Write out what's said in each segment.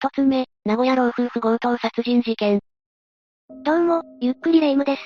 一つ目、名古屋老夫婦強盗殺人事件。どうも、ゆっくりレ夢ムです。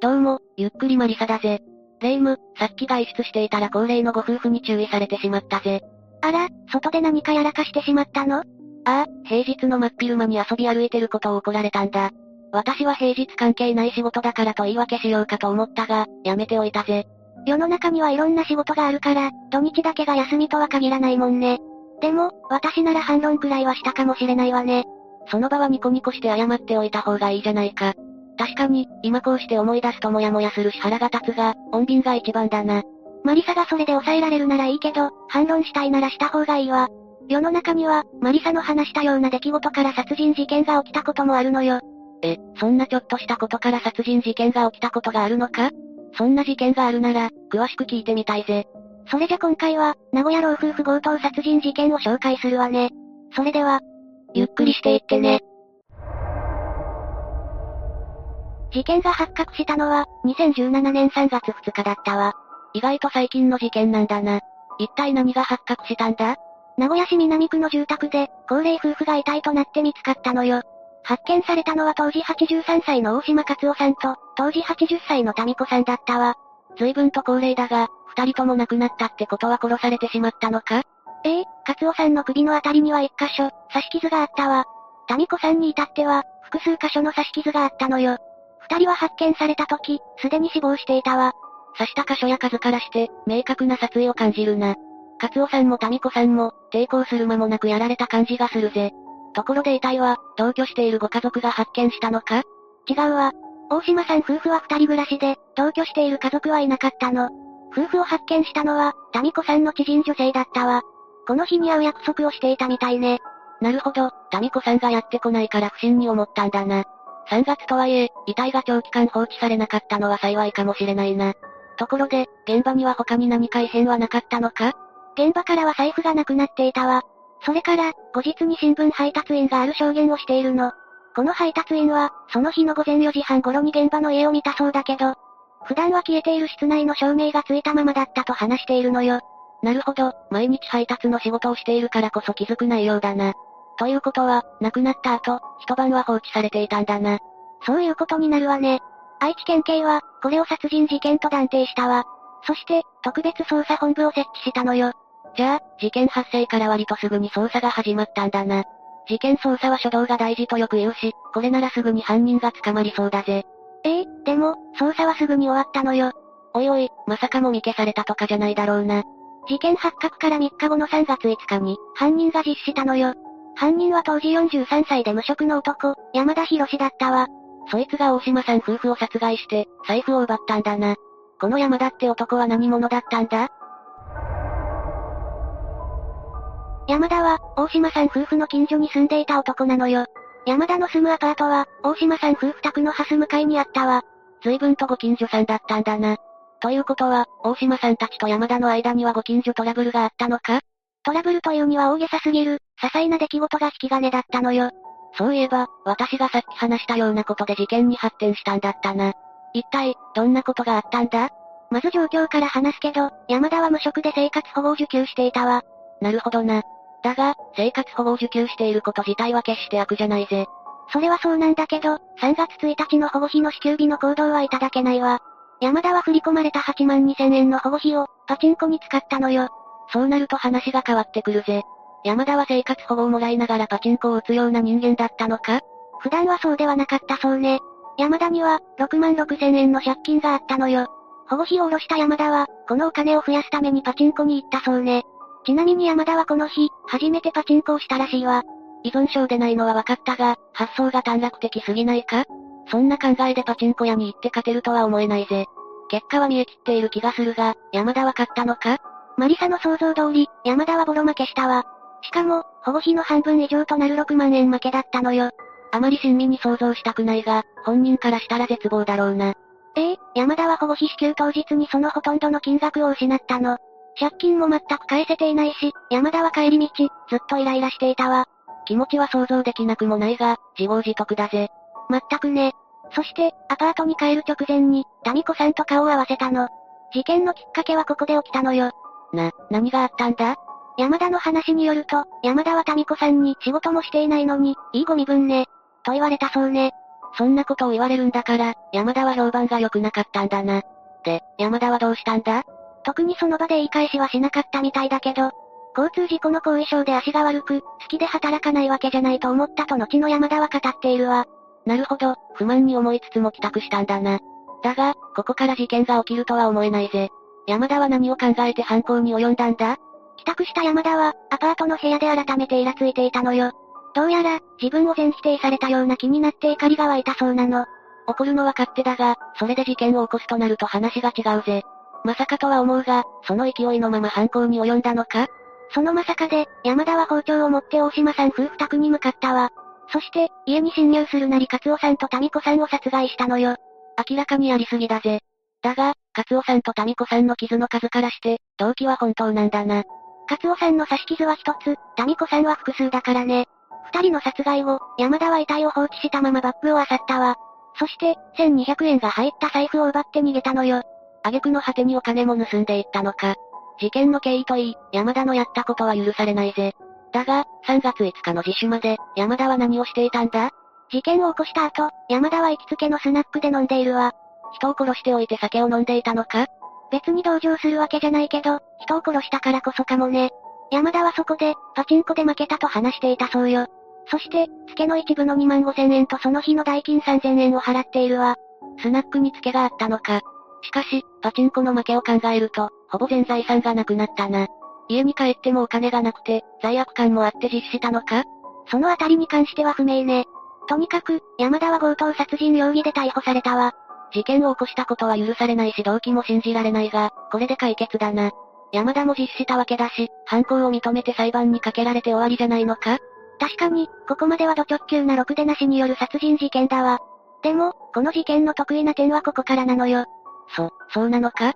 どうも、ゆっくりマリサだぜ。レ夢ム、さっき外出していたら高齢のご夫婦に注意されてしまったぜ。あら、外で何かやらかしてしまったの？ああ、平日の真っ昼間に遊び歩いてることを怒られたんだ。私は平日関係ない仕事だからと言い訳しようかと思ったが、やめておいたぜ。世の中にはいろんな仕事があるから、土日だけが休みとは限らないもんね。でも、私なら反論くらいはしたかもしれないわね。その場はニコニコして謝っておいた方がいいじゃないか。確かに、今こうして思い出すとモヤモヤするし腹が立つが、穏便が一番だな。マリサがそれで抑えられるならいいけど、反論したいならした方がいいわ。世の中には、マリサの話したような出来事から殺人事件が起きたこともあるのよ。え、そんなちょっとしたことから殺人事件が起きたことがあるのか？そんな事件があるなら、詳しく聞いてみたいぜ。それじゃ今回は、名古屋老夫婦強盗殺人事件を紹介するわね。それでは、ゆっくりしていってね。事件が発覚したのは、2017年3月2日だったわ。意外と最近の事件なんだな。一体何が発覚したんだ？名古屋市南区の住宅で、高齢夫婦が遺体となって見つかったのよ。発見されたのは当時83歳の大島克夫さんと、当時80歳の民子さんだったわ。随分と高齢だが、二人とも亡くなったってことは殺されてしまったのか？ええ、克夫さんの首のあたりには一箇所、刺し傷があったわ。民子さんに至っては、複数箇所の刺し傷があったのよ。二人は発見された時、すでに死亡していたわ。刺した箇所や数からして、明確な殺意を感じるな。勝夫さんも民子さんも、抵抗する間もなくやられた感じがするぜ。ところで遺体は、同居しているご家族が発見したのか？違うわ。大島さん夫婦は二人暮らしで、同居している家族はいなかったの。夫婦を発見したのは、民子さんの知人女性だったわ。この日に会う約束をしていたみたいね。なるほど、民子さんがやってこないから不審に思ったんだな。3月とはいえ、遺体が長期間放置されなかったのは幸いかもしれないな。ところで、現場には他に何か異変はなかったのか？現場からは財布がなくなっていたわ。それから、後日に新聞配達員がある証言をしているの。この配達員は、その日の午前4時半頃に現場の家を見たそうだけど、普段は消えている室内の照明がついたままだったと話しているのよ。なるほど、毎日配達の仕事をしているからこそ気づく内容だな。ということは、亡くなった後、一晩は放置されていたんだな。そういうことになるわね。愛知県警は、これを殺人事件と断定したわ。そして、特別捜査本部を設置したのよ。じゃあ、事件発生から割とすぐに捜査が始まったんだな。事件捜査は初動が大事とよく言うし、これならすぐに犯人が捕まりそうだぜ。ええでも、捜査はすぐに終わったのよ。おいおい、まさかもみ消されたとかじゃないだろうな。事件発覚から3日後の3月5日に、犯人が実施したのよ。犯人は当時43歳で無職の男、山田博だったわ。そいつが大島さん夫婦を殺害して、財布を奪ったんだな。この山田って男は何者だったんだ？山田は、大島さん夫婦の近所に住んでいた男なのよ。山田の住むアパートは、大島さん夫婦宅の蓮向かいにあったわ。随分とご近所さんだったんだな。ということは、大島さんたちと山田の間にはご近所トラブルがあったのか？トラブルというには大げさすぎる、些細な出来事が引き金だったのよ。そういえば、私がさっき話したようなことで事件に発展したんだったな。一体、どんなことがあったんだ？まず状況から話すけど、山田は無職で生活保護を受給していたわ。なるほどな。だが、生活保護を受給していること自体は決して悪じゃないぜ。それはそうなんだけど、3月1日の保護費の支給日の行動はいただけないわ。山田は振り込まれた8万2千円の保護費を、パチンコに使ったのよ。そうなると話が変わってくるぜ。山田は生活保護をもらいながらパチンコを打つような人間だったのか？普段はそうではなかったそうね。山田には、6万6千円の借金があったのよ。保護費を下ろした山田は、このお金を増やすためにパチンコに行ったそうね。ちなみに山田はこの日、初めてパチンコをしたらしいわ。依存症でないのは分かったが、発想が短絡的すぎないか？そんな考えでパチンコ屋に行って勝てるとは思えないぜ。結果は見え切っている気がするが、山田は勝ったのか？マリサの想像通り、山田はボロ負けしたわ。しかも、保護費の半分以上となる6万円負けだったのよ。あまり親身に想像したくないが、本人からしたら絶望だろうな。ええ山田は保護費支給当日にそのほとんどの金額を失ったの。借金も全く返せていないし、山田は帰り道、ずっとイライラしていたわ。気持ちは想像できなくもないが、自業自得だぜ。まったくね。そして、アパートに帰る直前に、民子さんと顔を合わせたの。事件のきっかけはここで起きたのよ。な、何があったんだ？山田の話によると、山田は民子さんに仕事もしていないのに、いいご身分ね。と言われたそうね。そんなことを言われるんだから、山田は評判が良くなかったんだな。で、山田はどうしたんだ？特にその場で言い返しはしなかったみたいだけど、交通事故の後遺症で足が悪く、好きで働かないわけじゃないと思ったと後の山田は語っているわ。なるほど、不満に思いつつも帰宅したんだな。だが、ここから事件が起きるとは思えないぜ。山田は何を考えて犯行に及んだんだ？帰宅した山田は、アパートの部屋で改めてイラついていたのよ。どうやら、自分を全否定されたような気になって怒りが湧いたそうなの。怒るのは勝手だが、それで事件を起こすとなると話が違うぜ。まさかとは思うが、その勢いのまま犯行に及んだのか？そのまさかで、山田は包丁を持って大島さん夫婦宅に向かったわ。そして、家に侵入するなり勝夫さんと民子さんを殺害したのよ。明らかにやりすぎだぜ。だが、勝夫さんと民子さんの傷の数からして、動機は本当なんだな。勝夫さんの刺し傷は一つ、民子さんは複数だからね。二人の殺害後、山田は遺体を放置したままバッグを漁ったわ。そして、1200円が入った財布を奪って逃げたのよ。挙句の果てにお金も盗んでいったのか。事件の経緯といい、山田のやったことは許されないぜ。だが、3月5日の自首まで、山田は何をしていたんだ？事件を起こした後、山田は行きつけのスナックで飲んでいるわ。人を殺しておいて酒を飲んでいたのか？別に同情するわけじゃないけど、人を殺したからこそかもね。山田はそこで、パチンコで負けたと話していたそうよ。そして、付けの一部の2万5千円とその日の代金3千円を払っているわ。スナックに付けがあったのか？しかし、パチンコの負けを考えると、ほぼ全財産がなくなったな。家に帰ってもお金がなくて、罪悪感もあって実施したのか？そのあたりに関しては不明ね。とにかく、山田は強盗殺人容疑で逮捕されたわ。事件を起こしたことは許されないし動機も信じられないが、これで解決だな。山田も実施したわけだし、犯行を認めて裁判にかけられて終わりじゃないのか？確かに、ここまではド直球なろくでなしによる殺人事件だわ。でも、この事件の得意な点はここからなのよ。そ、そうなのか？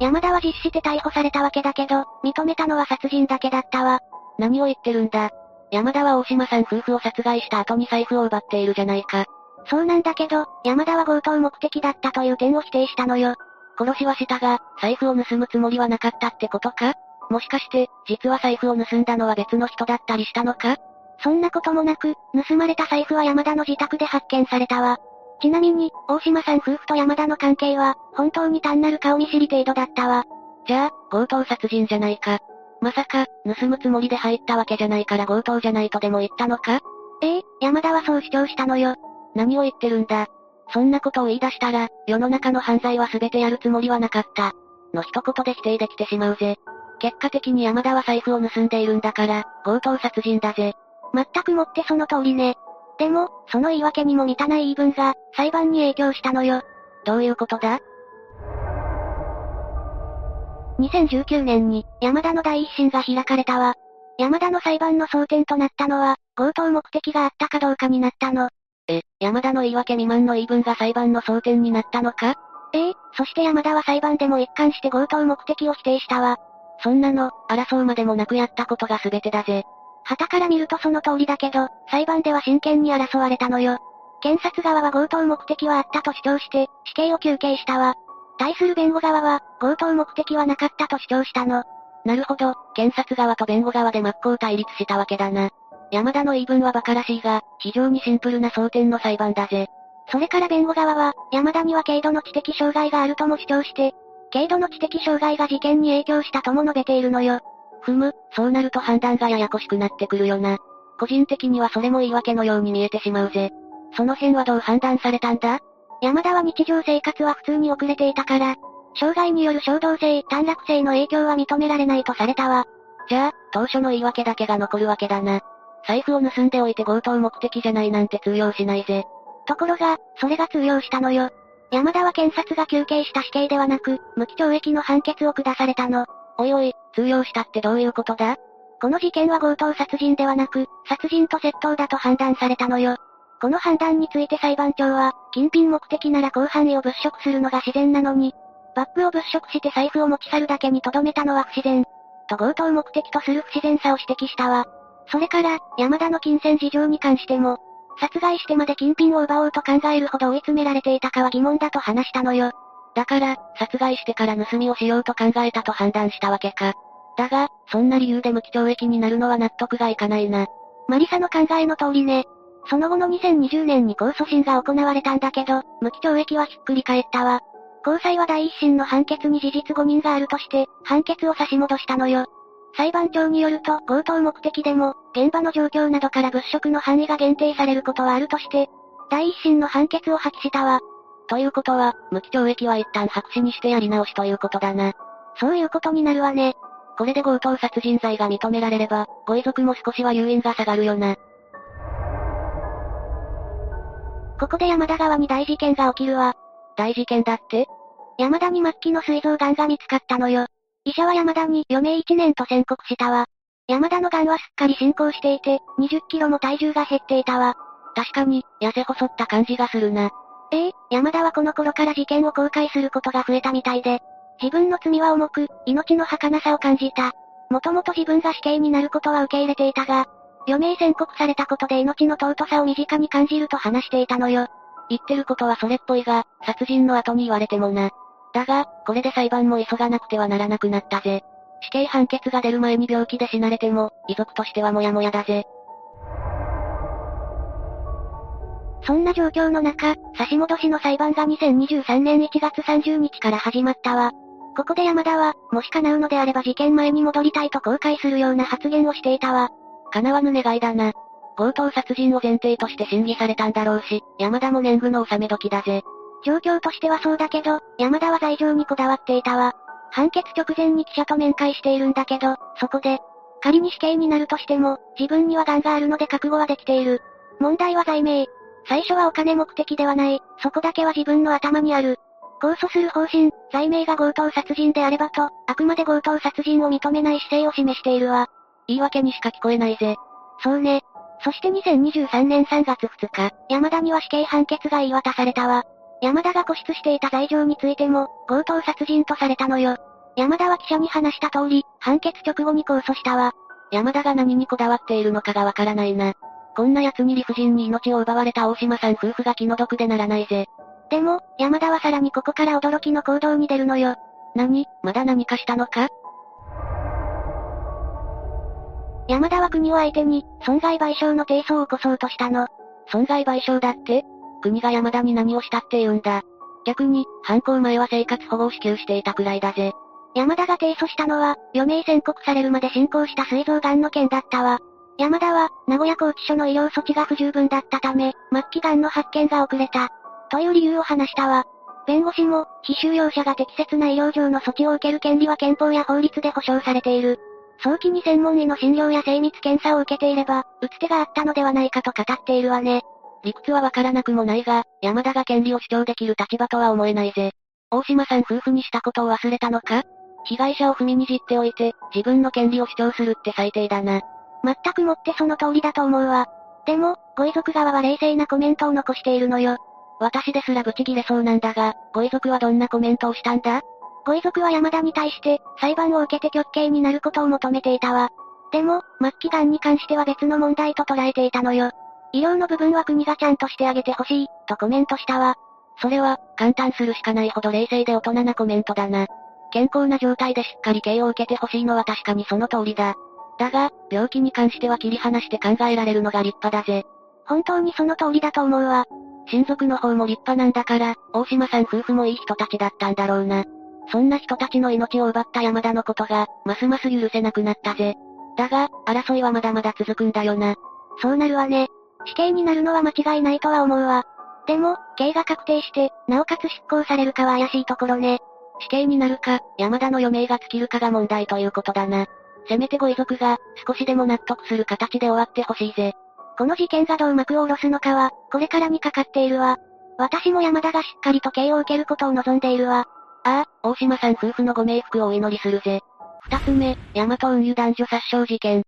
山田は実施して逮捕されたわけだけど、認めたのは殺人だけだったわ。何を言ってるんだ？山田は大島さん夫婦を殺害した後に財布を奪っているじゃないか。そうなんだけど、山田は強盗目的だったという点を否定したのよ。殺しはしたが、財布を盗むつもりはなかったってことか？もしかして、実は財布を盗んだのは別の人だったりしたのか？そんなこともなく、盗まれた財布は山田の自宅で発見されたわ。ちなみに、大島さん夫婦と山田の関係は、本当に単なる顔見知り程度だったわ。じゃあ、強盗殺人じゃないか。まさか、盗むつもりで入ったわけじゃないから強盗じゃないとでも言ったのか？ええ、山田はそう主張したのよ。何を言ってるんだ？そんなことを言い出したら、世の中の犯罪は全てやるつもりはなかった。の一言で否定できてしまうぜ。結果的に山田は財布を盗んでいるんだから、強盗殺人だぜ。全くもってその通りね。でも、その言い訳にも満たない言い分が、裁判に影響したのよ。どういうことだ？2019年に、山田の第一審が開かれたわ。山田の裁判の争点となったのは、強盗目的があったかどうかになったの。え、山田の言い訳未満の言い分が裁判の争点になったのか？ええ、そして山田は裁判でも一貫して強盗目的を否定したわ。そんなの、争うまでもなくやったことが全てだぜ。旗から見るとその通りだけど、裁判では真剣に争われたのよ。検察側は強盗目的はあったと主張して、死刑を求刑したわ。対する弁護側は、強盗目的はなかったと主張したの。なるほど、検察側と弁護側で真っ向対立したわけだな。山田の言い分は馬鹿らしいが、非常にシンプルな争点の裁判だぜ。それから弁護側は、山田には軽度の知的障害があるとも主張して、軽度の知的障害が事件に影響したとも述べているのよ。ふむ、そうなると判断がややこしくなってくるよな。個人的にはそれも言い訳のように見えてしまうぜ。その辺はどう判断されたんだ？山田は日常生活は普通に遅れていたから、障害による衝動性、短絡性の影響は認められないとされたわ。じゃあ、当初の言い訳だけが残るわけだな。財布を盗んでおいて強盗目的じゃないなんて通用しないぜ。ところが、それが通用したのよ。山田は検察が求刑した死刑ではなく、無期懲役の判決を下されたの。おいおい、通用したってどういうことだ？この事件は強盗殺人ではなく、殺人と窃盗だと判断されたのよ。この判断について裁判長は、金品目的なら広範囲を物色するのが自然なのに、バッグを物色して財布を持ち去るだけに留めたのは不自然。と強盗目的とする不自然さを指摘したわ。それから、山田の金銭事情に関しても、殺害してまで金品を奪おうと考えるほど追い詰められていたかは疑問だと話したのよ。だから、殺害してから盗みをしようと考えたと判断したわけか。だが、そんな理由で無期懲役になるのは納得がいかないな。マリサの考えの通りね。その後の2020年に控訴審が行われたんだけど、無期懲役はひっくり返ったわ。高裁は第一審の判決に事実誤認があるとして、判決を差し戻したのよ。裁判長によると、強盗目的でも、現場の状況などから物色の範囲が限定されることはあるとして、第一審の判決を破棄したわ。ということは、無期懲役は一旦白紙にしてやり直しということだな。そういうことになるわね。これで強盗殺人罪が認められれば、ご遺族も少しは誘引が下がるよな。ここで山田川に大事件が起きるわ。大事件だって？山田に末期の膵臓癌が見つかったのよ。医者は山田に余命1年と宣告したわ。山田の癌はすっかり進行していて、20キロも体重が減っていたわ。確かに、痩せ細った感じがするな。ええ山田はこの頃から事件を後悔することが増えたみたいで、自分の罪は重く、命の儚さを感じた。もともと自分が死刑になることは受け入れていたが、余命宣告されたことで命の尊さを身近に感じると話していたのよ。言ってることはそれっぽいが、殺人の後に言われてもな。だが、これで裁判も急がなくてはならなくなったぜ。死刑判決が出る前に病気で死なれても、遺族としてはモヤモヤだぜ。そんな状況の中、差し戻しの裁判が2023年1月30日から始まったわ。ここで山田は、もし叶うのであれば事件前に戻りたいと後悔するような発言をしていたわ。叶わぬ願いだな。強盗殺人を前提として審議されたんだろうし、山田も年貢の納め時だぜ。状況としてはそうだけど、山田は罪状にこだわっていたわ。判決直前に記者と面会しているんだけど、そこで、仮に死刑になるとしても、自分には癌があるので覚悟はできている。問題は罪名。最初はお金目的ではない、そこだけは自分の頭にある。控訴する方針、罪名が強盗殺人であればと、あくまで強盗殺人を認めない姿勢を示しているわ。言い訳にしか聞こえないぜ。そうね。そして2023年3月2日、山田には死刑判決が言い渡されたわ。山田が固執していた罪状についても、強盗殺人とされたのよ。山田は記者に話した通り、判決直後に控訴したわ。山田が何にこだわっているのかがわからないな。こんな奴に理不尽に命を奪われた大島さん夫婦が気の毒でならないぜ。でも、山田はさらにここから驚きの行動に出るのよ。何？まだ何かしたのか？山田は国を相手に、損害賠償の提訴を起こそうとしたの。損害賠償だって？国が山田に何をしたって言うんだ。逆に、犯行前は生活保護を支給していたくらいだぜ。山田が提訴したのは、余命宣告されるまで進行した膵臓癌の件だったわ。山田は、名古屋拘置所の医療措置が不十分だったため、末期癌の発見が遅れた。という理由を話したわ。弁護士も、非収容者が適切な医療上の措置を受ける権利は憲法や法律で保障されている。早期に専門医の診療や精密検査を受けていれば、打つ手があったのではないかと語っているわね。理屈はわからなくもないが、山田が権利を主張できる立場とは思えないぜ。大島さん夫婦にしたことを忘れたのか？被害者を踏みにじっておいて、自分の権利を主張するって最低だな。全くもってその通りだと思うわ。でも、ご遺族側は冷静なコメントを残しているのよ。私ですらブチギレそうなんだが、ご遺族はどんなコメントをしたんだ？ご遺族は山田に対して、裁判を受けて極刑になることを求めていたわ。でも、末期癌に関しては別の問題と捉えていたのよ。医療の部分は国がちゃんとしてあげてほしい、とコメントしたわ。それは、簡単するしかないほど冷静で大人なコメントだな。健康な状態でしっかり刑を受けてほしいのは確かにその通りだ。だが、病気に関しては切り離して考えられるのが立派だぜ。本当にその通りだと思うわ。親族の方も立派なんだから、大島さん夫婦もいい人たちだったんだろうな。そんな人たちの命を奪った山田のことが、ますます許せなくなったぜ。だが、争いはまだまだ続くんだよな。そうなるわね。死刑になるのは間違いないとは思うわ。でも、刑が確定して、なおかつ執行されるかは怪しいところね。死刑になるか、山田の余命が尽きるかが問題ということだな。せめてご遺族が、少しでも納得する形で終わってほしいぜ。この事件がどう幕を下ろすのかは、これからにかかっているわ。私も山田がしっかりと刑を受けることを望んでいるわ。ああ、大島さん夫婦のご冥福をお祈りするぜ。二つ目、大和運輸男女殺傷事件。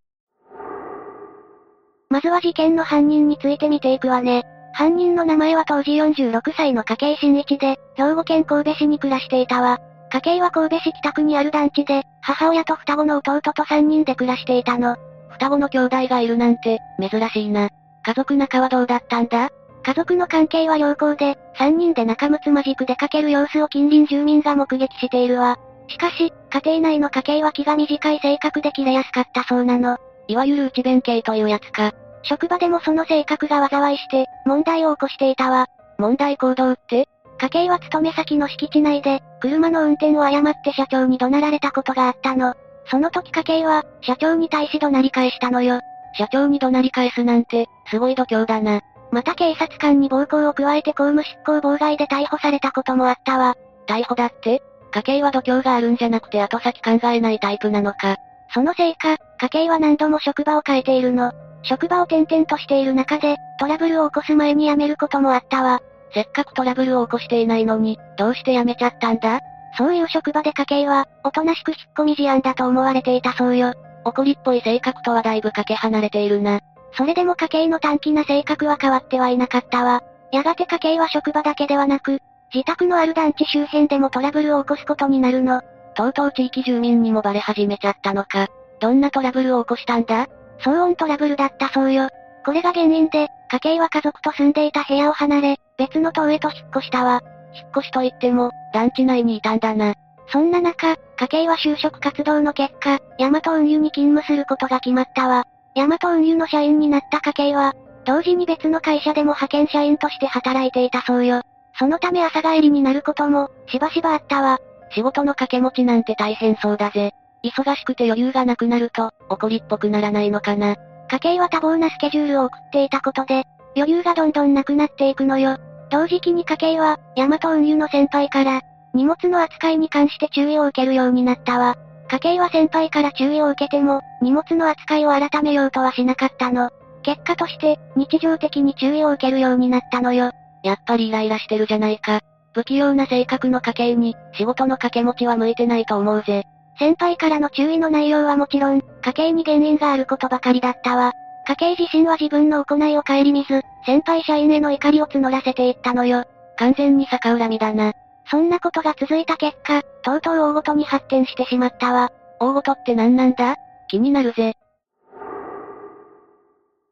まずは事件の犯人について見ていくわね。犯人の名前は当時46歳の家計新一で、兵庫県神戸市に暮らしていたわ。家計は神戸市北区にある団地で、母親と双子の弟と3人で暮らしていたの。双子の兄弟がいるなんて、珍しいな。家族仲はどうだったんだ？家族の関係は良好で、三人で仲睦まじく出かける様子を近隣住民が目撃しているわ。しかし、家庭内の家計は気が短い性格で切れやすかったそうなの。いわゆる内弁慶というやつか。職場でもその性格が災いして、問題を起こしていたわ。問題行動って？家計は勤め先の敷地内で、車の運転を誤って社長に怒鳴られたことがあったの。その時家計は、社長に対し怒鳴り返したのよ。社長に怒鳴り返すなんて、すごい度胸だな。また警察官に暴行を加えて公務執行妨害で逮捕されたこともあったわ。逮捕だって？家計は度胸があるんじゃなくて後先考えないタイプなのか。そのせいか、家計は何度も職場を変えているの。職場を転々としている中で、トラブルを起こす前に辞めることもあったわ。せっかくトラブルを起こしていないのに、どうして辞めちゃったんだ？そういう職場で家計は、おとなしく引っ込み思案だと思われていたそうよ。怒りっぽい性格とはだいぶかけ離れているな。それでも家計の短気な性格は変わってはいなかったわ。やがて家計は職場だけではなく、自宅のある団地周辺でもトラブルを起こすことになるの。とうとう地域住民にもバレ始めちゃったのか。どんなトラブルを起こしたんだ？騒音トラブルだったそうよ。これが原因で、家計は家族と住んでいた部屋を離れ、別の棟へと引っ越したわ。引っ越しといっても、団地内にいたんだな。そんな中、家計は就職活動の結果、ヤマト運輸に勤務することが決まったわ。ヤマト運輸の社員になった家計は、同時に別の会社でも派遣社員として働いていたそうよ。そのため朝帰りになることも、しばしばあったわ。仕事の掛け持ちなんて大変そうだぜ。忙しくて余裕がなくなると、怒りっぽくならないのかな。家計は多忙なスケジュールを送っていたことで、余裕がどんどんなくなっていくのよ。同時期に家計は、ヤマト運輸の先輩から、荷物の扱いに関して注意を受けるようになったわ。家計は先輩から注意を受けても、荷物の扱いを改めようとはしなかったの。結果として、日常的に注意を受けるようになったのよ。やっぱりイライラしてるじゃないか。不器用な性格の家計に、仕事の掛け持ちは向いてないと思うぜ。先輩からの注意の内容はもちろん、家計に原因があることばかりだったわ。家計自身は自分の行いを顧みず、先輩社員への怒りを募らせていったのよ。完全に逆恨みだな。そんなことが続いた結果、とうとう大ごとに発展してしまったわ。大ごとって何なんだ？気になるぜ。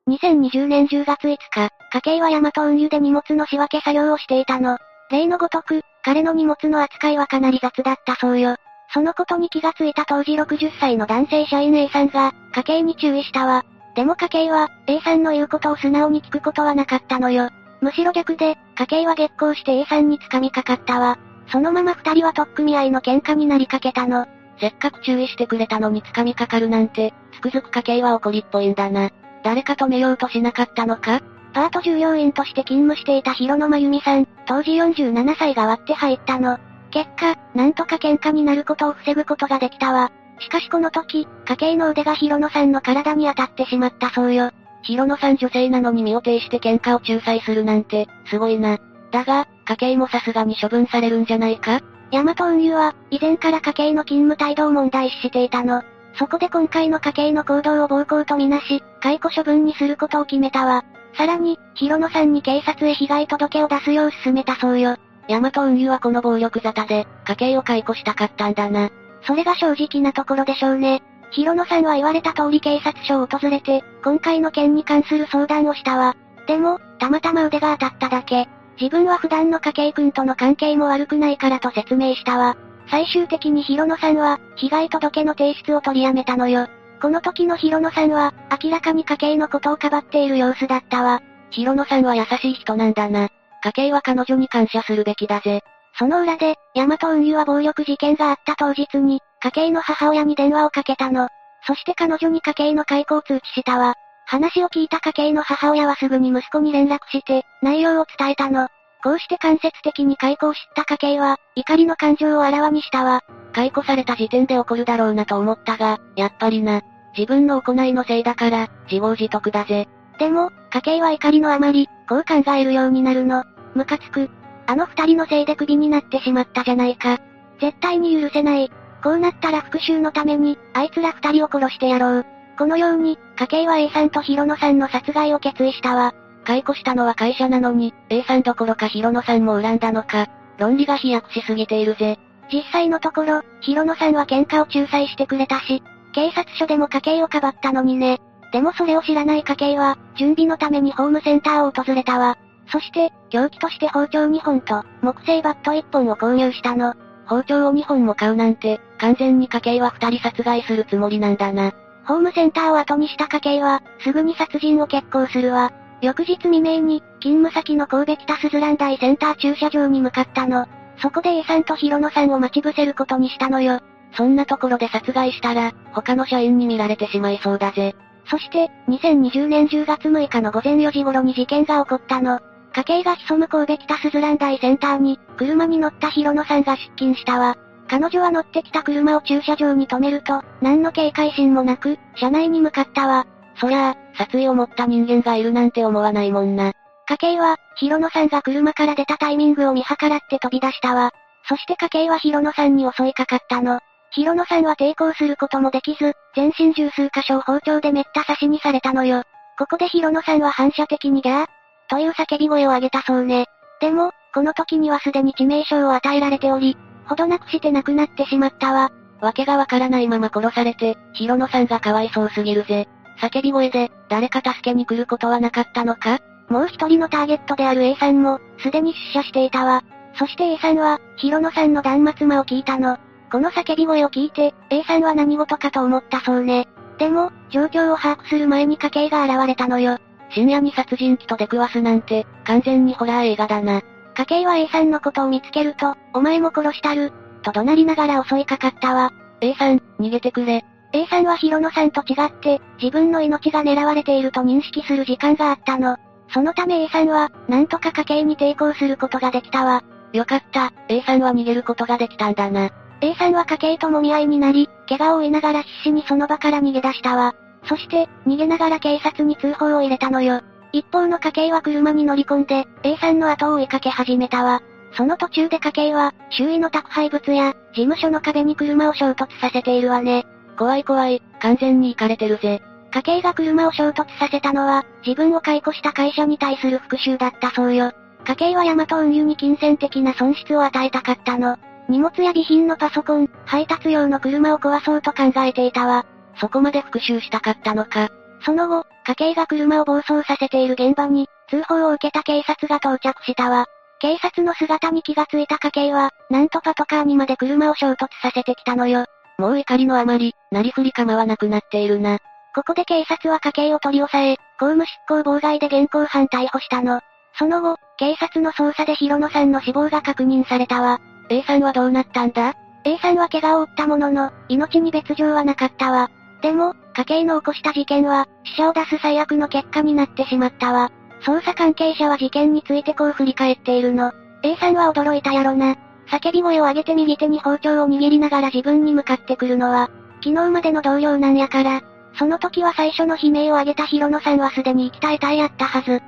2020年10月5日、家計はヤマト運輸で荷物の仕分け作業をしていたの。例のごとく、彼の荷物の扱いはかなり雑だったそうよ。そのことに気がついた当時60歳の男性社員 A さんが、家計に注意したわ。でも家計は、A さんの言うことを素直に聞くことはなかったのよ。むしろ逆で、家計は激高して A さんに掴みかかったわ。そのまま二人は取っ組み合いの喧嘩になりかけたの。せっかく注意してくれたのに掴みかかるなんて、つくづく家計は怒りっぽいんだな。誰か止めようとしなかったのか？パート従業員として勤務していた広野真由美さん、当時47歳が割って入ったの。結果、なんとか喧嘩になることを防ぐことができたわ。しかしこの時、家計の腕が広野さんの体に当たってしまったそうよ。広野さん女性なのに身を挺して喧嘩を仲裁するなんて、すごいな。だが、家計もさすがに処分されるんじゃないか？ヤマト運輸は、以前から家計の勤務態度を問題視していたの。そこで今回の家計の行動を暴行とみなし、解雇処分にすることを決めたわ。さらに、広野さんに警察へ被害届を出すよう勧めたそうよ。ヤマト運輸はこの暴力沙汰で、家計を解雇したかったんだな。それが正直なところでしょうね。広野さんは言われた通り警察署を訪れて、今回の件に関する相談をしたわ。でも、たまたま腕が当たっただけ。自分は普段の家計君との関係も悪くないからと説明したわ。最終的に広野さんは、被害届の提出を取りやめたのよ。この時の広野さんは、明らかに家計のことをかばっている様子だったわ。広野さんは優しい人なんだな。家計は彼女に感謝するべきだぜ。その裏で、ヤマト運輸は暴力事件があった当日に、家計の母親に電話をかけたの。そして彼女に家計の解雇を通知したわ。話を聞いた家計の母親はすぐに息子に連絡して、内容を伝えたの。こうして間接的に解雇を知った家計は、怒りの感情をあらわにしたわ。解雇された時点で怒るだろうなと思ったが、やっぱりな。自分の行いのせいだから、自業自得だぜ。でも、家計は怒りのあまり、こう考えるようになるの。ムカつく。あの二人のせいでクビになってしまったじゃないか。絶対に許せない。こうなったら復讐のために、あいつら二人を殺してやろう。このように、家計は A さんと広野さんの殺害を決意したわ。解雇したのは会社なのに、A さんどころか広野さんも恨んだのか。論理が飛躍しすぎているぜ。実際のところ、広野さんは喧嘩を仲裁してくれたし、警察署でも家計をかばったのにね。でもそれを知らない家計は、準備のためにホームセンターを訪れたわ。そして、凶器として包丁2本と、木製バット1本を購入したの。包丁を2本も買うなんて、完全に家計は2人殺害するつもりなんだな。ホームセンターを後にした家計は、すぐに殺人を決行するわ。翌日未明に、勤務先の神戸北スズラン大センター駐車場に向かったの。そこで A さんとヒロノさんを待ち伏せることにしたのよ。そんなところで殺害したら、他の社員に見られてしまいそうだぜ。そして、2020年10月6日の午前4時頃に事件が起こったの。家計が潜む神戸北スズラン大センターに、車に乗ったヒロノさんが出勤したわ。彼女は乗ってきた車を駐車場に止めると、何の警戒心もなく、車内に向かったわ。そりゃあ、殺意を持った人間がいるなんて思わないもんな。家計は、ヒロノさんが車から出たタイミングを見計らって飛び出したわ。そして家計はヒロノさんに襲いかかったの。ヒロノさんは抵抗することもできず、全身十数箇所を包丁でめった刺しにされたのよ。ここでヒロノさんは反射的にギャーという叫び声を上げたそうね。でも、この時にはすでに致命傷を与えられており、ほどなくして亡くなってしまったわ。わけがわからないまま殺されて、ヒロノさんがかわいそうすぎるぜ。叫び声で、誰か助けに来ることはなかったのか？もう一人のターゲットである A さんも、すでに出社していたわ。そして A さんは、ヒロノさんの断末魔を聞いたの。この叫び声を聞いて、A さんは何事かと思ったそうね。でも、状況を把握する前に家計が現れたのよ。深夜に殺人鬼と出くわすなんて、完全にホラー映画だな。家計は A さんのことを見つけると、お前も殺したる、と怒鳴りながら襲いかかったわ。A さん、逃げてくれ。A さんはヒロノさんと違って、自分の命が狙われていると認識する時間があったの。そのため A さんは、なんとか家計に抵抗することができたわ。よかった、A さんは逃げることができたんだな。A さんは家計ともみ合いになり、怪我を負いながら必死にその場から逃げ出したわ。そして、逃げながら警察に通報を入れたのよ。一方の家計は車に乗り込んで、A さんの後を追いかけ始めたわ。その途中で家計は、周囲の宅配物や、事務所の壁に車を衝突させているわね。怖い怖い、完全に行かれてるぜ。家計が車を衝突させたのは、自分を解雇した会社に対する復讐だったそうよ。家計はヤマト運輸に金銭的な損失を与えたかったの。荷物や備品のパソコン、配達用の車を壊そうと考えていたわ。そこまで復讐したかったのか。その後、家計が車を暴走させている現場に、通報を受けた警察が到着したわ。警察の姿に気がついた家計は、なんとパトカーにまで車を衝突させてきたのよ。もう怒りのあまり、なりふり構わなくなっているな。ここで警察は家計を取り押さえ、公務執行妨害で現行犯逮捕したの。その後、警察の捜査でヒロノさんの死亡が確認されたわ。A さんはどうなったんだ ?A さんは怪我を負ったものの、命に別状はなかったわ。でも、家計の起こした事件は、死者を出す最悪の結果になってしまったわ。捜査関係者は事件についてこう振り返っているの。A さんは驚いたやろな。叫び声を上げて右手に包丁を握りながら自分に向かってくるのは、昨日までの同僚なんやから。その時は最初の悲鳴を上げたヒロノさんはすでに生き絶えたいやったはず。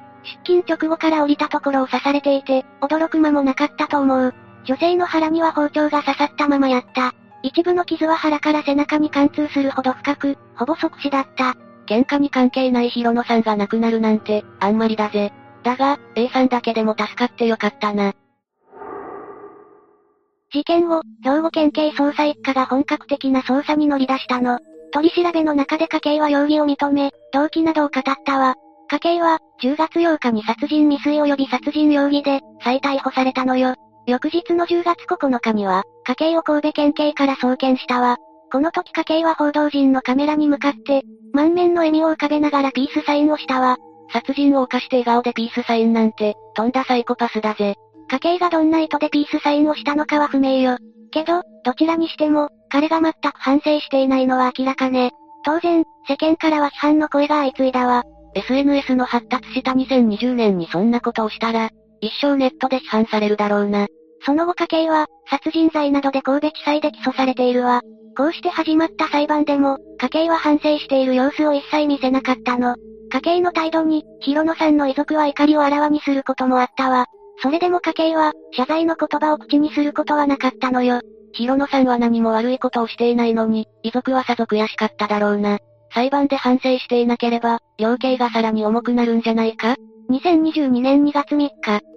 出勤直後から降りたところを刺されていて、驚く間もなかったと思う。女性の腹には包丁が刺さったままやった。一部の傷は腹から背中に貫通するほど深く、ほぼ即死だった。喧嘩に関係ないヒロノさんが亡くなるなんて、あんまりだぜ。だが、A さんだけでも助かってよかったな。事件後、兵庫県警捜査一課が本格的な捜査に乗り出したの。取り調べの中で家計は容疑を認め、動機などを語ったわ。家計は、10月8日に殺人未遂及び殺人容疑で、再逮捕されたのよ。翌日の10月9日には、家計を神戸県警から送検したわ。この時家計は報道陣のカメラに向かって、満面の笑みを浮かべながらピースサインをしたわ。殺人を犯して笑顔でピースサインなんて、とんだサイコパスだぜ。家計がどんな意図でピースサインをしたのかは不明よ。けど、どちらにしても、彼が全く反省していないのは明らかね。当然、世間からは批判の声が相次いだわ。SNS の発達した2020年にそんなことをしたら、一生ネットで批判されるだろうな。その後家計は、殺人罪などで神戸地裁で起訴されているわ。こうして始まった裁判でも、家計は反省している様子を一切見せなかったの。家計の態度に、ヒロノさんの遺族は怒りをあらわにすることもあったわ。それでも家計は、謝罪の言葉を口にすることはなかったのよ。ヒロノさんは何も悪いことをしていないのに、遺族はさぞ悔しかっただろうな。裁判で反省していなければ、量刑がさらに重くなるんじゃないか？?2022 年2月3日、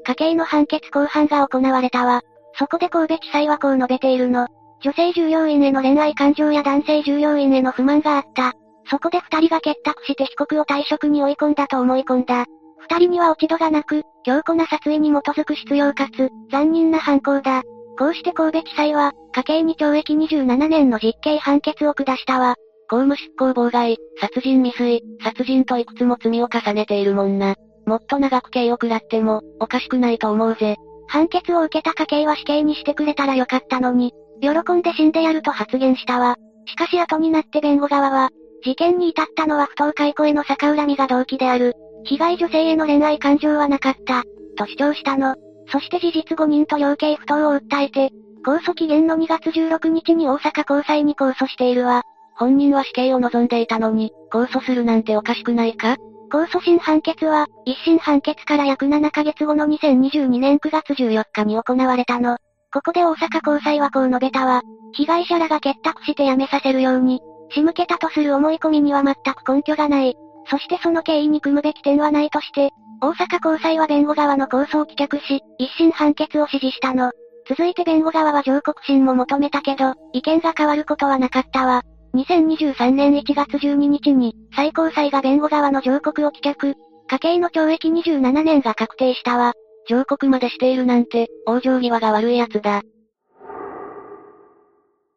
家計の判決公判が行われたわ。そこで神戸地裁はこう述べているの。女性従業員への恋愛感情や男性従業員への不満があった。そこで二人が結託して被告を退職に追い込んだと思い込んだ。二人には落ち度がなく、強固な殺意に基づく必要かつ、残忍な犯行だ。こうして神戸地裁は、家計に懲役27年の実刑判決を下したわ。公務執行妨害、殺人未遂、殺人といくつも罪を重ねているもんな。もっと長く刑を食らっても、おかしくないと思うぜ。判決を受けた家計は死刑にしてくれたらよかったのに、喜んで死んでやると発言したわ。しかし後になって弁護側は、事件に至ったのは不当解雇への逆恨みが動機である。被害女性への恋愛感情はなかった、と主張したの。そして事実誤認と量刑不当を訴えて、控訴期限の2月16日に大阪高裁に控訴しているわ。本人は死刑を望んでいたのに、控訴するなんておかしくないか？控訴審判決は、一審判決から約7ヶ月後の2022年9月14日に行われたの。ここで大阪高裁はこう述べたわ。被害者らが結託して辞めさせるように、仕向けたとする思い込みには全く根拠がない。そしてその経緯に組むべき点はないとして、大阪高裁は弁護側の控訴を棄却し、一審判決を支持したの。続いて弁護側は上告審も求めたけど、意見が変わることはなかったわ。2023年1月12日に、最高裁が弁護側の上告を棄却。家計の懲役27年が確定したわ。上告までしているなんて、往生際が悪い奴だ。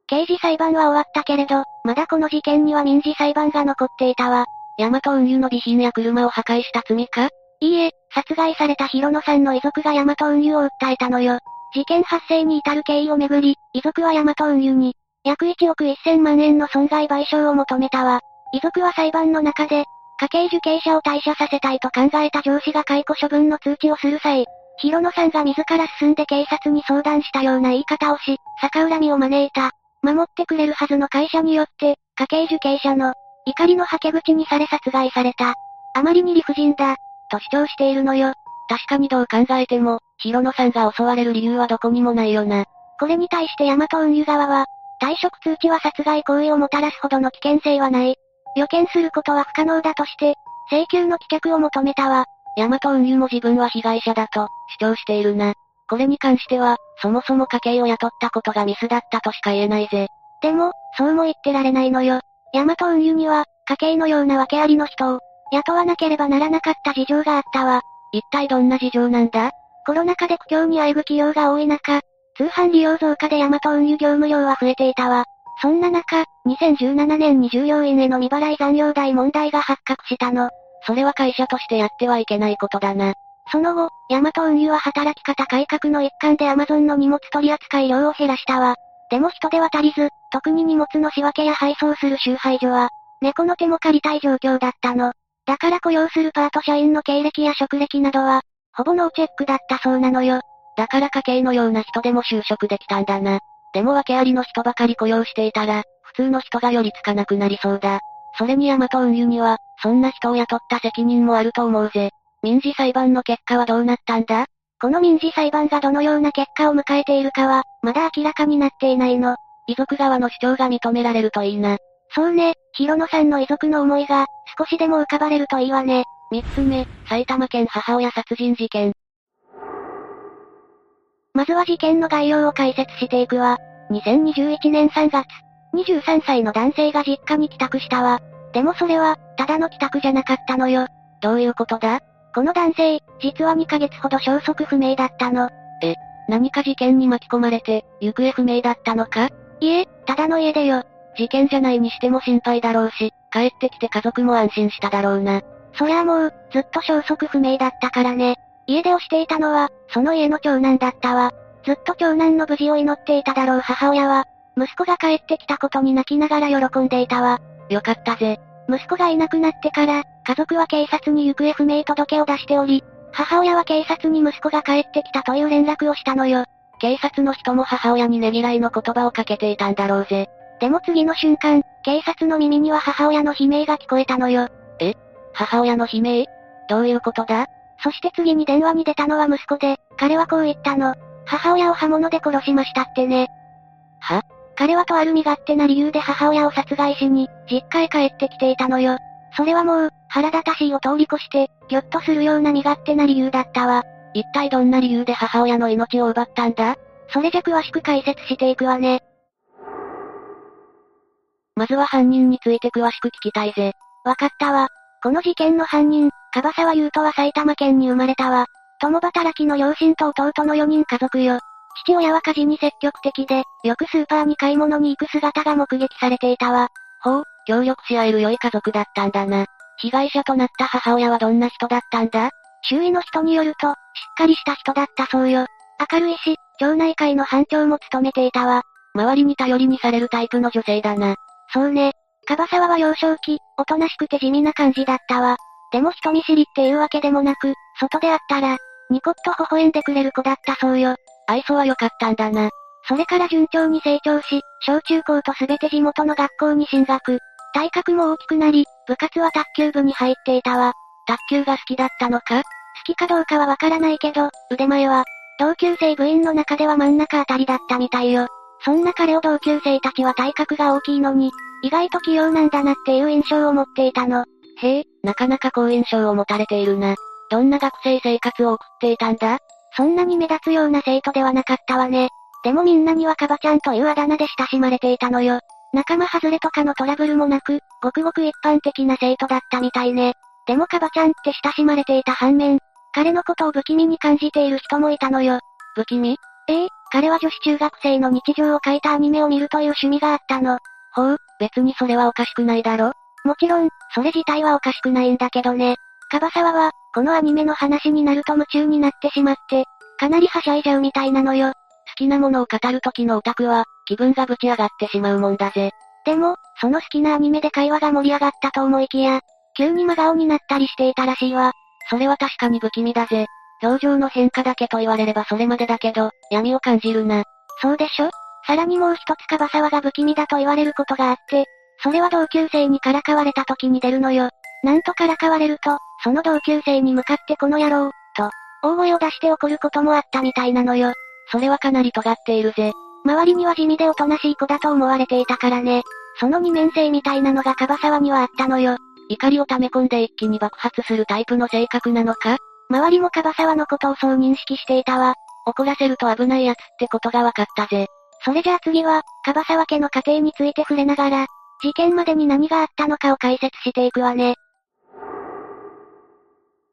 刑事裁判は終わったけれど、まだこの事件には民事裁判が残っていたわ。ヤマト運輸の備品や車を破壊した罪か？いいえ、殺害されたヒロノさんの遺族がヤマト運輸を訴えたのよ。事件発生に至る経緯をめぐり、遺族はヤマト運輸に、約1億1000万円の損害賠償を求めたわ。遺族は裁判の中で、家計受刑者を退社させたいと考えた上司が解雇処分の通知をする際、ヒロノさんが自ら進んで警察に相談したような言い方をし、逆恨みを招いた。守ってくれるはずの会社によって、家計受刑者の怒りのはけ口にされ殺害された。あまりに理不尽だ、と主張しているのよ。確かにどう考えても、ヒロノさんが襲われる理由はどこにもないよな。これに対してヤマト運輸側は、退職通知は殺害行為をもたらすほどの危険性はない。予見することは不可能だとして、請求の棄却を求めたわ。ヤマト運輸も自分は被害者だと、主張しているな。これに関しては、そもそも家計を雇ったことがミスだったとしか言えないぜ。でも、そうも言ってられないのよ。ヤマト運輸には、家計のような訳ありの人を、雇わなければならなかった事情があったわ。一体どんな事情なんだ？コロナ禍で苦境にあえぐ企業が多い中、通販利用増加でヤマト運輸業務量は増えていたわ。そんな中、2017年に従業員への未払い残業代問題が発覚したの。それは会社としてやってはいけないことだな。その後、ヤマト運輸は働き方改革の一環でアマゾンの荷物取扱量を減らしたわ。でも人手は足りず、特に荷物の仕分けや配送する集配所は、猫の手も借りたい状況だったの。だから雇用するパート社員の経歴や職歴などは、ほぼノーチェックだったそうなのよ。だから家計のような人でも就職できたんだな。でも訳ありの人ばかり雇用していたら、普通の人が寄りつかなくなりそうだ。それにヤマト運輸には、そんな人を雇った責任もあると思うぜ。民事裁判の結果はどうなったんだ？この民事裁判がどのような結果を迎えているかは、まだ明らかになっていないの。遺族側の主張が認められるといいな。そうね、ヒロノさんの遺族の思いが、少しでも浮かばれるといいわね。三つ目、埼玉県母親殺人事件。まずは事件の概要を解説していくわ。2021年3月、23歳の男性が実家に帰宅したわ。でもそれは、ただの帰宅じゃなかったのよ。どういうことだ？この男性、実は2ヶ月ほど消息不明だったの。え、何か事件に巻き込まれて、行方不明だったのか？いえ、ただの家出よ。事件じゃないにしても心配だろうし、帰ってきて家族も安心しただろうな。そりゃもう、ずっと消息不明だったからね。家出をしていたのは、その家の長男だったわ。ずっと長男の無事を祈っていただろう母親は、息子が帰ってきたことに泣きながら喜んでいたわ。よかったぜ。息子がいなくなってから、家族は警察に行方不明届を出しており、母親は警察に息子が帰ってきたという連絡をしたのよ。警察の人も母親にねぎらいの言葉をかけていたんだろうぜ。でも次の瞬間、警察の耳には母親の悲鳴が聞こえたのよ。え？母親の悲鳴？どういうことだ？そして次に電話に出たのは息子で、彼はこう言ったの。母親を刃物で殺しましたってね。は？彼はとある身勝手な理由で母親を殺害しに、実家へ帰ってきていたのよ。それはもう、腹立たしいを通り越して、ぎょっとするような身勝手な理由だったわ。一体どんな理由で母親の命を奪ったんだ？それじゃ詳しく解説していくわね。まずは犯人について詳しく聞きたいぜ。わかったわ。この事件の犯人、樺沢優斗は埼玉県に生まれたわ。共働きの両親と弟の4人家族よ。父親は家事に積極的で、よくスーパーに買い物に行く姿が目撃されていたわ。ほう、協力し合える良い家族だったんだな。被害者となった母親はどんな人だったんだ？周囲の人によると、しっかりした人だったそうよ。明るいし、町内会の班長も務めていたわ。周りに頼りにされるタイプの女性だな。そうね。樺沢は幼少期、おとなしくて地味な感じだったわ。でも人見知りっていうわけでもなく、外で会ったら、ニコッと微笑んでくれる子だったそうよ。愛想は良かったんだな。それから順調に成長し、小中高とすべて地元の学校に進学。体格も大きくなり、部活は卓球部に入っていたわ。卓球が好きだったのか？好きかどうかはわからないけど、腕前は、同級生部員の中では真ん中あたりだったみたいよ。そんな彼を同級生たちは体格が大きいのに、意外と器用なんだなっていう印象を持っていたの。へえ、なかなか好印象を持たれているな。どんな学生生活を送っていたんだ？そんなに目立つような生徒ではなかったわね。でもみんなにはカバちゃんというあだ名で親しまれていたのよ。仲間外れとかのトラブルもなく、ごくごく一般的な生徒だったみたいね。でもカバちゃんって親しまれていた反面、彼のことを不気味に感じている人もいたのよ。不気味？ええ彼は女子中学生の日常を描いたアニメを見るという趣味があったの。ほう、別にそれはおかしくないだろもちろん、それ自体はおかしくないんだけどね。カバサワは、このアニメの話になると夢中になってしまって、かなりはしゃいじゃうみたいなのよ。好きなものを語る時のオタクは、気分がぶち上がってしまうもんだぜ。でも、その好きなアニメで会話が盛り上がったと思いきや、急に真顔になったりしていたらしいわ。それは確かに不気味だぜ。表情の変化だけと言われればそれまでだけど、闇を感じるな。そうでしょ？さらにもう一つカバサワが不気味だと言われることがあって、それは同級生にからかわれた時に出るのよ。なんとからかわれると、その同級生に向かってこの野郎、と、大声を出して怒ることもあったみたいなのよ。それはかなり尖っているぜ。周りには地味でおとなしい子だと思われていたからね。その二面性みたいなのがカバサワにはあったのよ。怒りを溜め込んで一気に爆発するタイプの性格なのか？周りもカバサワのことをそう認識していたわ。怒らせると危ないやつってことが分かったぜ。それじゃあ次は、カバサワ家の家庭について触れながら、事件までに何があったのかを解説していくわね。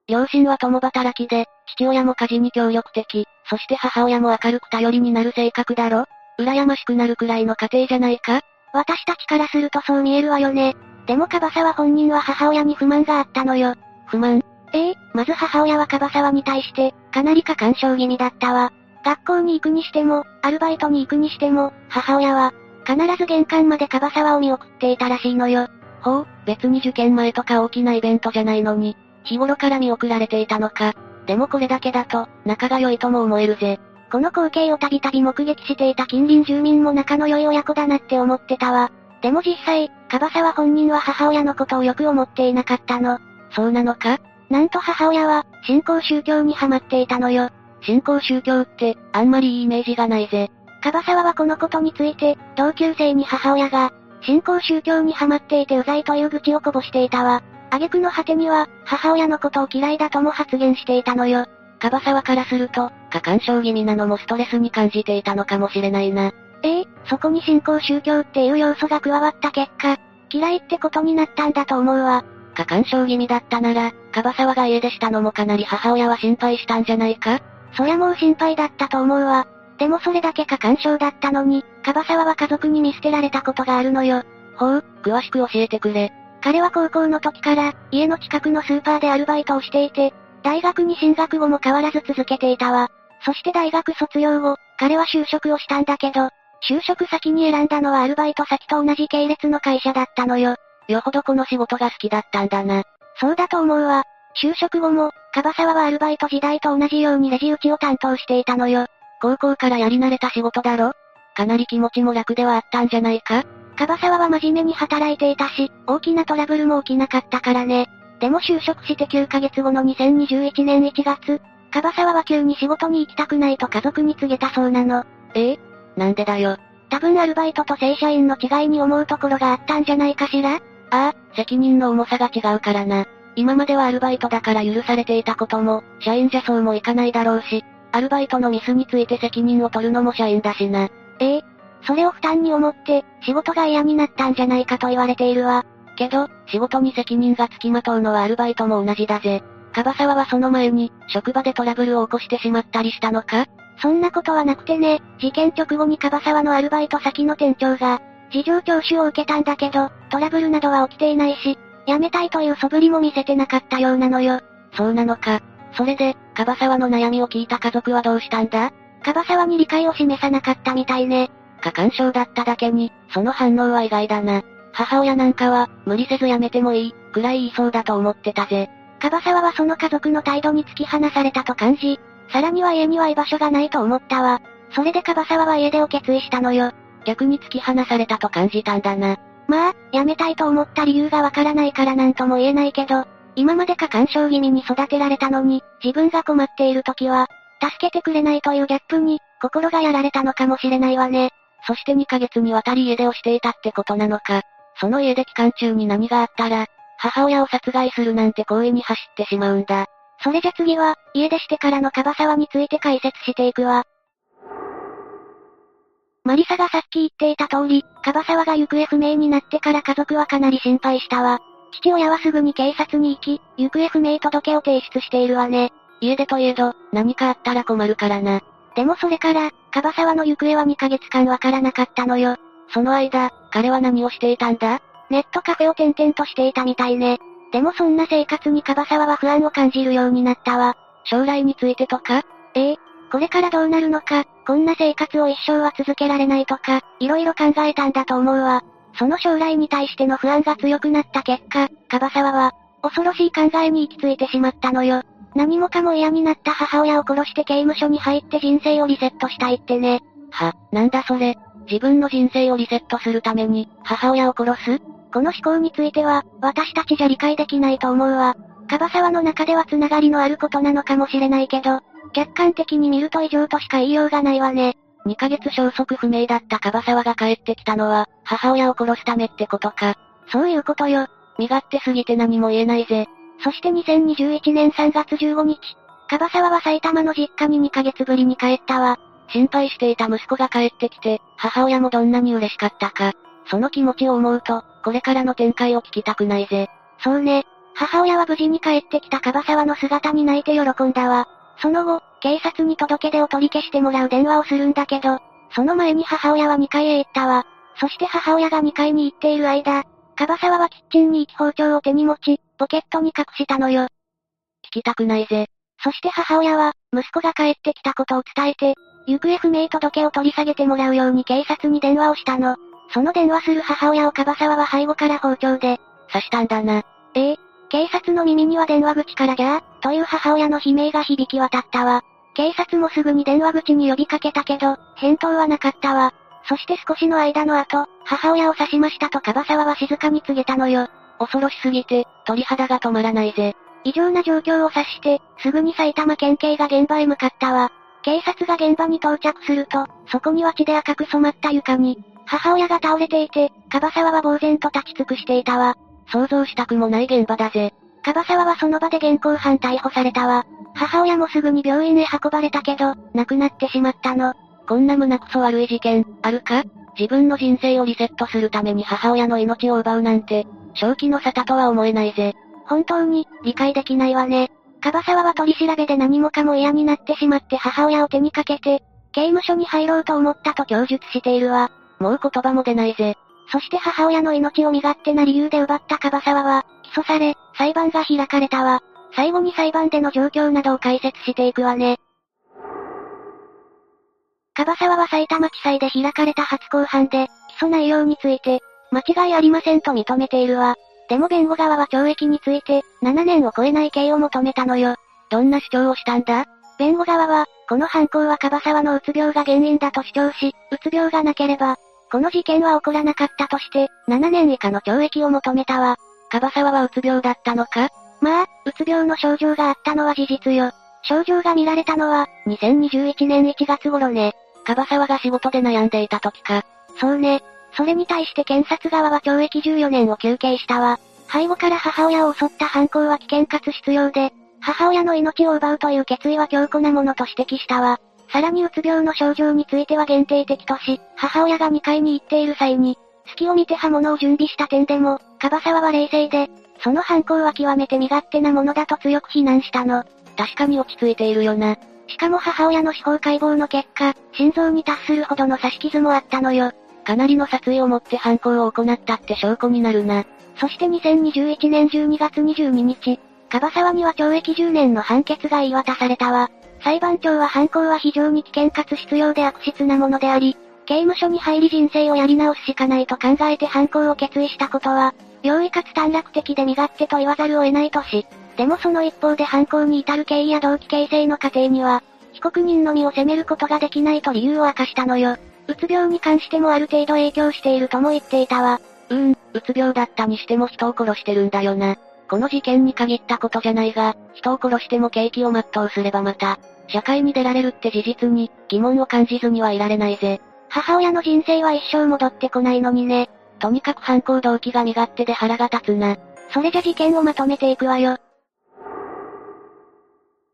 両親は共働きで、父親も家事に協力的、そして母親も明るく頼りになる性格だろ？羨ましくなるくらいの家庭じゃないか？私たちからするとそう見えるわよね。でもカバサワ本人は母親に不満があったのよ。不満？ええまず母親はカバサワに対して、かなり過干渉気味だったわ。学校に行くにしても、アルバイトに行くにしても、母親は、必ず玄関までカバサワを見送っていたらしいのよ。ほう、別に受験前とか大きなイベントじゃないのに、日頃から見送られていたのか。でもこれだけだと、仲が良いとも思えるぜ。この光景をたびたび目撃していた近隣住民も仲の良い親子だなって思ってたわ。でも実際、カバサワ本人は母親のことをよく思っていなかったの。そうなのか？なんと母親は、信仰宗教にハマっていたのよ。信仰宗教って、あんまりいいイメージがないぜ。カバサワはこのことについて、同級生に母親が、信仰宗教にハマっていてうざいという愚痴をこぼしていたわ。挙句の果てには、母親のことを嫌いだとも発言していたのよ。カバサワからすると、過干渉気味なのもストレスに感じていたのかもしれないな。ええそこに信仰宗教っていう要素が加わった結果、嫌いってことになったんだと思うわ。過干渉気味だったなら、カバサワが家出したのもかなり母親は心配したんじゃないか？そりゃもう心配だったと思うわ。でもそれだけ過干渉だったのに、カバサワは家族に見捨てられたことがあるのよ。ほう、詳しく教えてくれ。彼は高校の時から、家の近くのスーパーでアルバイトをしていて、大学に進学後も変わらず続けていたわ。そして大学卒業後、彼は就職をしたんだけど、就職先に選んだのはアルバイト先と同じ系列の会社だったのよ。よほどこの仕事が好きだったんだな。そうだと思うわ。就職後も、カバサワはアルバイト時代と同じようにレジ打ちを担当していたのよ。高校からやり慣れた仕事だろ？かなり気持ちも楽ではあったんじゃないか？カバサワは真面目に働いていたし、大きなトラブルも起きなかったからね。でも就職して9ヶ月後の2021年1月、カバサワは急に仕事に行きたくないと家族に告げたそうなの。え？えなんでだよ？多分アルバイトと正社員の違いに思うところがあったんじゃないかしら？ああ、責任の重さが違うからな。今まではアルバイトだから許されていたことも、社員じゃそうもいかないだろうし、アルバイトのミスについて責任を取るのも社員だしな。ええそれを負担に思って、仕事が嫌になったんじゃないかと言われているわ。けど、仕事に責任がつきまとうのはアルバイトも同じだぜ。樺沢はその前に、職場でトラブルを起こしてしまったりしたのか？そんなことはなくてね、事件直後に樺沢のアルバイト先の店長が、事情聴取を受けたんだけど、トラブルなどは起きていないし、辞めたいという素振りも見せてなかったようなのよ。そうなのか。それで、樺沢の悩みを聞いた家族はどうしたんだ？樺沢に理解を示さなかったみたいね。過干渉だっただけに、その反応は意外だな。母親なんかは、無理せず辞めてもいい、くらい言いそうだと思ってたぜ。樺沢はその家族の態度に突き放されたと感じ、さらには家には居場所がないと思ったわ。それで樺沢は家出を決意したのよ。逆に突き放されたと感じたんだな。まあ、辞めたいと思った理由がわからないからなんとも言えないけど、今まで過干渉気味に育てられたのに、自分が困っている時は、助けてくれないというギャップに、心がやられたのかもしれないわね。そして2ヶ月にわたり家出をしていたってことなのか。その家出期間中に何があったら、母親を殺害するなんて行為に走ってしまうんだ。それじゃ次は、家出してからの樺沢について解説していくわ。マリサがさっき言っていた通り、樺沢が行方不明になってから家族はかなり心配したわ。父親はすぐに警察に行き、行方不明届を提出しているわね。家出といえど、何かあったら困るからな。でもそれから、樺沢の行方は2ヶ月間わからなかったのよ。その間、彼は何をしていたんだ？ネットカフェを転々としていたみたいね。でもそんな生活に樺沢は不安を感じるようになったわ。将来についてとか？ええ。これからどうなるのか、こんな生活を一生は続けられないとか、色々考えたんだと思うわ。その将来に対しての不安が強くなった結果、樺沢は、恐ろしい考えに行き着いてしまったのよ。何もかも嫌になった母親を殺して刑務所に入って人生をリセットしたいってね。は、なんだそれ。自分の人生をリセットするために、母親を殺す？この思考については、私たちじゃ理解できないと思うわ。樺沢の中では繋がりのあることなのかもしれないけど、客観的に見ると異常としか言いようがないわね。2ヶ月消息不明だった樺沢が帰ってきたのは、母親を殺すためってことか。そういうことよ。身勝手すぎて何も言えないぜ。そして2021年3月15日、樺沢は埼玉の実家に2ヶ月ぶりに帰ったわ。心配していた息子が帰ってきて、母親もどんなに嬉しかったか。その気持ちを思うと、これからの展開を聞きたくないぜ。そうね。母親は無事に帰ってきた樺沢の姿に泣いて喜んだわ。その後、警察に届け出を取り消してもらう電話をするんだけど、その前に母親は2階へ行ったわ。そして母親が2階に行っている間、樺沢はキッチンに行き包丁を手に持ち、ポケットに隠したのよ。聞きたくないぜ。そして母親は、息子が帰ってきたことを伝えて、行方不明届を取り下げてもらうように警察に電話をしたの。その電話する母親を樺沢は背後から包丁で、刺したんだな。ええ。警察の耳には電話口からギャー、という母親の悲鳴が響き渡ったわ。警察もすぐに電話口に呼びかけたけど、返答はなかったわ。そして少しの間の後、母親を刺しましたと樺沢は静かに告げたのよ。恐ろしすぎて、鳥肌が止まらないぜ。異常な状況を察して、すぐに埼玉県警が現場へ向かったわ。警察が現場に到着すると、そこには血で赤く染まった床に、母親が倒れていて、樺沢は呆然と立ち尽くしていたわ。想像したくもない現場だぜ。樺沢はその場で現行犯逮捕されたわ。母親もすぐに病院へ運ばれたけど、亡くなってしまったの。こんな胸くそ悪い事件、あるか？自分の人生をリセットするために母親の命を奪うなんて、正気の沙汰とは思えないぜ。本当に、理解できないわね。樺沢は取り調べで何もかも嫌になってしまって母親を手にかけて、刑務所に入ろうと思ったと供述しているわ。もう言葉も出ないぜ。そして母親の命を身勝手な理由で奪った樺沢は、起訴され、裁判が開かれたわ。最後に裁判での状況などを解説していくわね。樺沢は埼玉地裁で開かれた初公判で、起訴内容について、間違いありませんと認めているわ。でも弁護側は懲役について、7年を超えない刑を求めたのよ。どんな主張をしたんだ？弁護側は、この犯行は樺沢のうつ病が原因だと主張し、うつ病がなければ、この事件は起こらなかったとして、7年以下の懲役を求めたわ。樺沢はうつ病だったのか？まあ、うつ病の症状があったのは事実よ。症状が見られたのは、2021年1月頃ね。樺沢が仕事で悩んでいた時か？そうね。それに対して検察側は懲役14年を求刑したわ。背後から母親を襲った犯行は危険かつ必要で、母親の命を奪うという決意は強固なものと指摘したわ。さらにうつ病の症状については限定的とし、母親が2階に行っている際に、隙を見て刃物を準備した点でも、樺沢は冷静で、その犯行は極めて身勝手なものだと強く非難したの。確かに落ち着いているよな。しかも母親の司法解剖の結果、心臓に達するほどの刺し傷もあったのよ。かなりの殺意を持って犯行を行ったって証拠になるな。そして2021年12月22日、樺沢には懲役10年の判決が言い渡されたわ。裁判長は犯行は非常に危険かつ必要で悪質なものであり、刑務所に入り人生をやり直すしかないと考えて犯行を決意したことは、容易かつ短絡的で身勝手と言わざるを得ないとし、でもその一方で犯行に至る経緯や動機形成の過程には、被告人の身を責めることができないと理由を明かしたのよ。うつ病に関してもある程度影響しているとも言っていたわ。うーん、うつ病だったにしても人を殺してるんだよな。この事件に限ったことじゃないが、人を殺しても刑期を全うすればまた、社会に出られるって事実に、疑問を感じずにはいられないぜ。母親の人生は一生戻ってこないのにね。とにかく犯行動機が身勝手で腹が立つな。それじゃ事件をまとめていくわよ。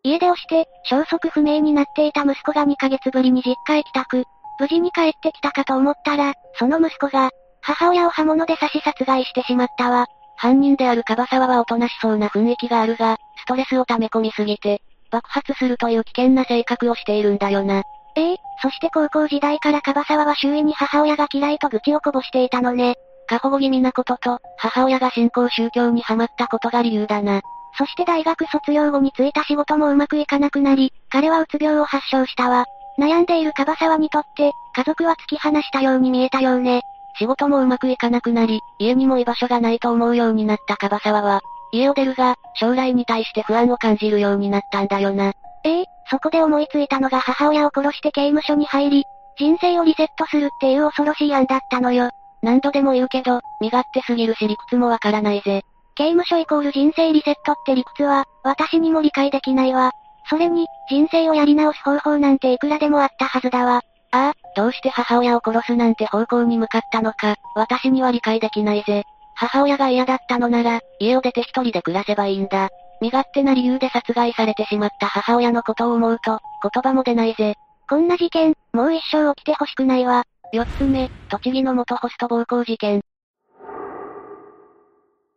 家出をして、消息不明になっていた息子が2ヶ月ぶりに実家へ帰宅。無事に帰ってきたかと思ったら、その息子が、母親を刃物で刺し殺害してしまったわ。犯人である樺沢はおとなしそうな雰囲気があるが、ストレスを溜め込みすぎて、爆発するという危険な性格をしているんだよな。ええそして高校時代から樺沢は周囲に母親が嫌いと愚痴をこぼしていたのね。過保護気味なことと、母親が信仰宗教にハマったことが理由だな。そして大学卒業後に就いた仕事もうまくいかなくなり、彼はうつ病を発症したわ。悩んでいる樺沢にとって、家族は突き放したように見えたようね。仕事もうまくいかなくなり、家にも居場所がないと思うようになった樺沢は、家を出るが、将来に対して不安を感じるようになったんだよな。ええそこで思いついたのが母親を殺して刑務所に入り、人生をリセットするっていう恐ろしい案だったのよ。何度でも言うけど、身勝手すぎるし理屈もわからないぜ。刑務所イコール人生リセットって理屈は、私にも理解できないわ。それに、人生をやり直す方法なんていくらでもあったはずだわ。ああ、どうして母親を殺すなんて方向に向かったのか、私には理解できないぜ。母親が嫌だったのなら、家を出て一人で暮らせばいいんだ。身勝手な理由で殺害されてしまった母親のことを思うと、言葉も出ないぜ。こんな事件、もう一生起きてほしくないわ。四つ目、栃木の元ホスト暴行事件。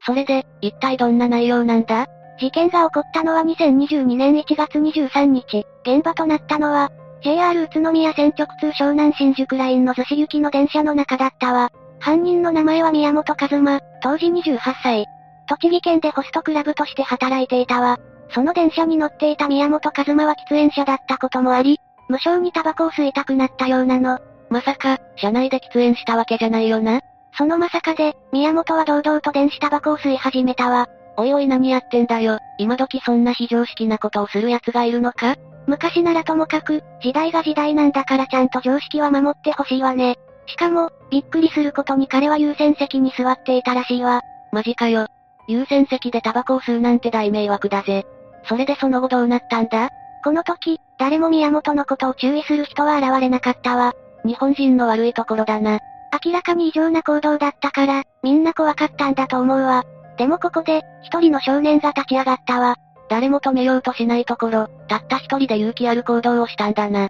それで、一体どんな内容なんだ？事件が起こったのは2022年1月23日。現場となったのは、JR 宇都宮線直通湘南新宿ラインの逗子行きの電車の中だったわ。犯人の名前は宮本和馬、当時28歳。栃木県でホストクラブとして働いていたわ。その電車に乗っていた宮本和馬は喫煙者だったこともあり、無償にタバコを吸いたくなったようなの。まさか、車内で喫煙したわけじゃないよな。そのまさかで、宮本は堂々と電子タバコを吸い始めたわ。おいおい何やってんだよ。今時そんな非常識なことをする奴がいるのか昔ならともかく、時代が時代なんだからちゃんと常識は守ってほしいわね。しかも、びっくりすることに彼は優先席に座っていたらしいわ。マジかよ。優先席でタバコを吸うなんて大迷惑だぜ。それでその後どうなったんだ？この時、誰も宮本のことを注意する人は現れなかったわ。日本人の悪いところだな。明らかに異常な行動だったから、みんな怖かったんだと思うわ。でもここで、一人の少年が立ち上がったわ。誰も止めようとしないところ、たった一人で勇気ある行動をしたんだな。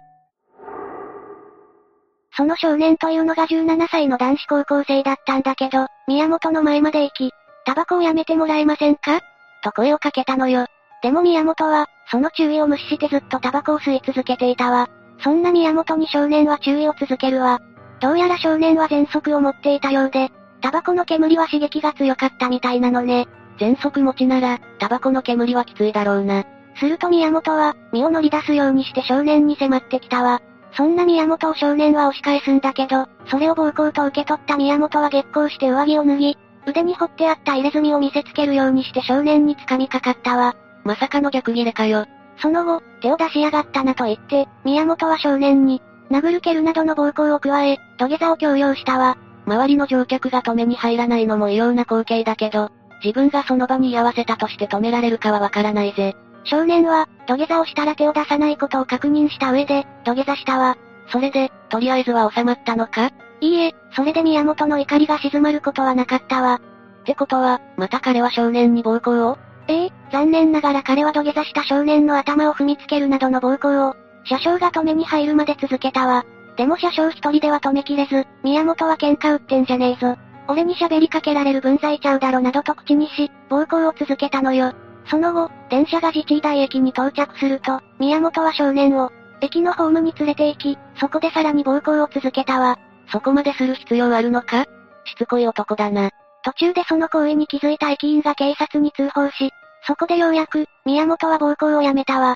その少年というのが17歳の男子高校生だったんだけど、宮本の前まで行き、タバコをやめてもらえませんか？と声をかけたのよ。でも宮本は、その注意を無視してずっとタバコを吸い続けていたわ。そんな宮本に少年は注意を続けるわ。どうやら少年は喘息を持っていたようで、タバコの煙は刺激が強かったみたいなのね。喘息持ちなら、タバコの煙はきついだろうな。すると宮本は、身を乗り出すようにして少年に迫ってきたわ。そんな宮本を少年は押し返すんだけど、それを暴行と受け取った宮本は激光して上着を脱ぎ、腕に掘ってあった入れ墨を見せつけるようにして少年に掴みかかったわ。まさかの逆ギレかよ。その後、手を出しやがったなと言って、宮本は少年に、殴る蹴るなどの暴行を加え、土下座を強要したわ。周りの乗客が止めに入らないのも異様な光景だけど、自分がその場に居合わせたとして止められるかはわからないぜ。少年は、土下座をしたら手を出さないことを確認した上で、土下座したわ。それで、とりあえずは収まったのかいいえ、それで宮本の怒りが静まることはなかったわ。ってことは、また彼は少年に暴行を？ええ、残念ながら彼は土下座した少年の頭を踏みつけるなどの暴行を、車掌が止めに入るまで続けたわ。でも車掌一人では止めきれず、宮本は喧嘩売ってんじゃねえぞ。俺に喋りかけられる分際ちゃうだろなどと口にし、暴行を続けたのよ。その後、電車が自治医大駅に到着すると、宮本は少年を、駅のホームに連れて行き、そこでさらに暴行を続けたわ。そこまでする必要あるのか？しつこい男だな。途中でその行為に気づいた駅員が警察に通報し、そこでようやく、宮本は暴行をやめたわ。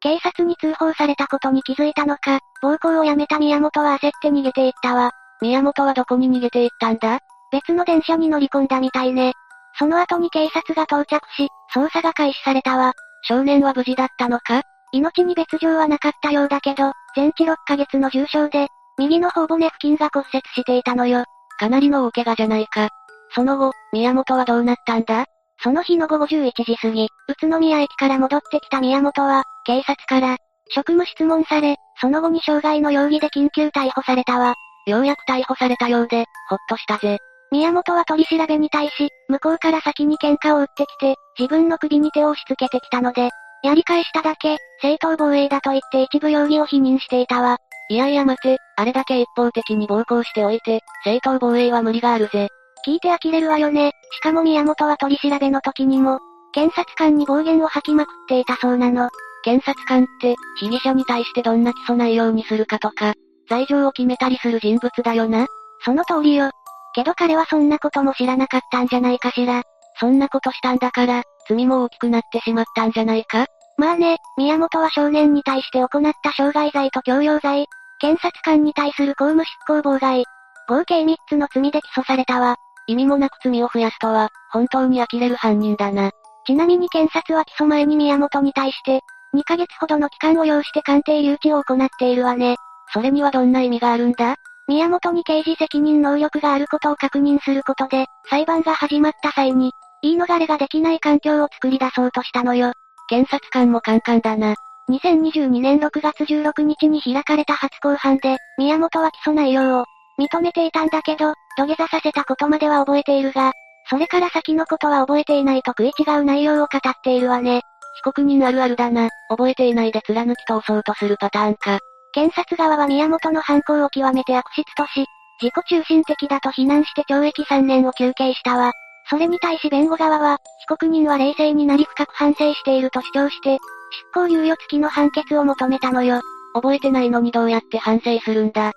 警察に通報されたことに気づいたのか、暴行をやめた宮本は焦って逃げていったわ。宮本はどこに逃げていったんだ？別の電車に乗り込んだみたいね。その後に警察が到着し、捜査が開始されたわ。少年は無事だったのか？命に別状はなかったようだけど、全治6ヶ月の重傷で、右の頬骨付近が骨折していたのよ。かなりの大怪我じゃないか。その後、宮本はどうなったんだ？その日の午後11時過ぎ、宇都宮駅から戻ってきた宮本は、警察から、職務質問され、その後に傷害の容疑で緊急逮捕されたわ。ようやく逮捕されたようで、ほっとしたぜ。宮本は取り調べに対し、向こうから先に喧嘩を打ってきて、自分の首に手を押し付けてきたので、やり返しただけ、正当防衛だと言って一部容疑を否認していたわ。いやいや待て、あれだけ一方的に暴行しておいて、正当防衛は無理があるぜ。聞いて呆れるわよね。しかも宮本は取り調べの時にも、検察官に暴言を吐きまくっていたそうなの。検察官って、被疑者に対してどんな起訴内容にするかとか、罪状を決めたりする人物だよな。その通りよ。けど彼はそんなことも知らなかったんじゃないかしら。そんなことしたんだから、罪も大きくなってしまったんじゃないか？まあね、宮本は少年に対して行った傷害罪と強要罪、検察官に対する公務執行妨害、合計3つの罪で起訴されたわ。意味もなく罪を増やすとは、本当に呆れる犯人だな。ちなみに検察は起訴前に宮本に対して、2ヶ月ほどの期間を要して鑑定留置を行っているわね。それにはどんな意味があるんだ？宮本に刑事責任能力があることを確認することで、裁判が始まった際に、言い逃れができない環境を作り出そうとしたのよ。検察官もカンカンだな。2022年6月16日に開かれた初公判で、宮本は起訴内容を認めていたんだけど、土下座させたことまでは覚えているが、それから先のことは覚えていないと食い違う内容を語っているわね。被告人あるあるだな。覚えていないで貫き通そうとするパターンか。検察側は宮本の犯行を極めて悪質とし、自己中心的だと非難して懲役3年を求刑したわ。それに対し弁護側は、被告人は冷静になり深く反省していると主張して、執行猶予付きの判決を求めたのよ。覚えてないのにどうやって反省するんだ。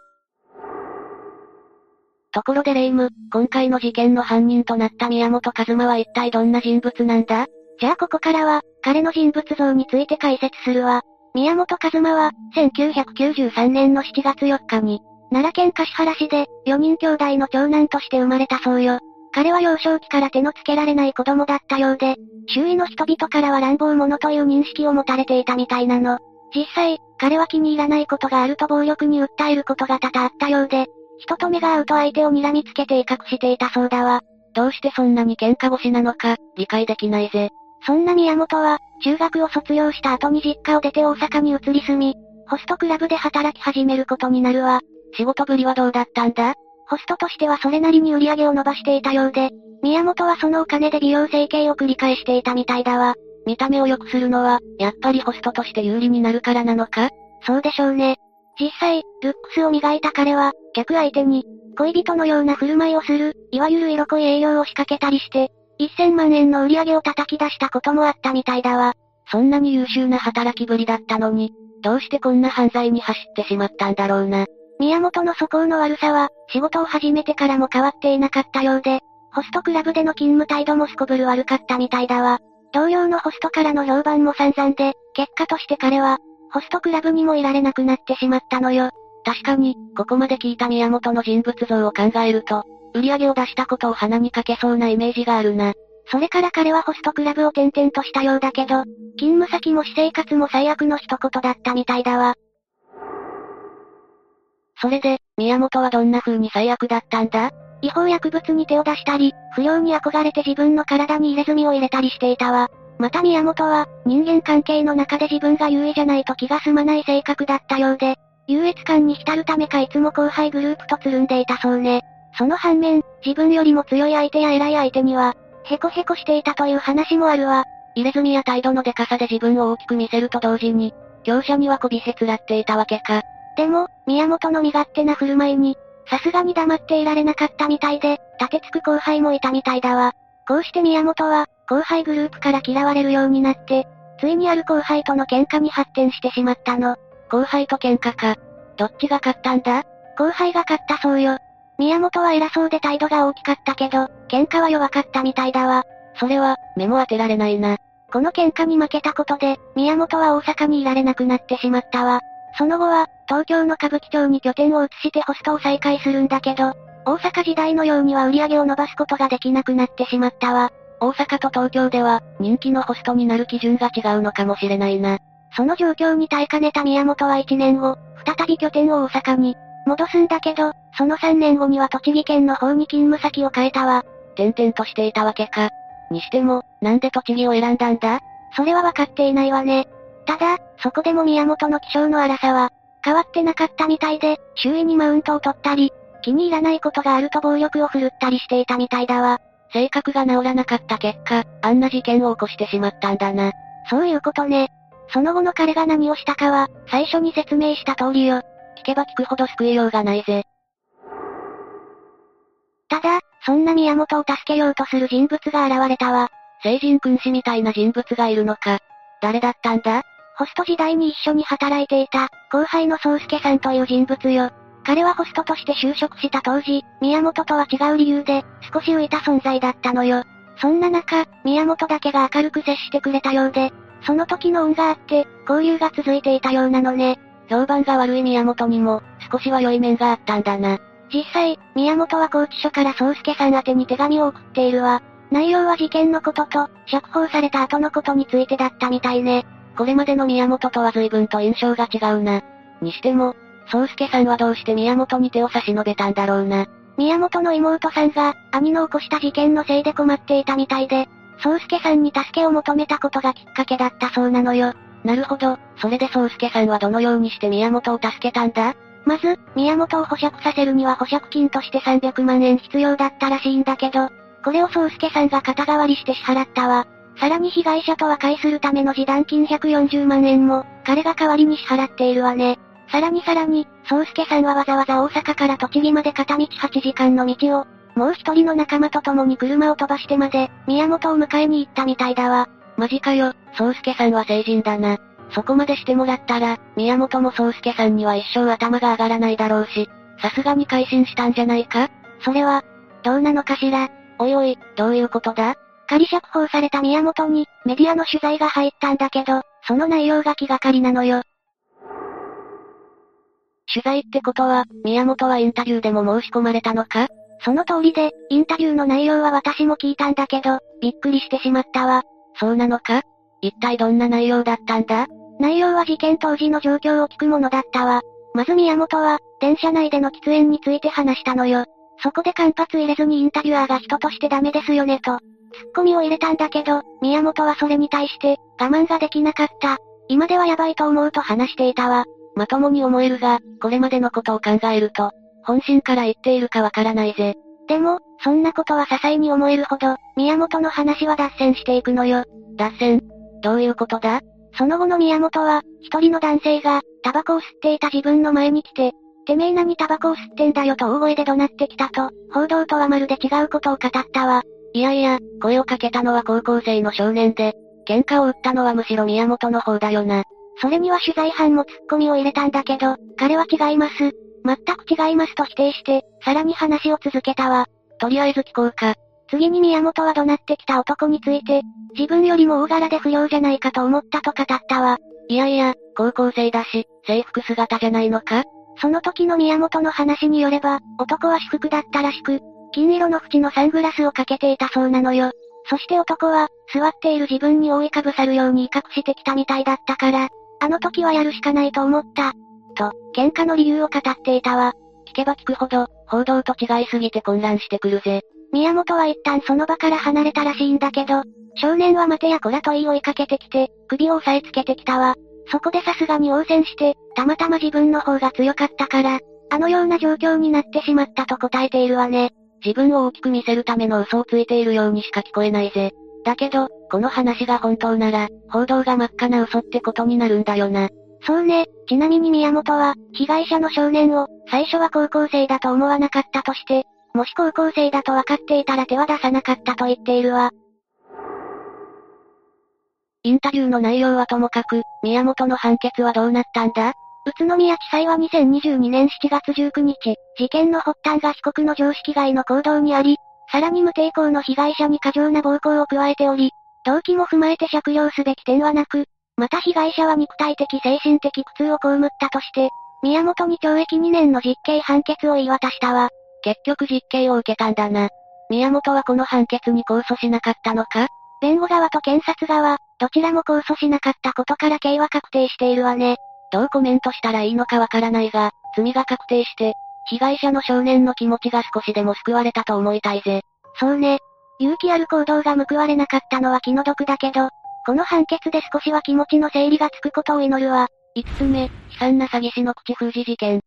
ところでレイム、今回の事件の犯人となった宮本和馬は一体どんな人物なんだ？じゃあここからは、彼の人物像について解説するわ。宮本和馬は、1993年の7月4日に、奈良県橿原市で、4人兄弟の長男として生まれたそうよ。彼は幼少期から手のつけられない子供だったようで、周囲の人々からは乱暴者という認識を持たれていたみたいなの。実際、彼は気に入らないことがあると暴力に訴えることが多々あったようで、人と目が合うと相手を睨みつけて威嚇していたそうだわ。どうしてそんなに喧嘩腰なのか、理解できないぜ。そんな宮本は、中学を卒業した後に実家を出て大阪に移り住み、ホストクラブで働き始めることになるわ。仕事ぶりはどうだったんだ？ホストとしてはそれなりに売り上げを伸ばしていたようで、宮本はそのお金で美容整形を繰り返していたみたいだわ。見た目を良くするのは、やっぱりホストとして有利になるからなのか？そうでしょうね。実際、ルックスを磨いた彼は、客相手に、恋人のような振る舞いをする、いわゆる色恋営業を仕掛けたりして、1000万円の売り上げを叩き出したこともあったみたいだわ。そんなに優秀な働きぶりだったのに、どうしてこんな犯罪に走ってしまったんだろうな。宮本の素行の悪さは、仕事を始めてからも変わっていなかったようで、ホストクラブでの勤務態度もすこぶる悪かったみたいだわ。同僚のホストからの評判も散々で、結果として彼は、ホストクラブにもいられなくなってしまったのよ。確かに、ここまで聞いた宮本の人物像を考えると、売り上げを出したことを鼻にかけそうなイメージがあるな。それから彼はホストクラブを転々としたようだけど、勤務先も私生活も最悪の一言だったみたいだわ。それで、宮本はどんな風に最悪だったんだ？違法薬物に手を出したり、不良に憧れて自分の体に入れ墨を入れたりしていたわ。また宮本は、人間関係の中で自分が優位じゃないと気が済まない性格だったようで、優越感に浸るためかいつも後輩グループとつるんでいたそうね。その反面、自分よりも強い相手や偉い相手には、ヘコヘコしていたという話もあるわ。入れ墨や態度のデカさで自分を大きく見せると同時に、強者には媚びへつらっていたわけか。でも、宮本の身勝手な振る舞いに、さすがに黙っていられなかったみたいで、立てつく後輩もいたみたいだわ。こうして宮本は、後輩グループから嫌われるようになって、ついにある後輩との喧嘩に発展してしまったの。後輩と喧嘩か。どっちが勝ったんだ？後輩が勝ったそうよ。宮本は偉そうで態度が大きかったけど、喧嘩は弱かったみたいだわ。それは、目も当てられないな。この喧嘩に負けたことで、宮本は大阪にいられなくなってしまったわ。その後は、東京の歌舞伎町に拠点を移してホストを再開するんだけど、大阪時代のようには売り上げを伸ばすことができなくなってしまったわ。大阪と東京では、人気のホストになる基準が違うのかもしれないな。その状況に耐えかねた宮本は1年後、再び拠点を大阪に戻すんだけど、その3年後には栃木県の方に勤務先を変えたわ。転々としていたわけか。にしても、なんで栃木を選んだんだ？それは分かっていないわね。ただ、そこでも宮本の気性の荒さは、変わってなかったみたいで、周囲にマウントを取ったり、気に入らないことがあると暴力を振るったりしていたみたいだわ。性格が治らなかった結果、あんな事件を起こしてしまったんだな。そういうことね。その後の彼が何をしたかは、最初に説明した通りよ。聞けば聞くほど救いようがないぜ。ただ、そんな宮本を助けようとする人物が現れたわ。聖人君子みたいな人物がいるのか。誰だったんだ？ホスト時代に一緒に働いていた、後輩の宗介さんという人物よ。彼はホストとして就職した当時、宮本とは違う理由で、少し浮いた存在だったのよ。そんな中、宮本だけが明るく接してくれたようで、その時の恩があって、交流が続いていたようなのね。評判が悪い宮本にも、少しは良い面があったんだな。実際、宮本は拘置所から宗介さん宛に手紙を送っているわ。内容は事件のことと、釈放された後のことについてだったみたいね。これまでの宮本とは随分と印象が違うな。にしても、宗介さんはどうして宮本に手を差し伸べたんだろうな。宮本の妹さんが、兄の起こした事件のせいで困っていたみたいで、宗介さんに助けを求めたことがきっかけだったそうなのよ。なるほど、それで宗介さんはどのようにして宮本を助けたんだ？まず、宮本を保釈させるには保釈金として300万円必要だったらしいんだけど、これを宗介さんが肩代わりして支払ったわ。さらに被害者と和解するための示談金140万円も、彼が代わりに支払っているわね。さらにさらに、宗介さんはわざわざ大阪から栃木まで片道8時間の道を、もう一人の仲間と共に車を飛ばしてまで、宮本を迎えに行ったみたいだわ。マジかよ、宗介さんは成人だな。そこまでしてもらったら、宮本も宗介さんには一生頭が上がらないだろうし、さすがに改心したんじゃないか？それは、どうなのかしら。おいおい、どういうことだ？仮釈放された宮本に、メディアの取材が入ったんだけど、その内容が気がかりなのよ。取材ってことは、宮本はインタビューでも申し込まれたのか？その通りで、インタビューの内容は私も聞いたんだけど、びっくりしてしまったわ。そうなのか？一体どんな内容だったんだ？内容は事件当時の状況を聞くものだったわ。まず宮本は、電車内での喫煙について話したのよ。そこで間髪入れずにインタビュアーが人としてダメですよねと、ツッコミを入れたんだけど、宮本はそれに対して、我慢ができなかった。今ではやばいと思うと話していたわ。まともに思えるが、これまでのことを考えると、本心から言っているかわからないぜ。でも、そんなことは些細に思えるほど、宮本の話は脱線していくのよ。脱線？どういうことだ？その後の宮本は、一人の男性が、タバコを吸っていた自分の前に来て、てめえ何タバコを吸ってんだよと大声で怒鳴ってきたと、報道とはまるで違うことを語ったわ。いやいや、声をかけたのは高校生の少年で、喧嘩を打ったのはむしろ宮本の方だよな。それには取材班もツッコミを入れたんだけど、彼は違います。全く違いますと否定して、さらに話を続けたわ。とりあえず聞こうか。次に宮本は怒鳴ってきた男について、自分よりも大柄で不良じゃないかと思ったと語ったわ。いやいや、高校生だし、制服姿じゃないのか？その時の宮本の話によれば、男は私服だったらしく、金色の縁のサングラスをかけていたそうなのよ。そして男は、座っている自分に覆いかぶさるように威嚇してきたみたいだったから、あの時はやるしかないと思った。と、喧嘩の理由を語っていたわ。聞けば聞くほど、報道と違いすぎて混乱してくるぜ。宮本は一旦その場から離れたらしいんだけど、少年は待てやこらと言い追いかけてきて、首を押さえつけてきたわ。そこでさすがに応戦して、たまたま自分の方が強かったから、あのような状況になってしまったと答えているわね。自分を大きく見せるための嘘をついているようにしか聞こえないぜ。だけど、この話が本当なら、報道が真っ赤な嘘ってことになるんだよな。そうね、ちなみに宮本は、被害者の少年を、最初は高校生だと思わなかったとして、もし高校生だと分かっていたら手は出さなかったと言っているわ。インタビューの内容はともかく、宮本の判決はどうなったんだ？宇都宮地裁は2022年7月19日、事件の発端が被告の常識外の行動にあり、さらに無抵抗の被害者に過剰な暴行を加えており、動機も踏まえて酌量すべき点はなく、また被害者は肉体的精神的苦痛を被ったとして、宮本に懲役2年の実刑判決を言い渡したわ。結局実刑を受けたんだな。宮本はこの判決に控訴しなかったのか？弁護側と検察側、どちらも控訴しなかったことから刑は確定しているわね。どうコメントしたらいいのかわからないが、罪が確定して、被害者の少年の気持ちが少しでも救われたと思いたいぜ。そうね。勇気ある行動が報われなかったのは気の毒だけど、この判決で少しは気持ちの整理がつくことを祈るわ。5つ目、悲惨な詐欺師の口封じ事件。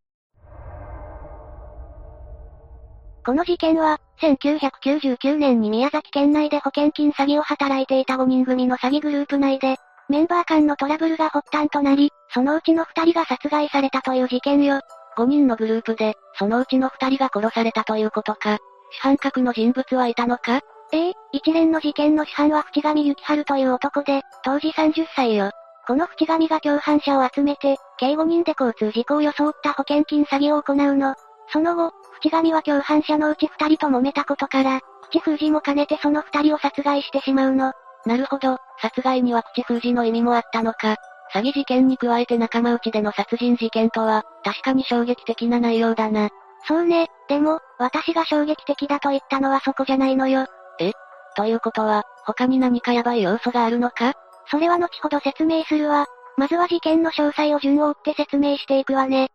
この事件は、1999年に宮崎県内で保険金詐欺を働いていた5人組の詐欺グループ内で、メンバー間のトラブルが発端となり、そのうちの2人が殺害されたという事件よ。5人のグループで、そのうちの2人が殺されたということか。主犯格の人物はいたのか？ええ一連の事件の主犯は淵上幸春という男で、当時30歳よ。この淵上が共犯者を集めて、計5人で交通事故を装った保険金詐欺を行うの。その後、淵上は共犯者のうち2人と揉めたことから、口封じも兼ねてその2人を殺害してしまうの。なるほど、殺害には口封じの意味もあったのか。詐欺事件に加えて仲間内での殺人事件とは、確かに衝撃的な内容だな。そうね、でも、私が衝撃的だと言ったのはそこじゃないのよ。え？ということは、他に何かヤバい要素があるのか？それは後ほど説明するわ。まずは事件の詳細を順を追って説明していくわね。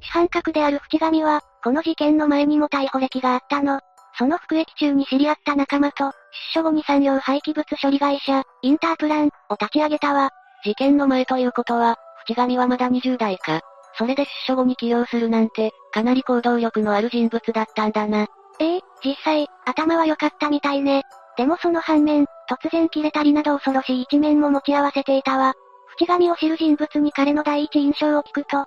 主犯格である淵上は、この事件の前にも逮捕歴があったの。その服役中に知り合った仲間と、出所後に産業廃棄物処理会社、インタープラン、を立ち上げたわ。事件の前ということは、淵上はまだ20代か。それで出所後に起用するなんて、かなり行動力のある人物だったんだな。ええ実際、頭は良かったみたいね。でもその反面、突然切れたりなど恐ろしい一面も持ち合わせていたわ。淵上を知る人物に彼の第一印象を聞くと、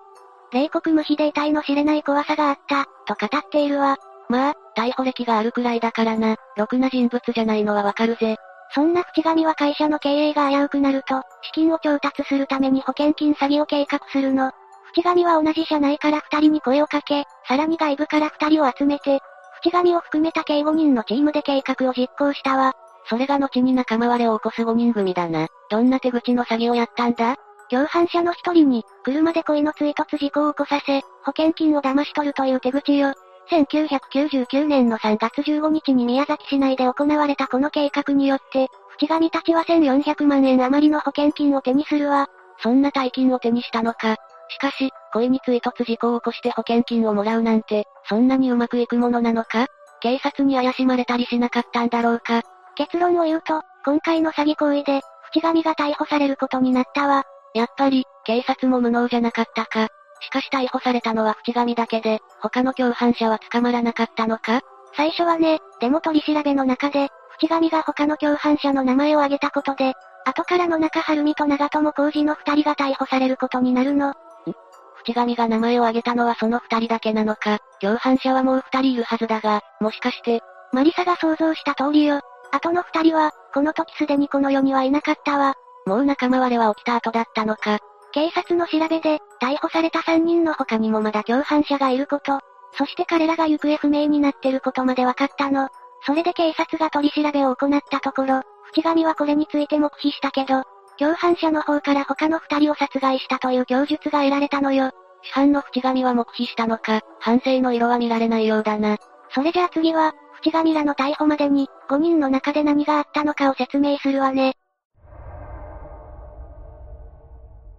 冷酷無比で遺体の知れない怖さがあった、と語っているわ。まあ、逮捕歴があるくらいだからな、ろくな人物じゃないのはわかるぜ。そんな淵上は会社の経営が危うくなると、資金を調達するために保険金詐欺を計画するの。淵上は同じ社内から二人に声をかけ、さらに外部から二人を集めて、淵上を含めた計5人のチームで計画を実行したわ。それが後に仲間割れを起こす5人組だな。どんな手口の詐欺をやったんだ？共犯者の一人に、車で恋の追突事故を起こさせ、保険金を騙し取るという手口よ。1999年の3月15日に宮崎市内で行われたこの計画によって、淵上たちは1400万円余りの保険金を手にするわ。そんな大金を手にしたのか。しかし、恋に追突事故を起こして保険金をもらうなんて、そんなにうまくいくものなのか警察に怪しまれたりしなかったんだろうか結論を言うと、今回の詐欺行為で、淵上が逮捕されることになったわ。やっぱり、警察も無能じゃなかったか。しかし逮捕されたのは淵上だけで、他の共犯者は捕まらなかったのか？最初はね、でも取り調べの中で、淵上が他の共犯者の名前を挙げたことで、後からの中春美と長友浩二の二人が逮捕されることになるの。淵上が名前を挙げたのはその二人だけなのか、共犯者はもう二人いるはずだが、もしかして、マリサが想像した通りよ。後の二人は、この時すでにこの世にはいなかったわ。もう仲間割れは起きた後だったのか？警察の調べで、逮捕された3人の他にもまだ共犯者がいること、そして彼らが行方不明になってることまで分かったの。それで警察が取り調べを行ったところ、淵上はこれについて黙秘したけど、共犯者の方から他の2人を殺害したという供述が得られたのよ。主犯の淵上は黙秘したのか、反省の色は見られないようだな。それじゃあ次は、淵上らの逮捕までに、5人の中で何があったのかを説明するわね。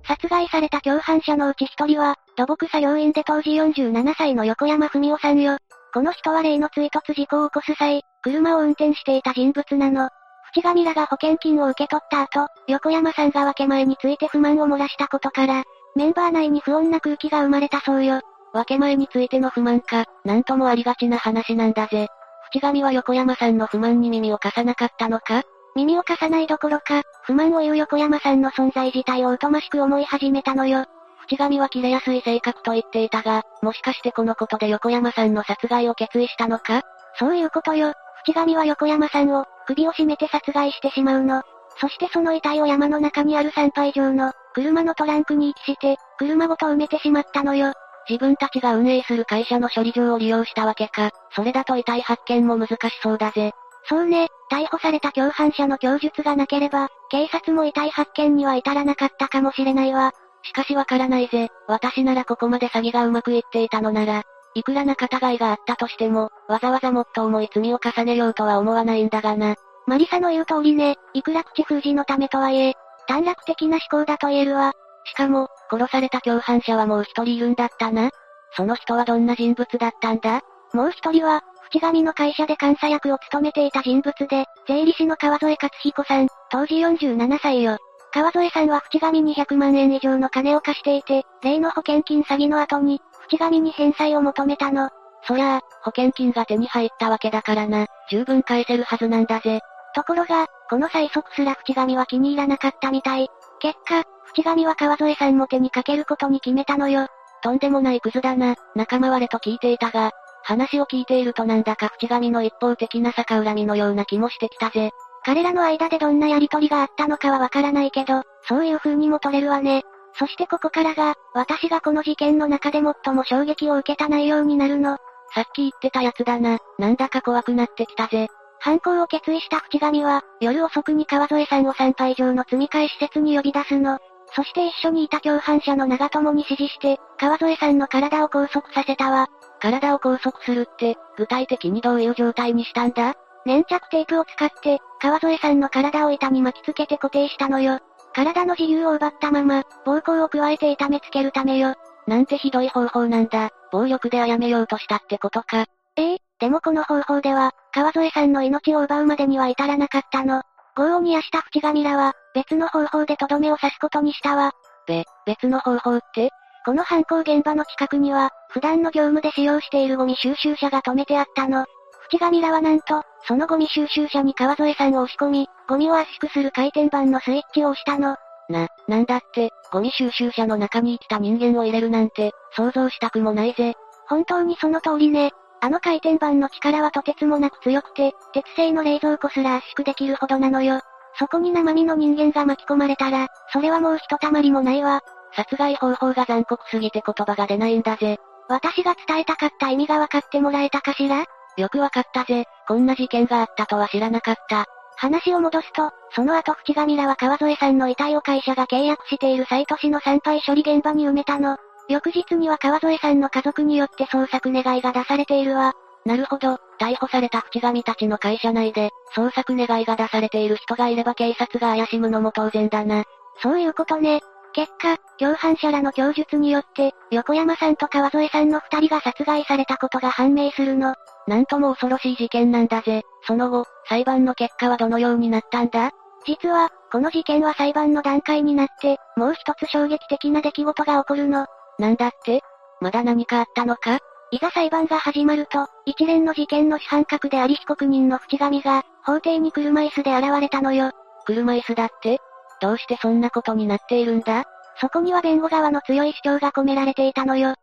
殺害された共犯者のうち一人は、土木作業員で当時47歳の横山文夫さんよ。この人は例の追突事故を起こす際、車を運転していた人物なの。淵上らが保険金を受け取った後、横山さんが分け前について不満を漏らしたことから、メンバー内に不穏な空気が生まれたそうよ。分け前についての不満か、なんともありがちな話なんだぜ。淵上は横山さんの不満に耳を貸さなかったのか？耳を貸さないどころか、不満を言う横山さんの存在自体を疎ましく思い始めたのよ。淵上は切れやすい性格と言っていたが、もしかしてこのことで横山さんの殺害を決意したのか？そういうことよ。淵上は横山さんを、首を絞めて殺害してしまうの。そしてその遺体を山の中にある参拝場の、車のトランクに遺棄して、車ごと埋めてしまったのよ。自分たちが運営する会社の処理場を利用したわけか。それだと遺体発見も難しそうだぜ。そうね、逮捕された共犯者の供述がなければ、警察も遺体発見には至らなかったかもしれないわ。しかしわからないぜ。私ならここまで詐欺がうまくいっていたのなら、いくらな仲違いがあったとしても、わざわざもっと重い罪を重ねようとは思わないんだがな。マリサの言う通りね、いくら口封じのためとはいえ、短絡的な思考だと言えるわ。しかも、殺された共犯者はもう一人いるんだったな。その人はどんな人物だったんだ？もう一人は、淵上の会社で監査役を務めていた人物で、税理士の川添克彦さん、当時47歳よ。川添さんは淵上に100万円以上の金を貸していて、例の保険金詐欺の後に、淵上に返済を求めたの。そりゃあ、保険金が手に入ったわけだからな、十分返せるはずなんだぜ。ところが、この催促すら淵上は気に入らなかったみたい。結果、淵上は川添さんも手にかけることに決めたのよ。とんでもないクズだな、仲間割れと聞いていたが、話を聞いているとなんだか淵上の一方的な逆恨みのような気もしてきたぜ。彼らの間でどんなやりとりがあったのかはわからないけど、そういう風にも取れるわね。そしてここからが、私がこの事件の中で最も衝撃を受けた内容になるの。さっき言ってたやつだな、なんだか怖くなってきたぜ。犯行を決意した淵上は、夜遅くに川添さんを参拝場の積み替え施設に呼び出すの。そして一緒にいた共犯者の長友に指示して、川添さんの体を拘束させたわ。体を拘束するって、具体的にどういう状態にしたんだ？粘着テープを使って、川添さんの体を板に巻きつけて固定したのよ。体の自由を奪ったまま、暴行を加えて痛めつけるためよ。なんてひどい方法なんだ。暴力で殺めようとしたってことか。ええでもこの方法では、川添さんの命を奪うまでには至らなかったの。業を煮やした淵上らは、別の方法でとどめを刺すことにしたわ。べ、別の方法って？この犯行現場の近くには、普段の業務で使用しているゴミ収集車が止めてあったの。淵上らはなんと、そのゴミ収集車に川添さんを押し込み、ゴミを圧縮する回転板のスイッチを押したの。な、なんだって、ゴミ収集車の中に生きた人間を入れるなんて、想像したくもないぜ。本当にその通りね。あの回転板の力はとてつもなく強くて、鉄製の冷蔵庫すら圧縮できるほどなのよ。そこに生身の人間が巻き込まれたら、それはもうひとたまりもないわ。殺害方法が残酷すぎて言葉が出ないんだぜ。私が伝えたかった意味が分かってもらえたかしら？よくわかったぜ。こんな事件があったとは知らなかった。話を戻すと、その後淵上らは川添さんの遺体を会社が契約しているサイト市の参拝処理現場に埋めたの。翌日には川添さんの家族によって捜索願いが出されているわ。なるほど、逮捕された淵上たちの会社内で、捜索願いが出されている人がいれば警察が怪しむのも当然だな。そういうことね。結果、共犯者らの供述によって、横山さんと川添さんの二人が殺害されたことが判明するの。なんとも恐ろしい事件なんだぜ。その後、裁判の結果はどのようになったんだ？実は、この事件は裁判の段階になって、もう一つ衝撃的な出来事が起こるの。なんだって？まだ何かあったのか？いざ裁判が始まると、一連の事件の主犯格であり被告人の淵上が、法廷に車椅子で現れたのよ。車椅子だって？どうしてそんなことになっているんだ？そこには弁護側の強い主張が込められていたのよ。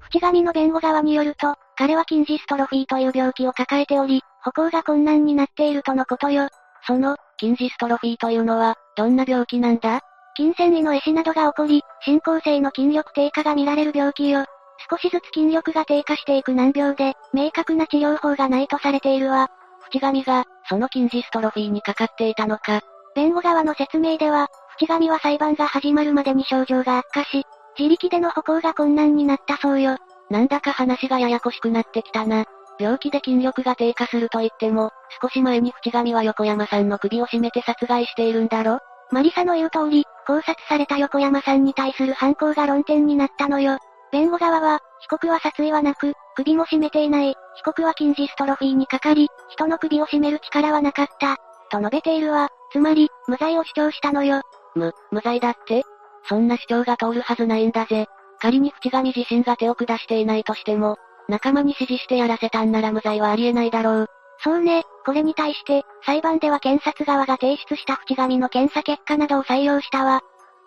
淵上の弁護側によると、彼は筋ジストロフィーという病気を抱えており、歩行が困難になっているとのことよ。その、筋ジストロフィーというのは、どんな病気なんだ？筋繊維の壊死などが起こり、進行性の筋力低下が見られる病気よ。少しずつ筋力が低下していく難病で、明確な治療法がないとされているわ。淵上が、その筋ジストロフィーにかかっていたのか。弁護側の説明では、淵上は裁判が始まるまでに症状が悪化し、自力での歩行が困難になったそうよ。なんだか話がややこしくなってきたな。病気で筋力が低下すると言っても、少し前に淵上は横山さんの首を絞めて殺害しているんだろマリサの言う通り、考察された横山さんに対する犯行が論点になったのよ。弁護側は、被告は殺意はなく、首も絞めていない、被告は筋ジストロフィーにかかり、人の首を絞める力はなかった、と述べているわ。つまり、無罪を主張したのよ。む、無罪だって？そんな主張が通るはずないんだぜ。仮に淵上自身が手を下していないとしても、仲間に指示してやらせたんなら無罪はありえないだろう。そうね、これに対して、裁判では検察側が提出した淵上の検査結果などを採用したわ。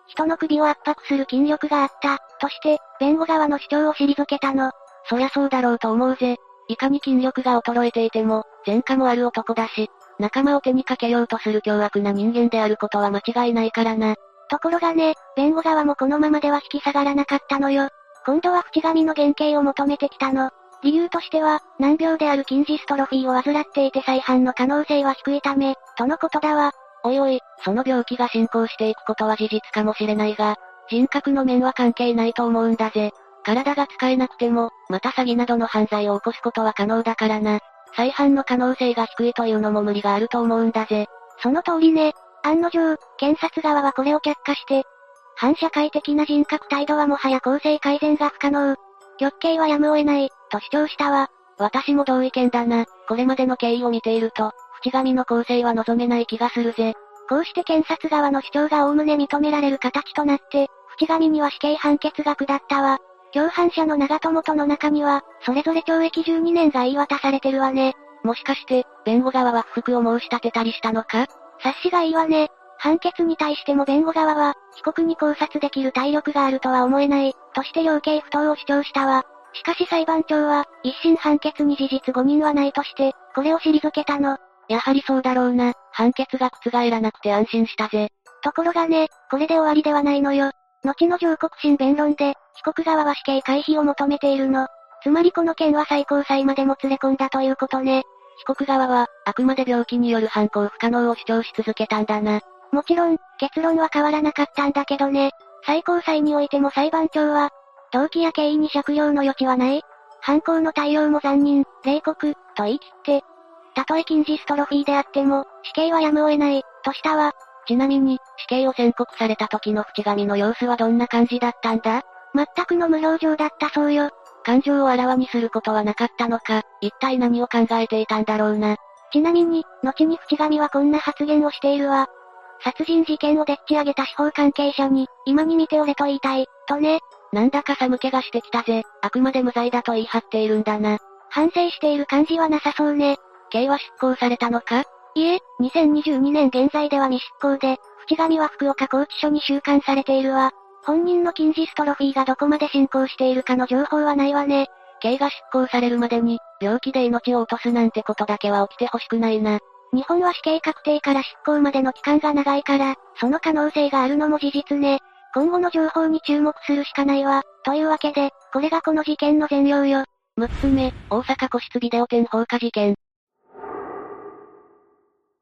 人の首を圧迫する筋力があった、として、弁護側の主張を退けたの。そりゃそうだろうと思うぜ。いかに筋力が衰えていても、前科もある男だし、仲間を手にかけようとする凶悪な人間であることは間違いないからな。ところがね、弁護側もこのままでは引き下がらなかったのよ。今度は淵上の減刑を求めてきたの。理由としては、難病である筋ジストロフィーを患っていて再犯の可能性は低いため、とのことだわ。おいおい、その病気が進行していくことは事実かもしれないが、人格の面は関係ないと思うんだぜ。体が使えなくても、また詐欺などの犯罪を起こすことは可能だからな。再犯の可能性が低いというのも無理があると思うんだぜ。その通りね。案の定、検察側はこれを却下して、反社会的な人格態度はもはや構成改善が不可能。極刑はやむを得ない、と主張したわ。私も同意見だな。これまでの経緯を見ていると、淵上の構成は望めない気がするぜ。こうして検察側の主張が概ね認められる形となって、淵上には死刑判決が下ったわ。共犯者の長友との中には、それぞれ懲役12年が言い渡されてるわね。もしかして、弁護側は不服を申し立てたりしたのか？察しがいいわね。判決に対しても弁護側は、被告に考察できる体力があるとは思えない、として量刑不当を主張したわ。しかし裁判長は、一審判決に事実誤認はないとして、これを退けたの。やはりそうだろうな。判決が覆らなくて安心したぜ。ところがね、これで終わりではないのよ。後の上告審弁論で、被告側は死刑回避を求めているの。つまりこの件は最高裁までも連れ込んだということね。被告側は、あくまで病気による犯行不可能を主張し続けたんだな。もちろん、結論は変わらなかったんだけどね。最高裁においても裁判長は、動機や経緯に借用の余地はない。犯行の対応も残忍、冷酷、と言い切って、たとえ禁ジストロフィーであっても、死刑はやむを得ない、としたわ。ちなみに、死刑を宣告された時の淵上の様子はどんな感じだったんだ？全くの無表情だったそうよ。感情をあらわにすることはなかったのか、一体何を考えていたんだろうな。ちなみに、後に淵上はこんな発言をしているわ。殺人事件をでっち上げた司法関係者に、今に見ておれと言いたい、とね。なんだか寒気がしてきたぜ。あくまで無罪だと言い張っているんだな。反省している感じはなさそうね。刑は執行されたのか？いえ、2022年現在では未執行で、淵上は福岡拘置所に収監されているわ。本人の禁ジストロフィーがどこまで進行しているかの情報はないわね。刑が執行されるまでに、病気で命を落とすなんてことだけは起きてほしくないな。日本は死刑確定から執行までの期間が長いから、その可能性があるのも事実ね。今後の情報に注目するしかないわ。というわけで、これがこの事件の全容よ。6つ目、大阪個室ビデオ店放火事件。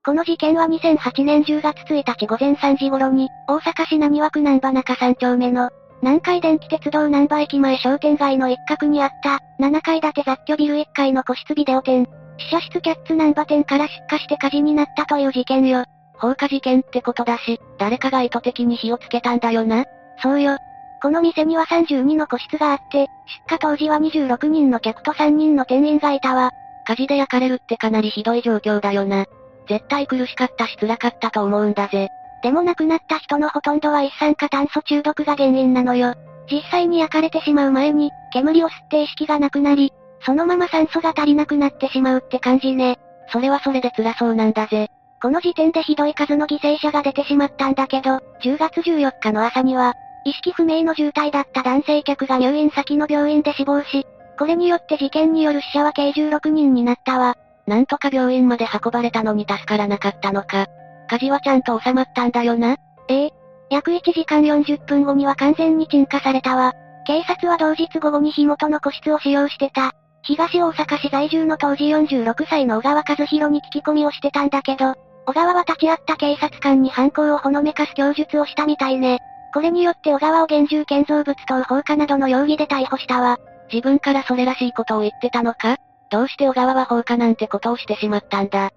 この事件は2008年10月1日午前3時頃に、大阪市浪速区南波中3丁目の、南海電気鉄道南波駅前商店街の一角にあった、7階建て雑居ビル1階の個室ビデオ店。試写室キャッツ南波店から出火して火事になったという事件よ。放火事件ってことだし、誰かが意図的に火をつけたんだよな。そうよ。この店には32の個室があって、出火当時は26人の客と3人の店員がいたわ。火事で焼かれるってかなりひどい状況だよな。絶対苦しかったし辛かったと思うんだぜ。でも亡くなった人のほとんどは一酸化炭素中毒が原因なのよ。実際に焼かれてしまう前に、煙を吸って意識がなくなり、そのまま酸素が足りなくなってしまうって感じね。それはそれで辛そうなんだぜ。この時点でひどい数の犠牲者が出てしまったんだけど、10月14日の朝には、意識不明の重体だった男性客が入院先の病院で死亡し、これによって事件による死者は計16人になったわ。なんとか病院まで運ばれたのに助からなかったのか。火事はちゃんと収まったんだよな。ええ。約1時間40分後には完全に鎮火されたわ。警察は同日午後に火元の個室を使用してた。東大阪市在住の当時46歳の小川和弘に聞き込みをしてたんだけど、小川は立ち会った警察官に犯行をほのめかす供述をしたみたいね。これによって小川を厳重建造物等放火などの容疑で逮捕したわ。自分からそれらしいことを言ってたのか？どうして小川は放火なんてことをしてしまったんだ。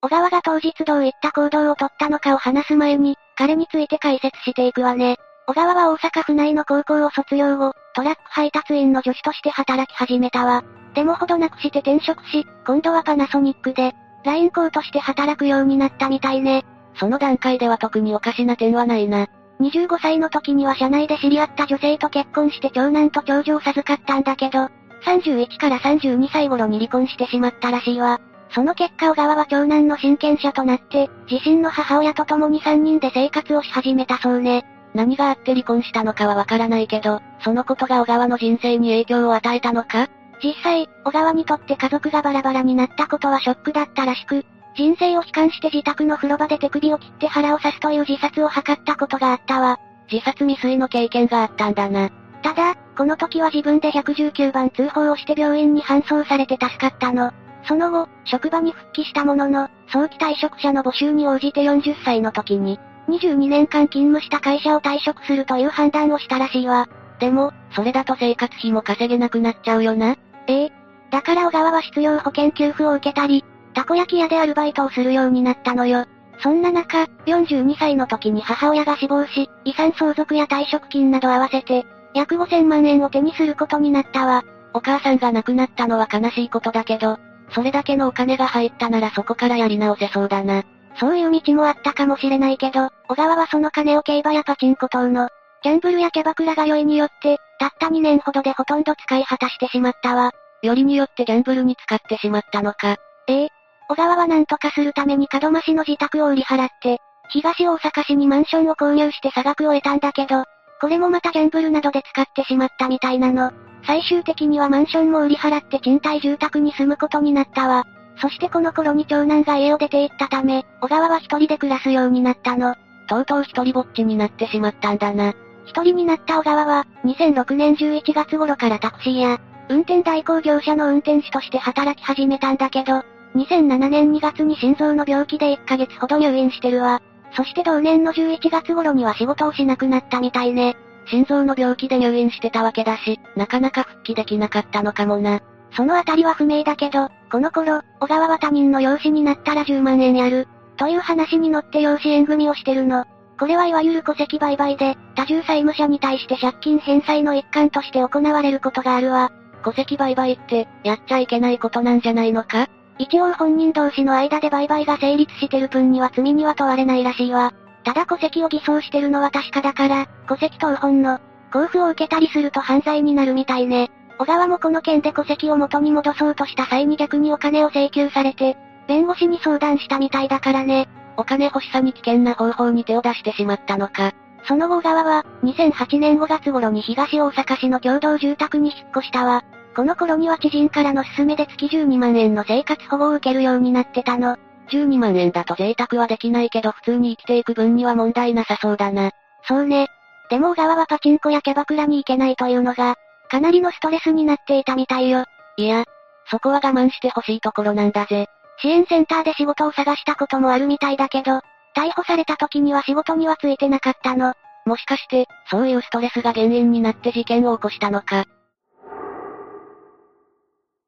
小川が当日どういった行動をとったのかを話す前に、彼について解説していくわね。小川は大阪府内の高校を卒業後、トラック配達員の助手として働き始めたわ。でもほどなくして転職し、今度はパナソニックで、ラインコーとして働くようになったみたいね。その段階では特におかしな点はないな。25歳の時には社内で知り合った女性と結婚して長男と長女を授かったんだけど、31から32歳頃に離婚してしまったらしいわ。その結果小川は長男の親権者となって、自身の母親と共に3人で生活をし始めたそうね。何があって離婚したのかはわからないけど、そのことが小川の人生に影響を与えたのか？実際、小川にとって家族がバラバラになったことはショックだったらしく、人生を悲観して自宅の風呂場で手首を切って腹を刺すという自殺を図ったことがあったわ。自殺未遂の経験があったんだな。ただ、この時は自分で119番通報をして病院に搬送されて助かったの。その後、職場に復帰したものの、早期退職者の募集に応じて40歳の時に、22年間勤務した会社を退職するという判断をしたらしいわ。でも、それだと生活費も稼げなくなっちゃうよな。ええ。だから小川は失業保険給付を受けたり、たこ焼き屋でアルバイトをするようになったのよ。そんな中、42歳の時に母親が死亡し、遺産相続や退職金など合わせて、約5000万円を手にすることになったわ。お母さんが亡くなったのは悲しいことだけど、それだけのお金が入ったならそこからやり直せそうだな。そういう道もあったかもしれないけど、小川はその金を競馬やパチンコ等の、ギャンブルやキャバクラが酔いによって、たった2年ほどでほとんど使い果たしてしまったわ。よりによってギャンブルに使ってしまったのか。ええ。小川は何とかするために門真市の自宅を売り払って、東大阪市にマンションを購入して差額を得たんだけど、これもまたギャンブルなどで使ってしまったみたいなの。最終的にはマンションも売り払って賃貸住宅に住むことになったわ。そしてこの頃に長男が家を出て行ったため、小川は一人で暮らすようになったの。とうとう一人ぼっちになってしまったんだな。一人になった小川は、2006年11月頃からタクシーや、運転代行業者の運転手として働き始めたんだけど、2007年2月に心臓の病気で1ヶ月ほど入院してるわ。そして同年の11月頃には仕事をしなくなったみたいね。心臓の病気で入院してたわけだし、なかなか復帰できなかったのかもな。そのあたりは不明だけど、この頃、小川は他人の養子になったら10万円やる。という話に乗って養子縁組をしてるの。これはいわゆる戸籍売買で、多重債務者に対して借金返済の一環として行われることがあるわ。戸籍売買って、やっちゃいけないことなんじゃないのか？一応本人同士の間で売買が成立してる分には罪には問われないらしいわ。ただ戸籍を偽装してるのは確かだから、戸籍等本の交付を受けたりすると犯罪になるみたいね。小川もこの件で戸籍を元に戻そうとした際に逆にお金を請求されて、弁護士に相談したみたいだからね。お金欲しさに危険な方法に手を出してしまったのか。その後小川は、2008年5月頃に東大阪市の共同住宅に引っ越したわ。この頃には知人からの勧めで月12万円の生活保護を受けるようになってたの。12万円だと贅沢はできないけど普通に生きていく分には問題なさそうだな。そうね。でも小川はパチンコやキャバクラに行けないというのが、かなりのストレスになっていたみたいよ。いや、そこは我慢してほしいところなんだぜ。支援センターで仕事を探したこともあるみたいだけど、逮捕された時には仕事にはついてなかったの。もしかして、そういうストレスが原因になって事件を起こしたのか。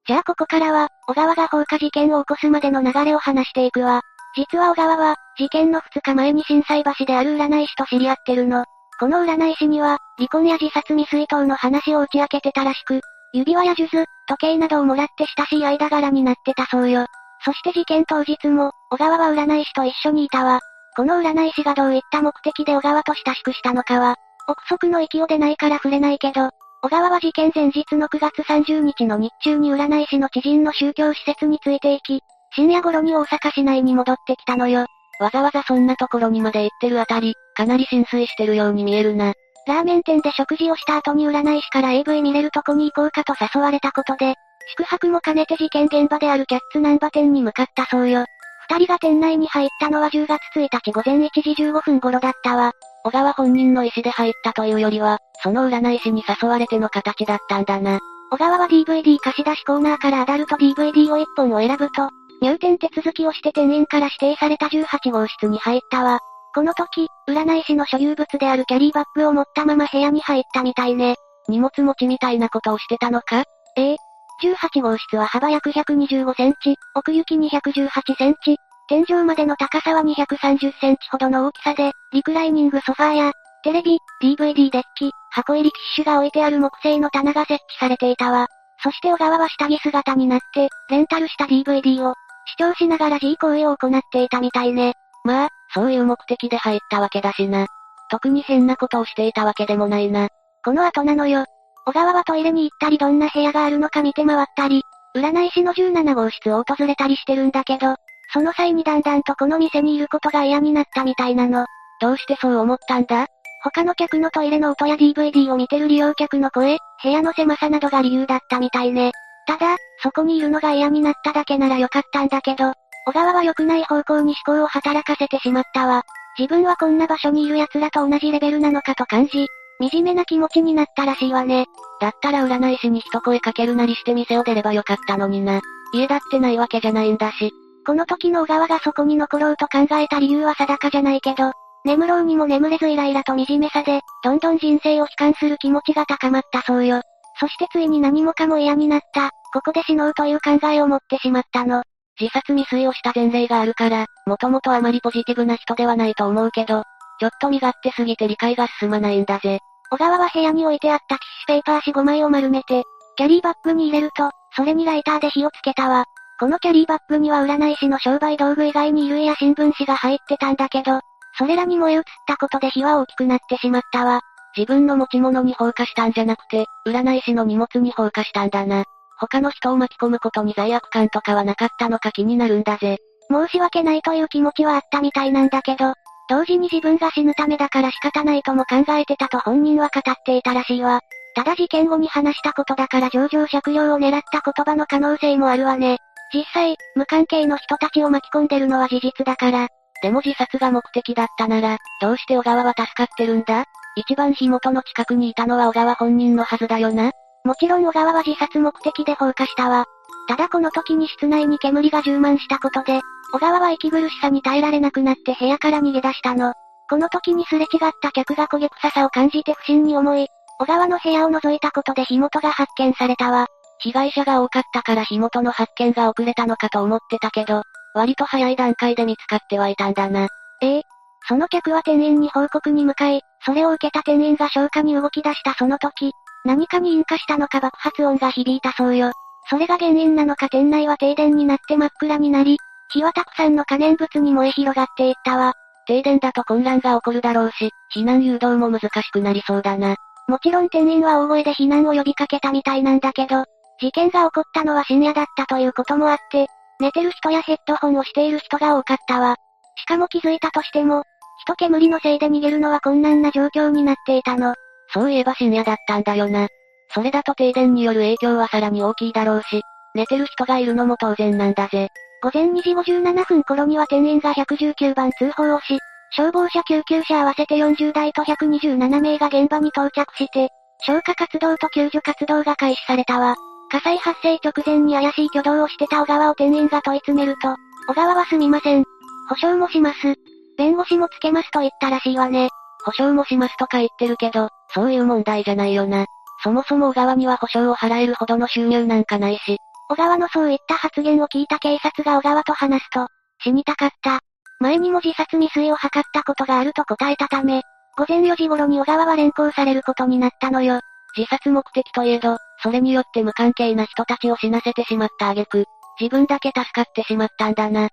じゃあここからは、小川が放火事件を起こすまでの流れを話していくわ。実は小川は、事件の2日前に震災橋である占い師と知り合ってるの。この占い師には、離婚や自殺未遂等の話を打ち明けてたらしく、指輪や数珠、時計などをもらって親しい間柄になってたそうよ。そして事件当日も、小川は占い師と一緒にいたわ。この占い師がどういった目的で小川と親しくしたのかは、憶測の域を出ないから触れないけど、小川は事件前日の9月30日の日中に占い師の知人の宗教施設について行き、深夜頃に大阪市内に戻ってきたのよ。わざわざそんなところにまで行ってるあたり、かなり浸水してるように見えるな。ラーメン店で食事をした後に占い師から AV 見れるとこに行こうかと誘われたことで、宿泊も兼ねて事件現場であるキャッツナンバ店に向かったそうよ。二人が店内に入ったのは10月1日午前1時15分頃だったわ。小川本人の意思で入ったというよりは、その占い師に誘われての形だったんだな。小川は DVD 貸し出しコーナーからアダルト DVD を1本を選ぶと、入店手続きをして店員から指定された18号室に入ったわ。この時、占い師の所有物であるキャリーバッグを持ったまま部屋に入ったみたいね。荷物持ちみたいなことをしてたのか？ええ。18号室は幅約125センチ、奥行き218センチ、天井までの高さは230センチほどの大きさで、リクライニングソファーや、テレビ、DVD デッキ、箱入り機種が置いてある木製の棚が設置されていたわ。そして小川は下着姿になって、レンタルした DVD を、視聴しながら G 行為を行っていたみたいね。まあ、そういう目的で入ったわけだしな。特に変なことをしていたわけでもないな。この後なのよ。小川はトイレに行ったりどんな部屋があるのか見て回ったり、占い師の17号室を訪れたりしてるんだけど、その際にだんだんとこの店にいることが嫌になったみたいなの。どうしてそう思ったんだ？他の客のトイレの音や DVD を見てる利用客の声、部屋の狭さなどが理由だったみたいね。ただ、そこにいるのが嫌になっただけならよかったんだけど、小川は良くない方向に思考を働かせてしまったわ。自分はこんな場所にいる奴らと同じレベルなのかと感じ、惨めな気持ちになったらしいわね。だったら占い師に一声かけるなりして店を出ればよかったのにな。家だってないわけじゃないんだし。この時の小川がそこに残ろうと考えた理由は定かじゃないけど、眠ろうにも眠れずイライラと惨めさで、どんどん人生を悲観する気持ちが高まったそうよ。そしてついに何もかも嫌になった、ここで死のうという考えを持ってしまったの。自殺未遂をした前例があるから、もともとあまりポジティブな人ではないと思うけど、ちょっと身勝手すぎて理解が進まないんだぜ。小川は部屋に置いてあったティッシュペーパー4、5枚を丸めて、キャリーバッグに入れると、それにライターで火をつけたわ。このキャリーバッグには占い師の商売道具以外に衣類や新聞紙が入ってたんだけど、それらに燃え移ったことで火は大きくなってしまったわ。自分の持ち物に放火したんじゃなくて、占い師の荷物に放火したんだな。他の人を巻き込むことに罪悪感とかはなかったのか気になるんだぜ。申し訳ないという気持ちはあったみたいなんだけど、同時に自分が死ぬためだから仕方ないとも考えてたと本人は語っていたらしいわ。ただ事件後に話したことだから上場酌量を狙った言葉の可能性もあるわね。実際、無関係の人たちを巻き込んでるのは事実だから。でも自殺が目的だったなら、どうして小川は助かってるんだ？一番火元の近くにいたのは小川本人のはずだよな。もちろん小川は自殺目的で放火したわ。ただこの時に室内に煙が充満したことで、小川は息苦しさに耐えられなくなって部屋から逃げ出したの。この時にすれ違った客が焦げ臭さを感じて不審に思い、小川の部屋を覗いたことで火元が発見されたわ。被害者が多かったから火元の発見が遅れたのかと思ってたけど、割と早い段階で見つかってはいたんだな。ええその客は店員に報告に向かい、それを受けた店員が消火に動き出したその時、何かに引火したのか爆発音が響いたそうよ。それが原因なのか店内は停電になって真っ暗になり、火はたくさんの可燃物に燃え広がっていったわ。停電だと混乱が起こるだろうし、避難誘導も難しくなりそうだな。もちろん店員は大声で避難を呼びかけたみたいなんだけど、事件が起こったのは深夜だったということもあって、寝てる人やヘッドホンをしている人が多かったわ。しかも気づいたとしても、人煙のせいで逃げるのは困難な状況になっていたの。そういえば深夜だったんだよな。それだと停電による影響はさらに大きいだろうし、寝てる人がいるのも当然なんだぜ。午前2時57分頃には店員が119番通報をし、消防車救急車合わせて40台と127名が現場に到着して、消火活動と救助活動が開始されたわ。火災発生直前に怪しい挙動をしてた小川を店員が問い詰めると、小川はすみません。保証もします。弁護士もつけますと言ったらしいわね。保証もしますとか言ってるけど、そういう問題じゃないよな。そもそも小川には保証を払えるほどの収入なんかないし。小川のそういった発言を聞いた警察が小川と話すと、死にたかった。前にも自殺未遂を図ったことがあると答えたため、午前4時頃に小川は連行されることになったのよ。自殺目的といえど、それによって無関係な人たちを死なせてしまった挙句、自分だけ助かってしまったんだな。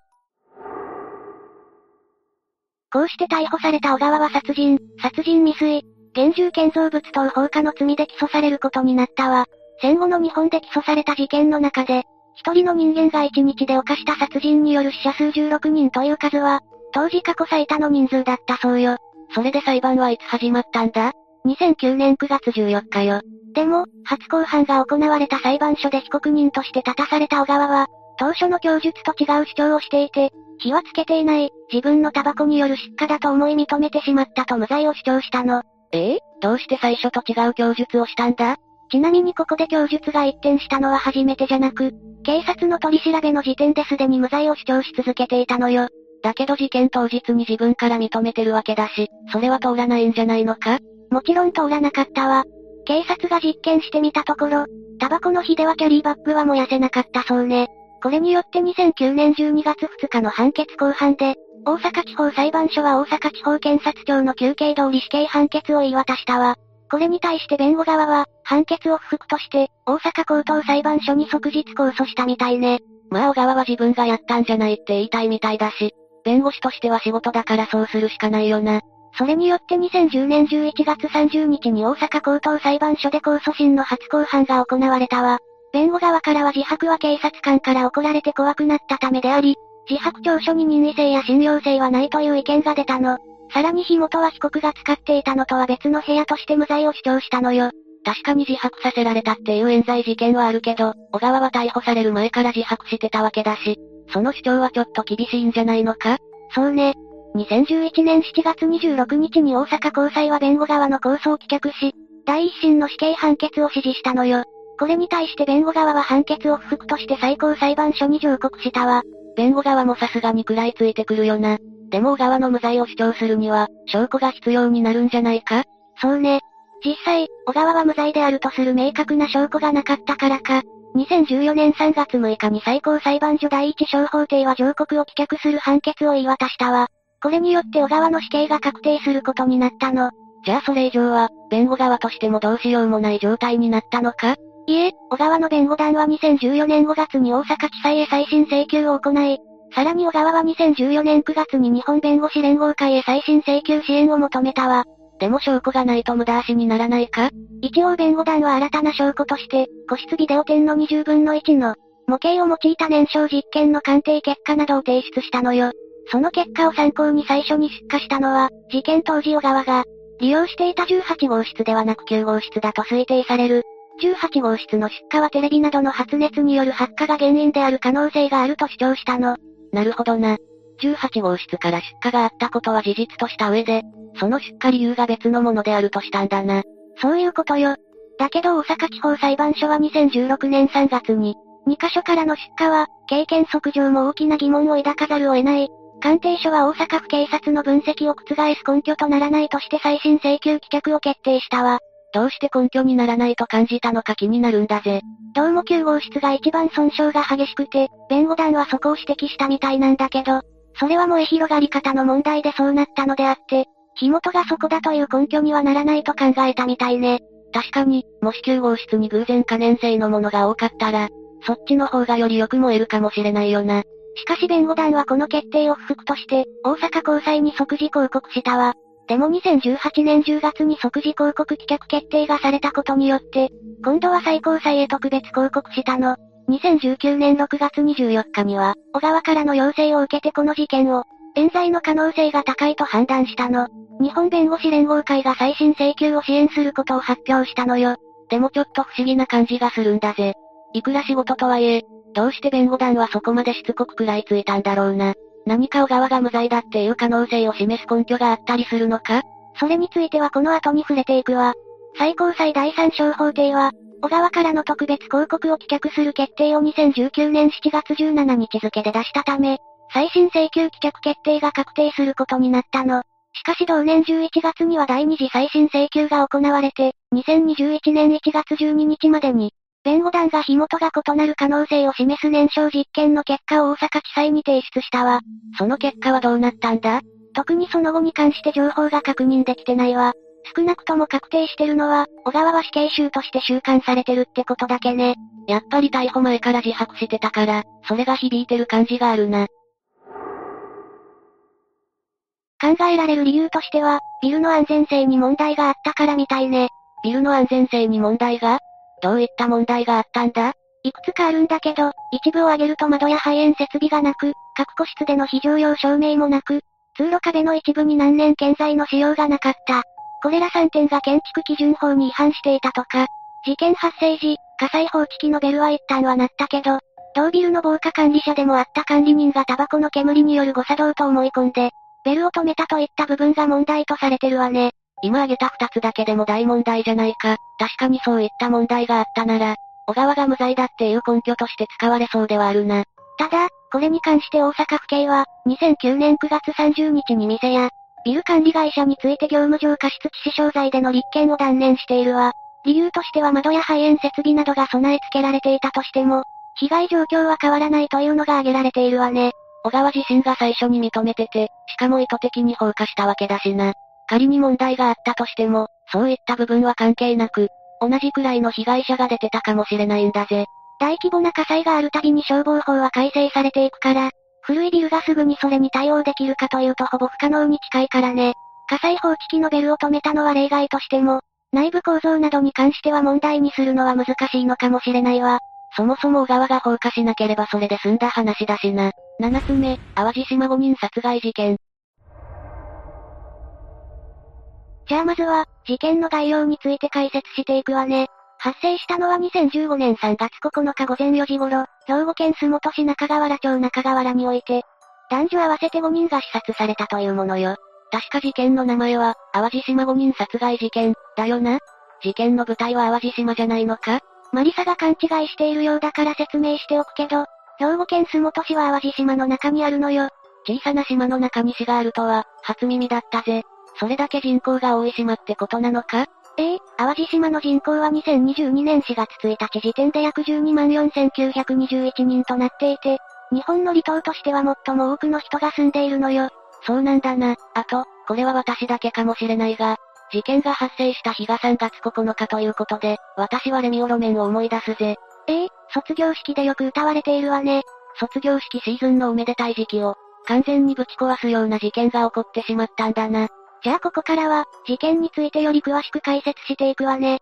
こうして逮捕された小川は殺人、殺人未遂、現住建造物等放火の罪で起訴されることになったわ。戦後の日本で起訴された事件の中で、一人の人間が一日で犯した殺人による死者数16人という数は、当時過去最多の人数だったそうよ。それで裁判はいつ始まったんだ ?2009 年9月14日よ。でも、初公判が行われた裁判所で被告人として立たされた小川は、当初の供述と違う主張をしていて、火はつけていない、自分のタバコによる失火だと思い認めてしまったと無罪を主張したの。え？えどうして最初と違う供述をしたんだ？ちなみにここで供述が一転したのは初めてじゃなく、警察の取り調べの時点ですでに無罪を主張し続けていたのよ。だけど事件当日に自分から認めてるわけだし、それは通らないんじゃないのか？もちろん通らなかったわ。警察が実験してみたところ、タバコの火ではキャリーバッグは燃やせなかったそうね。これによって2009年12月2日の判決公判で、大阪地方裁判所は大阪地方検察庁の休憩通り死刑判決を言い渡したわ。これに対して弁護側は、判決を不服として、大阪高等裁判所に即日控訴したみたいね。まあ小川は自分がやったんじゃないって言いたいみたいだし、弁護士としては仕事だからそうするしかないよな。それによって2010年11月30日に大阪高等裁判所で控訴審の初公判が行われたわ。弁護側からは自白は警察官から怒られて怖くなったためであり、自白調書に任意性や信用性はないという意見が出たの。さらに火元は被告が使っていたのとは別の部屋として無罪を主張したのよ。確かに自白させられたっていう冤罪事件はあるけど、小川は逮捕される前から自白してたわけだし、その主張はちょっと厳しいんじゃないのか？そうね。2011年7月26日に大阪高裁は弁護側の控訴を棄却し、第一審の死刑判決を指示したのよ。これに対して弁護側は判決を不服として最高裁判所に上告したわ。弁護側もさすがに食らいついてくるよな。でも小川の無罪を主張するには、証拠が必要になるんじゃないか？そうね。実際、小川は無罪であるとする明確な証拠がなかったからか、2014年3月6日に最高裁判所第一小法廷は上告を棄却する判決を言い渡したわ。これによって小川の死刑が確定することになったの。じゃあそれ以上は、弁護側としてもどうしようもない状態になったのか？いえ、小川の弁護団は2014年5月に大阪地裁へ再審請求を行い、さらに小川は2014年9月に日本弁護士連合会へ再審請求支援を求めたわ。でも証拠がないと無駄足にならないか？一応弁護団は新たな証拠として、個室ビデオ店の20分の1の、模型を用いた燃焼実験の鑑定結果などを提出したのよ。その結果を参考に最初に出荷したのは、事件当時小川が、利用していた18号室ではなく9号室だと推定される。18号室の出荷はテレビなどの発熱による発火が原因である可能性があると主張したの。なるほどな。18号室から出荷があったことは事実とした上で、その出荷理由が別のものであるとしたんだな。そういうことよ。だけど大阪地方裁判所は2016年3月に、2カ所からの出荷は、経験則上も大きな疑問を抱かざるを得ない。鑑定書は大阪府警察の分析を覆す根拠とならないとして再審請求棄却を決定したわ。どうして根拠にならないと感じたのか気になるんだぜ。どうも9号室が一番損傷が激しくて、弁護団はそこを指摘したみたいなんだけど、それは燃え広がり方の問題でそうなったのであって、火元がそこだという根拠にはならないと考えたみたいね。確かに、もし9号室に偶然可燃性のものが多かったら、そっちの方がよりよく燃えるかもしれないよな。しかし弁護団はこの決定を不服として、大阪高裁に即時抗告したわ。でも2018年10月に即時抗告棄却決定がされたことによって、今度は最高裁へ特別抗告したの。2019年6月24日には、小川からの要請を受けてこの事件を、冤罪の可能性が高いと判断したの。日本弁護士連合会が再審請求を支援することを発表したのよ。でもちょっと不思議な感じがするんだぜ。いくら仕事とはいえ、どうして弁護団はそこまでしつこく食らいついたんだろうな。何か小川が無罪だっていう可能性を示す根拠があったりするのか？それについてはこの後に触れていくわ。最高裁第三小法廷は、小川からの特別広告を棄却する決定を2019年7月17日付で出したため、再審請求棄却決定が確定することになったの。しかし同年11月には第二次再審請求が行われて、2021年1月12日までに、弁護団が火元が異なる可能性を示す燃焼実験の結果を大阪地裁に提出したわ。その結果はどうなったんだ？特にその後に関して情報が確認できてないわ。少なくとも確定してるのは、小川は死刑囚として収監されてるってことだけね。やっぱり逮捕前から自白してたから、それが響いてる感じがあるな。考えられる理由としては、ビルの安全性に問題があったからみたいね。ビルの安全性に問題が？どういった問題があったんだ？いくつかあるんだけど、一部を挙げると窓や排煙設備がなく、各個室での非常用照明もなく、通路壁の一部に何年建材の使用がなかった。これら3点が建築基準法に違反していたとか、事件発生時、火災報知器のベルは一旦は鳴ったけど、同ビルの防火管理者でもあった管理人がタバコの煙による誤作動と思い込んで、ベルを止めたといった部分が問題とされてるわね。今挙げた二つだけでも大問題じゃないか。確かにそういった問題があったなら、小川が無罪だっていう根拠として使われそうではあるな。ただ、これに関して大阪府警は、2009年9月30日に店や、ビル管理会社について業務上過失致死傷罪での立件を断念しているわ。理由としては窓や排煙設備などが備え付けられていたとしても、被害状況は変わらないというのが挙げられているわね。小川自身が最初に認めてて、しかも意図的に放火したわけだしな。仮に問題があったとしても、そういった部分は関係なく、同じくらいの被害者が出てたかもしれないんだぜ。大規模な火災があるたびに消防法は改正されていくから、古いビルがすぐにそれに対応できるかというとほぼ不可能に近いからね。火災報知器のベルを止めたのは例外としても、内部構造などに関しては問題にするのは難しいのかもしれないわ。そもそも小川が放火しなければそれで済んだ話だしな。7つ目、淡路島5人殺害事件。じゃあまずは、事件の概要について解説していくわね。発生したのは2015年3月9日午前4時頃、兵庫県洲本市中川原町中川原において、男女合わせて5人が刺殺されたというものよ。確か事件の名前は、淡路島5人殺害事件、だよな事件の舞台は淡路島じゃないのかマリサが勘違いしているようだから説明しておくけど、兵庫県洲本市は淡路島の中にあるのよ。小さな島の中に市があるとは、初耳だったぜ。それだけ人口が多い島ってことなのか？ええ淡路島の人口は2022年4月1日時点で約12万4921人となっていて、日本の離島としては最も多くの人が住んでいるのよ。そうなんだな。あと、これは私だけかもしれないが、事件が発生した日が3月9日ということで、私はレミオロメンを思い出すぜ。ええ卒業式でよく歌われているわね。卒業式シーズンのおめでたい時期を、完全にぶち壊すような事件が起こってしまったんだな。じゃあここからは、事件についてより詳しく解説していくわね。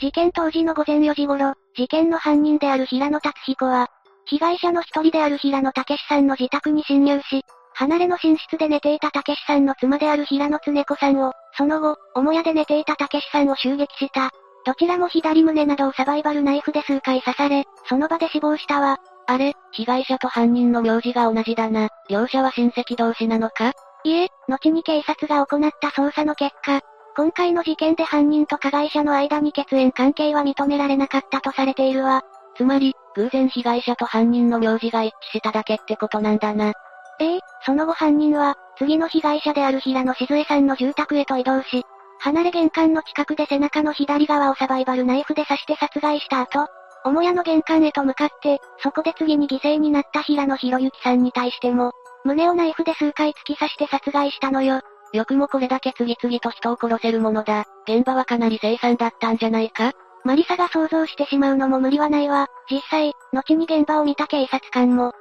事件当時の午前4時頃、事件の犯人である平野達彦は、被害者の一人である平野武さんの自宅に侵入し、離れの寝室で寝ていた武さんの妻である平野恒子さんを、その後、母屋で寝ていた武さんを襲撃した。どちらも左胸などをサバイバルナイフで数回刺され、その場で死亡したわ。あれ、被害者と犯人の名字が同じだな。両者は親戚同士なのか？いえ、後に警察が行った捜査の結果、今回の事件で犯人と加害者の間に血縁関係は認められなかったとされているわ。つまり、偶然被害者と犯人の名字が一致しただけってことなんだな。ええ、その後犯人は、次の被害者である平野静江さんの住宅へと移動し、離れ玄関の近くで背中の左側をサバイバルナイフで刺して殺害した後、母屋の玄関へと向かって、そこで次に犠牲になった平野博之さんに対しても、胸をナイフで数回突き刺して殺害したのよ。よくもこれだけ次々と人を殺せるものだ。現場はかなり凄惨だったんじゃないか？マリサが想像してしまうのも無理はないわ。実際、後に現場を見た警察官も、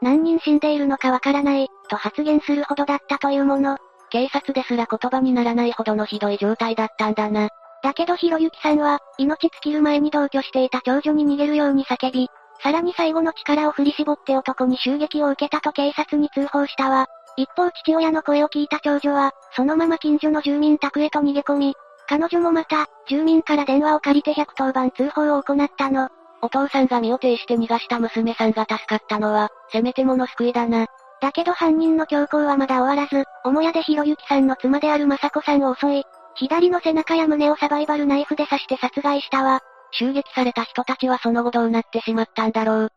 何人死んでいるのかわからない、と発言するほどだったというもの。警察ですら言葉にならないほどのひどい状態だったんだな。だけどひろゆきさんは、命尽きる前に同居していた長女に逃げるように叫び、さらに最後の力を振り絞って男に襲撃を受けたと警察に通報したわ。一方父親の声を聞いた長女は、そのまま近所の住民宅へと逃げ込み、彼女もまた、住民から電話を借りて110番通報を行ったの。お父さんが身を挺して逃がした娘さんが助かったのは、せめてもの救いだな。だけど犯人の強行はまだ終わらず、母屋でひろゆきさんの妻である雅子さんを襲い、左の背中や胸をサバイバルナイフで刺して殺害したわ。襲撃された人たちはその後どうなってしまったんだろう。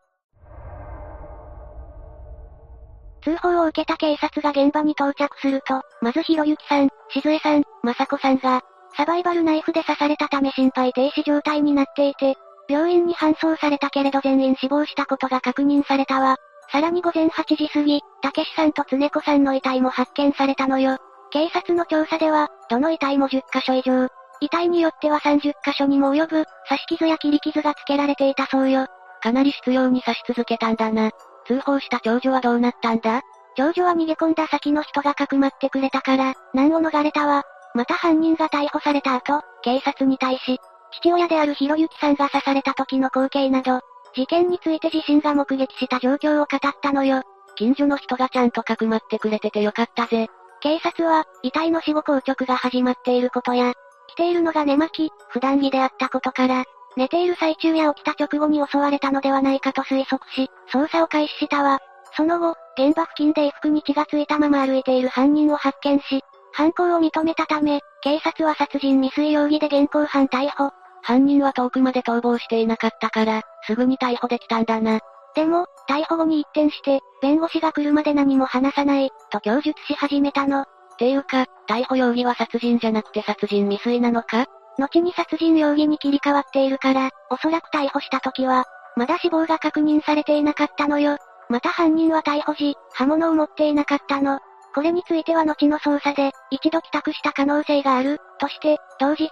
通報を受けた警察が現場に到着すると、まずひろゆきさん、静江さん、雅子さんが、サバイバルナイフで刺されたため心肺停止状態になっていて、病院に搬送されたけれど全員死亡したことが確認されたわ。さらに午前8時過ぎ、たけしさんとつねこさんの遺体も発見されたのよ。警察の調査では、どの遺体も10箇所以上、遺体によっては30箇所にも及ぶ、刺し傷や切り傷がつけられていたそうよ。かなり執拗に刺し続けたんだな。通報した長女はどうなったんだ？長女は逃げ込んだ先の人がかくまってくれたから、難を逃れたわ。また犯人が逮捕された後、警察に対し、父親であるひろゆきさんが刺された時の光景など、事件について自身が目撃した状況を語ったのよ。近所の人がちゃんとかくまってくれててよかったぜ。警察は、遺体の死後硬直が始まっていることや、着ているのが寝巻き、普段着であったことから、寝ている最中や起きた直後に襲われたのではないかと推測し、捜査を開始したわ。その後、現場付近で衣服に血がついたまま歩いている犯人を発見し、犯行を認めたため、警察は殺人未遂容疑で現行犯逮捕。犯人は遠くまで逃亡していなかったから、すぐに逮捕できたんだな。でも、逮捕後に一転して、弁護士が来るまで何も話さない、と供述し始めたの。ていうか、逮捕容疑は殺人じゃなくて殺人未遂なのか？後に殺人容疑に切り替わっているから、おそらく逮捕した時は、まだ死亡が確認されていなかったのよ。また犯人は逮捕時、刃物を持っていなかったの。これについては後の捜査で、一度帰宅した可能性がある、として、同日、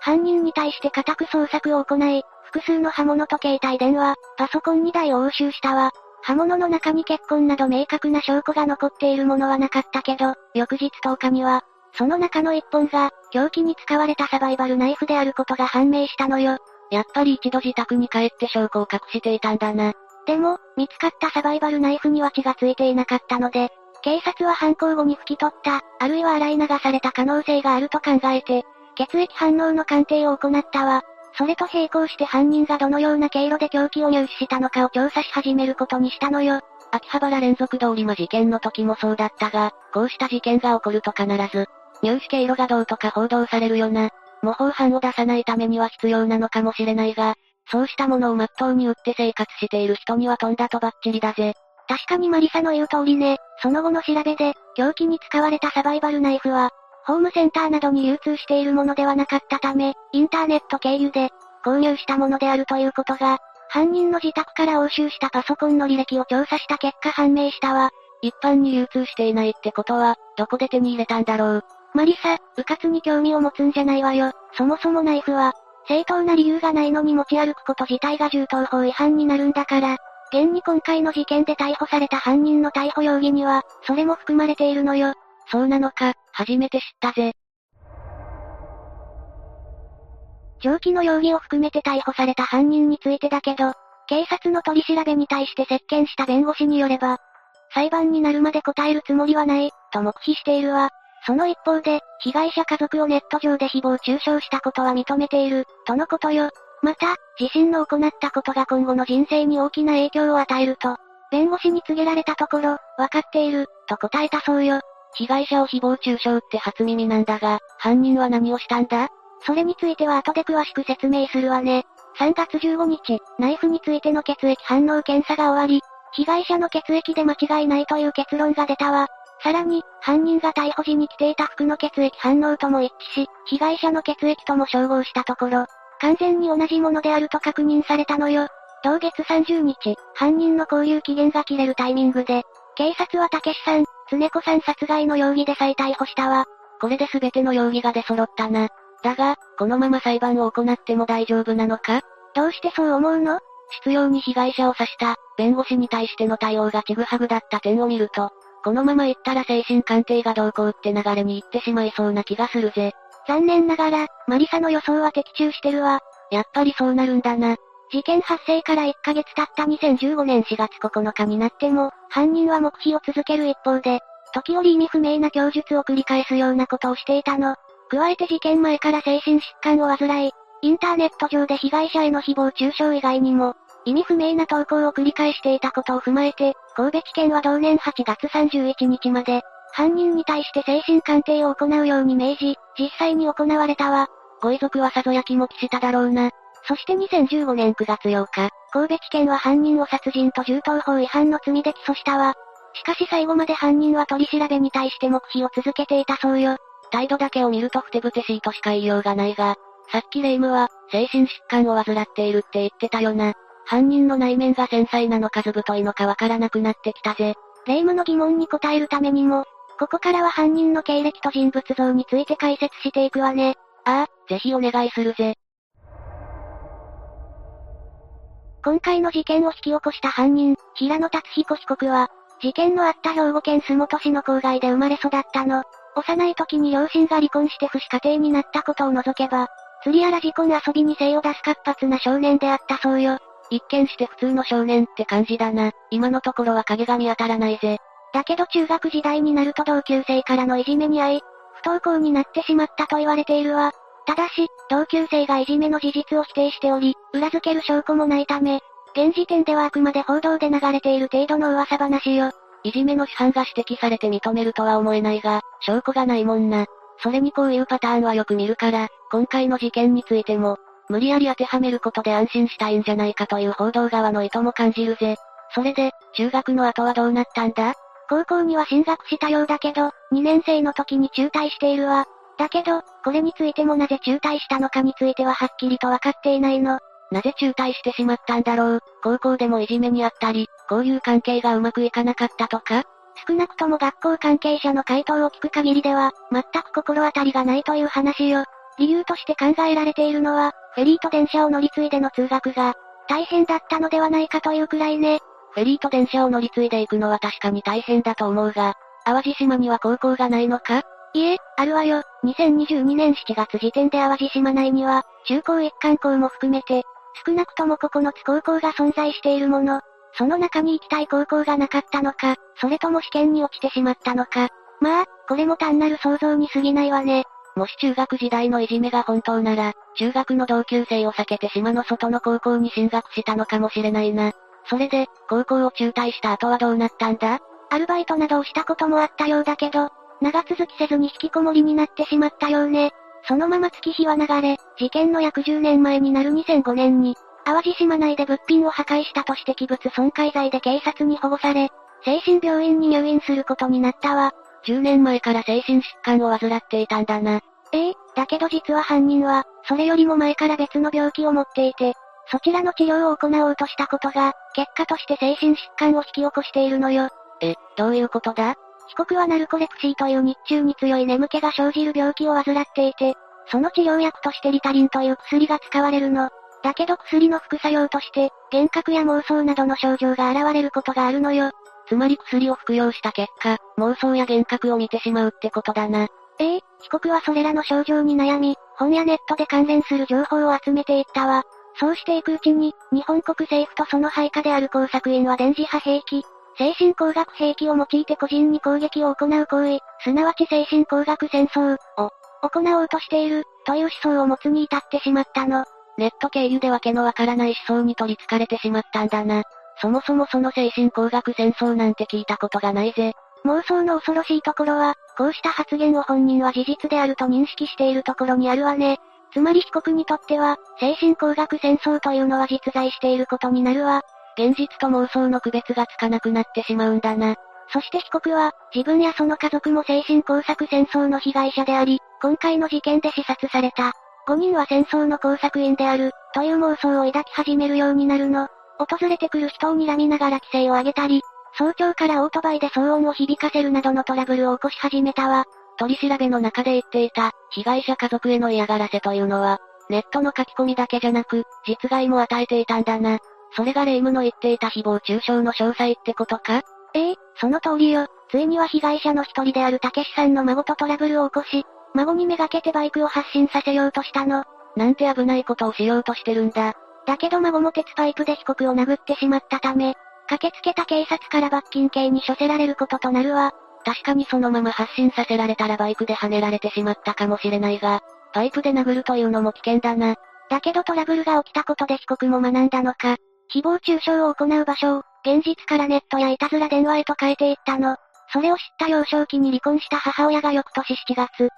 犯人に対して家宅捜索を行い、複数の刃物と携帯電話、パソコン2台を押収したわ。刃物の中に血痕など明確な証拠が残っているものはなかったけど、翌日10日には、その中の一本が、凶器に使われたサバイバルナイフであることが判明したのよ。やっぱり一度自宅に帰って証拠を隠していたんだな。でも、見つかったサバイバルナイフには血がついていなかったので、警察は犯行後に拭き取った、あるいは洗い流された可能性があると考えて、血液反応の鑑定を行ったわ。それと並行して犯人がどのような経路で凶器を入手したのかを調査し始めることにしたのよ。秋葉原連続通り魔事件の時もそうだったが、こうした事件が起こると必ず、入手経路がどうとか報道されるよな。模倣犯を出さないためには必要なのかもしれないが、そうしたものを真っ当に売って生活している人には飛んだとばっちりだぜ。確かにマリサの言う通りね、その後の調べで、凶器に使われたサバイバルナイフは、ホームセンターなどに流通しているものではなかったため、インターネット経由で、購入したものであるということが、犯人の自宅から押収したパソコンの履歴を調査した結果判明したわ。一般に流通していないってことは、どこで手に入れたんだろう。マリサ、迂闊に興味を持つんじゃないわよ。そもそもナイフは、正当な理由がないのに持ち歩くこと自体が銃刀法違反になるんだから、現に今回の事件で逮捕された犯人の逮捕容疑には、それも含まれているのよ。そうなのか、初めて知ったぜ。長期の容疑を含めて逮捕された犯人についてだけど、警察の取り調べに対して接見した弁護士によれば、裁判になるまで答えるつもりはない、と黙秘しているわ。その一方で、被害者家族をネット上で誹謗中傷したことは認めている、とのことよ。また、自身の行ったことが今後の人生に大きな影響を与えると、弁護士に告げられたところ、わかっている、と答えたそうよ。被害者を誹謗中傷って初耳なんだが、犯人は何をしたんだ？それについては後で詳しく説明するわね。3月15日、ナイフについての血液反応検査が終わり、被害者の血液で間違いないという結論が出たわ。さらに、犯人が逮捕時に着ていた服の血液反応とも一致し、被害者の血液とも照合したところ、完全に同じものであると確認されたのよ。同月30日、犯人の交流期限が切れるタイミングで、警察は竹志さん、常子さん殺害の容疑で再逮捕したわ。これで全ての容疑が出揃ったな。だが、このまま裁判を行っても大丈夫なのか？どうしてそう思うの？執拗に被害者を刺した、弁護士に対しての対応がちぐはぐだった点を見ると、このまま行ったら精神鑑定がどうこうって流れに行ってしまいそうな気がするぜ。残念ながら、マリサの予想は的中してるわ。やっぱりそうなるんだな。事件発生から1ヶ月経った2015年4月9日になっても、犯人は黙秘を続ける一方で、時折意味不明な供述を繰り返すようなことをしていたの。加えて事件前から精神疾患を患い、インターネット上で被害者への誹謗中傷以外にも、意味不明な投稿を繰り返していたことを踏まえて、神戸地検は同年8月31日まで、犯人に対して精神鑑定を行うように命じ、実際に行われたわ。ご遺族はさぞやきもきしただろうな。そして2015年9月8日、神戸地検は犯人を殺人と銃刀法違反の罪で起訴したわ。しかし最後まで犯人は取り調べに対して黙秘を続けていたそうよ。態度だけを見るとふてぶてしいとしか言いようがないが、さっきレイムは、精神疾患を患っているって言ってたよな。犯人の内面が繊細なのかずぶといのかわからなくなってきたぜ。レイムの疑問に答えるためにも、ここからは犯人の経歴と人物像について解説していくわね。ああ、ぜひお願いするぜ。今回の事件を引き起こした犯人、平野達彦被告は、事件のあった兵庫県洲本市の郊外で生まれ育ったの。幼い時に両親が離婚して不死家庭になったことを除けば、釣りやら事故遊びに精を出す活発な少年であったそうよ。一見して普通の少年って感じだな。今のところは影が見当たらないぜ。だけど中学時代になると同級生からのいじめに遭い、不登校になってしまったと言われているわ。ただし、同級生がいじめの事実を否定しており、裏付ける証拠もないため、現時点ではあくまで報道で流れている程度の噂話よ。いじめの主犯が指摘されて認めるとは思えないが、証拠がないもんな。それにこういうパターンはよく見るから、今回の事件についても、無理やり当てはめることで安心したいんじゃないかという報道側の意図も感じるぜ。それで、中学の後はどうなったんだ？高校には進学したようだけど、2年生の時に中退しているわ。だけど、これについてもなぜ中退したのかについてははっきりとわかっていないの。なぜ中退してしまったんだろう高校でもいじめにあったり、こういう関係がうまくいかなかったとか少なくとも学校関係者の回答を聞く限りでは、全く心当たりがないという話よ。理由として考えられているのは、フェリーと電車を乗り継いでの通学が、大変だったのではないかというくらいね。フェリーと電車を乗り継いでいくのは確かに大変だと思うが、淡路島には高校がないのか？いえ、あるわよ。2022年7月時点で淡路島内には、中高一貫校も含めて、少なくとも9つ高校が存在しているもの。その中に行きたい高校がなかったのか、それとも試験に落ちてしまったのか。まあ、これも単なる想像に過ぎないわね。もし中学時代のいじめが本当なら、中学の同級生を避けて島の外の高校に進学したのかもしれないな。それで、高校を中退した後はどうなったんだ？アルバイトなどをしたこともあったようだけど、長続きせずに引きこもりになってしまったようね。そのまま月日は流れ、事件の約10年前になる2005年に、淡路島内で物品を破壊したとして器物損壊罪で警察に保護され、精神病院に入院することになったわ。10年前から精神疾患を患っていたんだな。ええだけど実は犯人は、それよりも前から別の病気を持っていて、そちらの治療を行おうとしたことが、結果として精神疾患を引き起こしているのよ。え、どういうことだ？被告はナルコレプシーという日中に強い眠気が生じる病気を患っていて、その治療薬としてリタリンという薬が使われるの。だけど薬の副作用として、幻覚や妄想などの症状が現れることがあるのよ。つまり薬を服用した結果、妄想や幻覚を見てしまうってことだな。ええ被告はそれらの症状に悩み、本やネットで関連する情報を集めていったわ。そうしていくうちに、日本国政府とその配下である工作員は電磁波兵器、精神工学兵器を用いて個人に攻撃を行う行為、すなわち精神工学戦争を行おうとしている、という思想を持つに至ってしまったの。ネット経由でわけのわからない思想に取り憑かれてしまったんだな。そもそもその精神工学戦争なんて聞いたことがないぜ。妄想の恐ろしいところは、こうした発言を本人は事実であると認識しているところにあるわね。つまり被告にとっては、精神工学戦争というのは実在していることになるわ。現実と妄想の区別がつかなくなってしまうんだな。そして被告は、自分やその家族も精神工作戦争の被害者であり、今回の事件で刺殺された。5人は戦争の工作員である、という妄想を抱き始めるようになるの。訪れてくる人を睨みながら規制を上げたり、早朝からオートバイで騒音を響かせるなどのトラブルを起こし始めたわ。取り調べの中で言っていた、被害者家族への嫌がらせというのは、ネットの書き込みだけじゃなく、実害も与えていたんだな。それが霊夢の言っていた誹謗中傷の詳細ってことか？ええその通りよ。ついには被害者の一人であるたけしさんの孫とトラブルを起こし、孫にめがけてバイクを発進させようとしたの。なんて危ないことをしようとしてるんだ。だけど孫も鉄パイプで被告を殴ってしまったため、駆けつけた警察から罰金刑に処せられることとなるわ。確かにそのまま発進させられたらバイクで跳ねられてしまったかもしれないが、パイプで殴るというのも危険だな。だけどトラブルが起きたことで被告も学んだのか、誹謗中傷を行う場所を、現実からネットやいたずら電話へと変えていったの。それを知った幼少期に離婚した母親が翌年7月、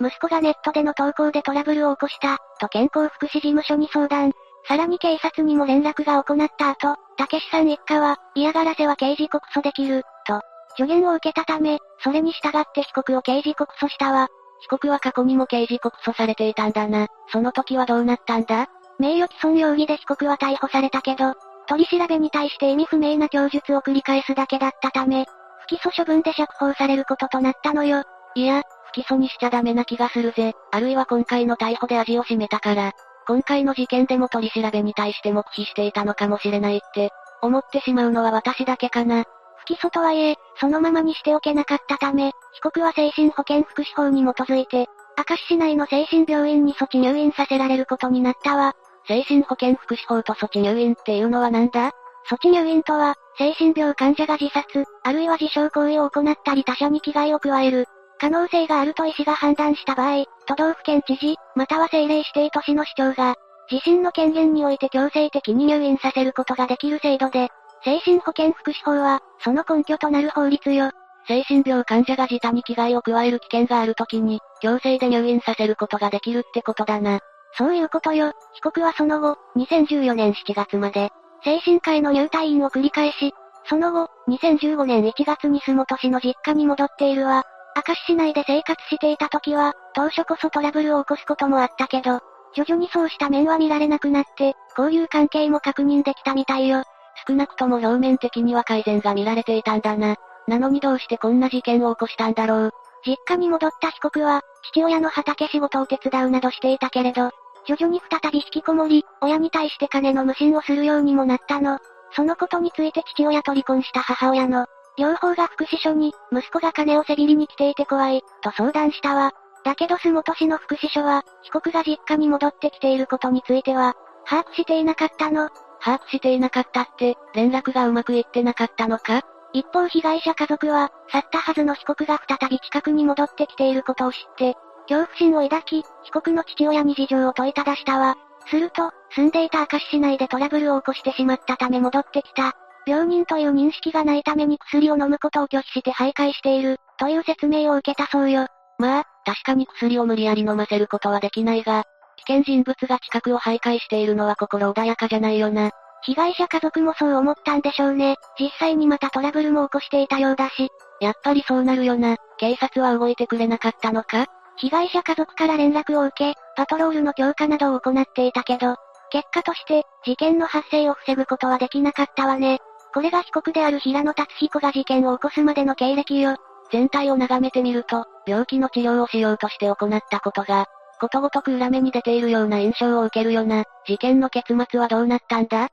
息子がネットでの投稿でトラブルを起こした、と健康福祉事務所に相談。さらに警察にも連絡が行った後、たけしさん一家は、嫌がらせは刑事告訴できる、と、助言を受けたため、それに従って被告を刑事告訴したわ。被告は過去にも刑事告訴されていたんだな。その時はどうなったんだ？名誉毀損容疑で被告は逮捕されたけど、取り調べに対して意味不明な供述を繰り返すだけだったため、不起訴処分で釈放されることとなったのよ。いや、不起訴にしちゃダメな気がするぜ。あるいは今回の逮捕で味を占めたから、今回の事件でも取り調べに対して黙秘していたのかもしれないって、思ってしまうのは私だけかな。不起訴とはいえ、そのままにしておけなかったため、被告は精神保健福祉法に基づいて、明石市内の精神病院に措置入院させられることになったわ。精神保健福祉法と措置入院っていうのはなんだ？措置入院とは、精神病患者が自殺、あるいは自傷行為を行ったり他者に危害を加える、可能性があると医師が判断した場合、都道府県知事、または政令指定都市の市長が、自身の権限において強制的に入院させることができる制度で、精神保健福祉法は、その根拠となる法律よ。精神病患者が自他に危害を加える危険があるときに、強制で入院させることができるってことだな。そういうことよ。被告はその後、2014年7月まで、精神科への入退院を繰り返し、その後、2015年1月に洲本市の実家に戻っているわ。明石市内で生活していた時は、当初こそトラブルを起こすこともあったけど、徐々にそうした面は見られなくなって、交友関係も確認できたみたいよ。少なくとも表面的には改善が見られていたんだな。なのにどうしてこんな事件を起こしたんだろう。実家に戻った被告は、父親の畑仕事を手伝うなどしていたけれど、徐々に再び引きこもり、親に対して金の無心をするようにもなったの。そのことについて父親と離婚した母親の、両方が福祉所に、息子が金をせびりに来ていて怖い、と相談したわ。だけど洲本市の福祉所は、被告が実家に戻ってきていることについては、把握していなかったの。把握していなかったって、連絡がうまくいってなかったのか？一方被害者家族は、去ったはずの被告が再び近くに戻ってきていることを知って、恐怖心を抱き、被告の父親に事情を問いただしたわ。すると、住んでいた明石市内でトラブルを起こしてしまったため戻ってきた。病人という認識がないために薬を飲むことを拒否して徘徊している、という説明を受けたそうよ。まあ、確かに薬を無理やり飲ませることはできないが、危険人物が近くを徘徊しているのは心穏やかじゃないよな。被害者家族もそう思ったんでしょうね。実際にまたトラブルも起こしていたようだし。やっぱりそうなるよな。警察は動いてくれなかったのか？被害者家族から連絡を受け、パトロールの強化などを行っていたけど、結果として、事件の発生を防ぐことはできなかったわね。これが被告である平野達彦が事件を起こすまでの経歴よ。全体を眺めてみると、病気の治療をしようとして行ったことが、ことごとく裏目に出ているような印象を受けるよな。事件の結末はどうなったんだ？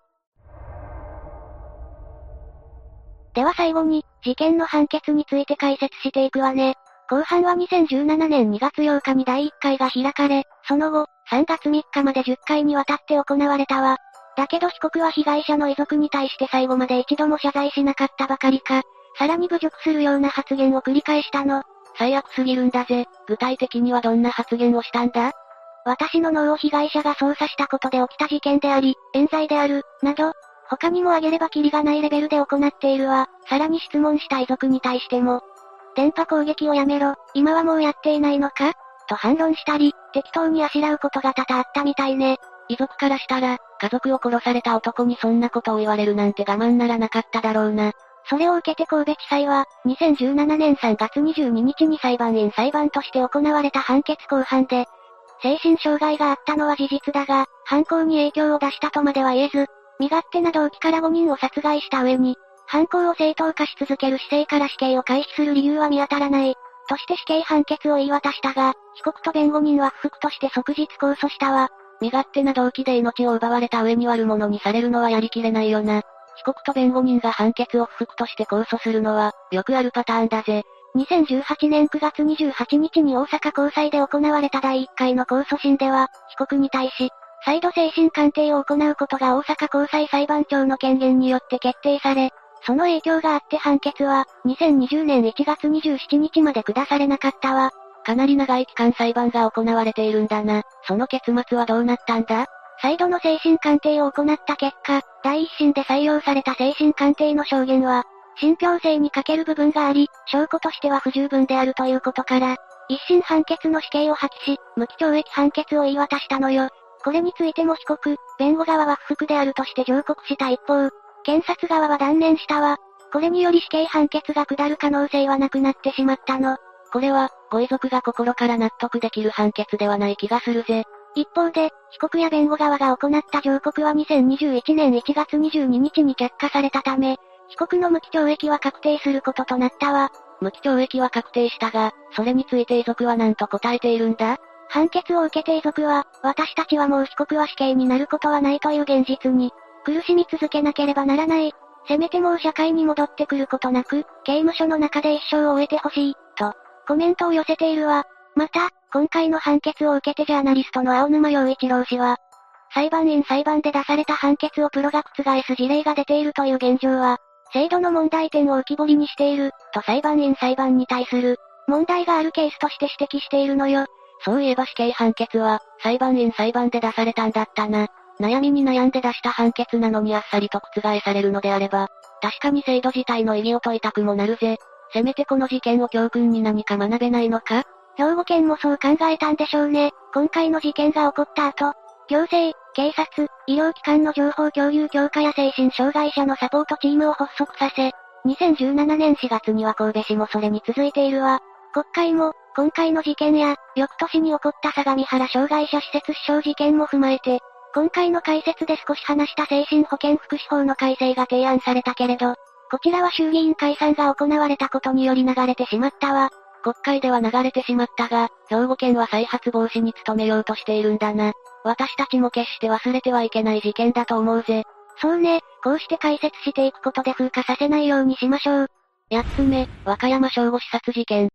では最後に、事件の判決について解説していくわね。後半は2017年2月8日に第1回が開かれ、その後、3月3日まで10回にわたって行われたわ。だけど被告は被害者の遺族に対して最後まで一度も謝罪しなかったばかりか、さらに侮辱するような発言を繰り返したの。最悪すぎるんだぜ。具体的にはどんな発言をしたんだ？私の脳を被害者が操作したことで起きた事件であり、冤罪である、など、他にも挙げればキリがないレベルで行っているわ。さらに質問した遺族に対しても、電波攻撃をやめろ、今はもうやっていないのか？と反論したり、適当にあしらうことが多々あったみたいね。遺族からしたら、家族を殺された男にそんなことを言われるなんて我慢ならなかっただろうな。それを受けて神戸地裁は、2017年3月22日に裁判員裁判として行われた判決公判で、精神障害があったのは事実だが、犯行に影響を出したとまでは言えず、身勝手な動機から5人を殺害した上に、犯行を正当化し続ける姿勢から死刑を回避する理由は見当たらない。として死刑判決を言い渡したが、被告と弁護人は不服として即日控訴したわ。身勝手な動機で命を奪われた上に悪者にされるのはやりきれないよな。被告と弁護人が判決を不服として控訴するのは、よくあるパターンだぜ。2018年9月28日に大阪高裁で行われた第1回の控訴審では、被告に対し、再度精神鑑定を行うことが大阪高裁裁判長の権限によって決定され、その影響があって判決は、2020年1月27日まで下されなかったわ。かなり長い期間裁判が行われているんだな。その結末はどうなったんだ？再度の精神鑑定を行った結果、第一審で採用された精神鑑定の証言は、信憑性に欠ける部分があり、証拠としては不十分であるということから、一審判決の死刑を破棄し、無期懲役判決を言い渡したのよ。これについても被告、弁護側は不服であるとして上告した一方、検察側は断念したわ。これにより死刑判決が下る可能性はなくなってしまったの。これは、ご遺族が心から納得できる判決ではない気がするぜ。一方で、被告や弁護側が行った上告は2021年1月22日に却下されたため、被告の無期懲役は確定することとなったわ。無期懲役は確定したが、それについて遺族は何と答えているんだ？判決を受けて遺族は、私たちはもう被告は死刑になることはないという現実に、苦しみ続けなければならない。せめてもう社会に戻ってくることなく、刑務所の中で一生を終えてほしい、と、コメントを寄せているわ。また、今回の判決を受けてジャーナリストの青沼洋一郎氏は、裁判員裁判で出された判決をプロが覆す事例が出ているという現状は、制度の問題点を浮き彫りにしている、と裁判員裁判に対する、問題があるケースとして指摘しているのよ。そういえば死刑判決は、裁判員裁判で出されたんだったな。悩みに悩んで出した判決なのにあっさりと覆されるのであれば、確かに制度自体の意義を問いたくもなるぜ。せめてこの事件を教訓に何か学べないのか？兵庫県もそう考えたんでしょうね。今回の事件が起こった後、行政、警察、医療機関の情報共有強化や精神障害者のサポートチームを発足させ、2017年4月には神戸市もそれに続いているわ。国会も、今回の事件や、翌年に起こった相模原障害者施設死傷事件も踏まえて、今回の解説で少し話した精神保健福祉法の改正が提案されたけれど、こちらは衆議院解散が行われたことにより流れてしまったわ。国会では流れてしまったが、兵庫県は再発防止に努めようとしているんだな。私たちも決して忘れてはいけない事件だと思うぜ。そうね、こうして解説していくことで風化させないようにしましょう。八つ目、和歌山正午視察事件。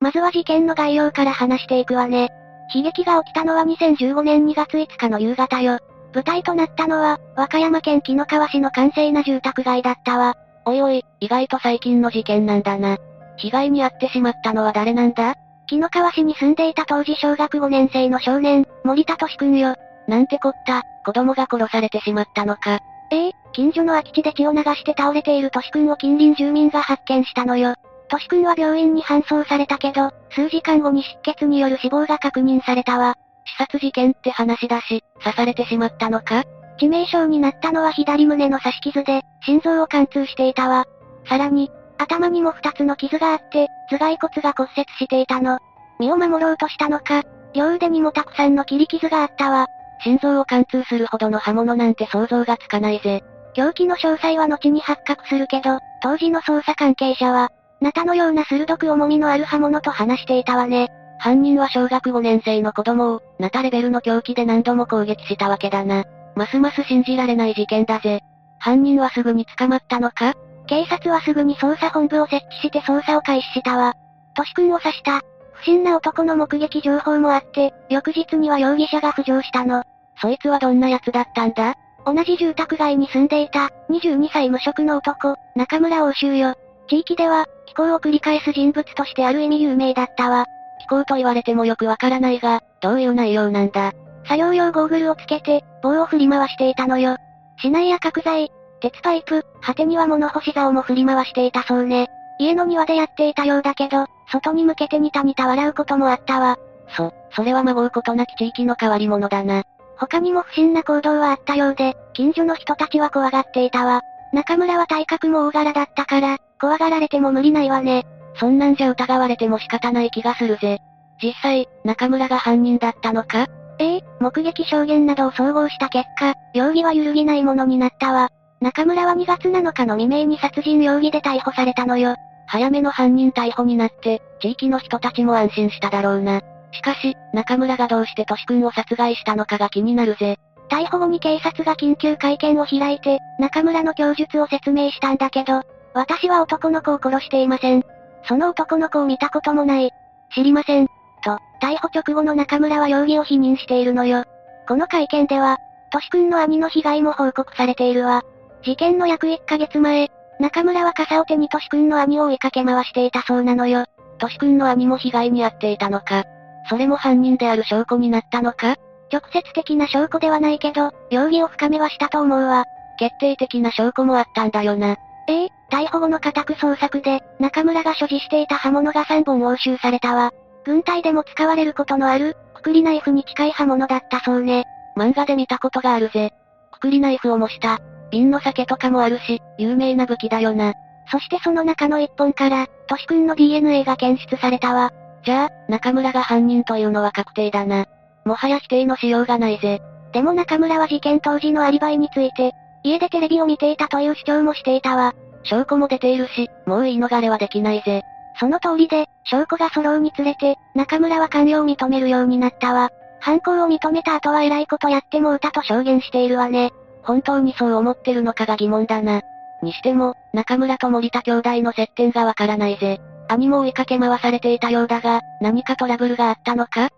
まずは事件の概要から話していくわね。悲劇が起きたのは2015年2月5日の夕方よ。舞台となったのは、和歌山県紀の川市の閑静な住宅街だったわ。おいおい、意外と最近の事件なんだな。被害に遭ってしまったのは誰なんだ？紀の川市に住んでいた当時小学5年生の少年、森田敏くんよ。なんてこった、子供が殺されてしまったのか。ええ近所の空き地で血を流して倒れている敏くんを近隣住民が発見したのよ。敏くんは病院に搬送されたけど、数時間後に失血による死亡が確認されたわ。刺殺事件って話だし、刺されてしまったのか？致命傷になったのは左胸の刺し傷で、心臓を貫通していたわ。さらに、頭にも二つの傷があって、頭蓋骨が骨折していたの。身を守ろうとしたのか、両腕にもたくさんの切り傷があったわ。心臓を貫通するほどの刃物なんて想像がつかないぜ。凶器の詳細は後に発覚するけど、当時の捜査関係者は、ナタのような鋭く重みのある刃物と話していたわね。犯人は小学5年生の子供を、ナタレベルの凶器で何度も攻撃したわけだな。ますます信じられない事件だぜ。犯人はすぐに捕まったのか？警察はすぐに捜査本部を設置して捜査を開始したわ。トシ君を刺した。不審な男の目撃情報もあって、翌日には容疑者が浮上したの。そいつはどんな奴だったんだ？同じ住宅街に住んでいた、22歳無職の男、中村欧州よ。地域では、気候を繰り返す人物としてある意味有名だったわ。気候と言われてもよくわからないが、どういう内容なんだ作業用ゴーグルをつけて、棒を振り回していたのよ。市内や角材、鉄パイプ、果てには物干し竿も振り回していたそうね。家の庭でやっていたようだけど、外に向けてニタニタ笑うこともあったわ。そ、それはまごうことなき地域の変わり者だな。他にも不審な行動はあったようで、近所の人たちは怖がっていたわ。中村は体格も大柄だったから、怖がられても無理ないわね。そんなんじゃ疑われても仕方ない気がするぜ。実際、中村が犯人だったのか？ええ目撃証言などを総合した結果、容疑は揺るぎないものになったわ。中村は2月7日の未明に殺人容疑で逮捕されたのよ。早めの犯人逮捕になって、地域の人たちも安心しただろうな。しかし、中村がどうしてトシ君を殺害したのかが気になるぜ。逮捕後に警察が緊急会見を開いて、中村の供述を説明したんだけど、私は男の子を殺していません。その男の子を見たこともない。知りません。と、逮捕直後の中村は容疑を否認しているのよ。この会見では、トシ君の兄の被害も報告されているわ。事件の約1ヶ月前、中村は傘を手にトシ君の兄を追いかけ回していたそうなのよ。トシ君の兄も被害に遭っていたのか。それも犯人である証拠になったのか直接的な証拠ではないけど、容疑を深めはしたと思うわ。決定的な証拠もあったんだよな。ええ逮捕後の家宅捜索で、中村が所持していた刃物が3本押収されたわ。軍隊でも使われることのある、くくりナイフに近い刃物だったそうね。漫画で見たことがあるぜ。くくりナイフを模した、瓶の酒とかもあるし、有名な武器だよな。そしてその中の一本から、トシ君の DNA が検出されたわ。じゃあ、中村が犯人というのは確定だな。もはや否定のしようがないぜ。でも中村は事件当時のアリバイについて、家でテレビを見ていたという主張もしていたわ。証拠も出ているし、もう言い逃れはできないぜ。その通りで、証拠が揃うにつれて、中村は関与を認めるようになったわ。犯行を認めた後は偉いことやってもうたと証言しているわね。本当にそう思ってるのかが疑問だな。にしても、中村と森田兄弟の接点がわからないぜ。兄も追いかけ回されていたようだが、何かトラブルがあったのか？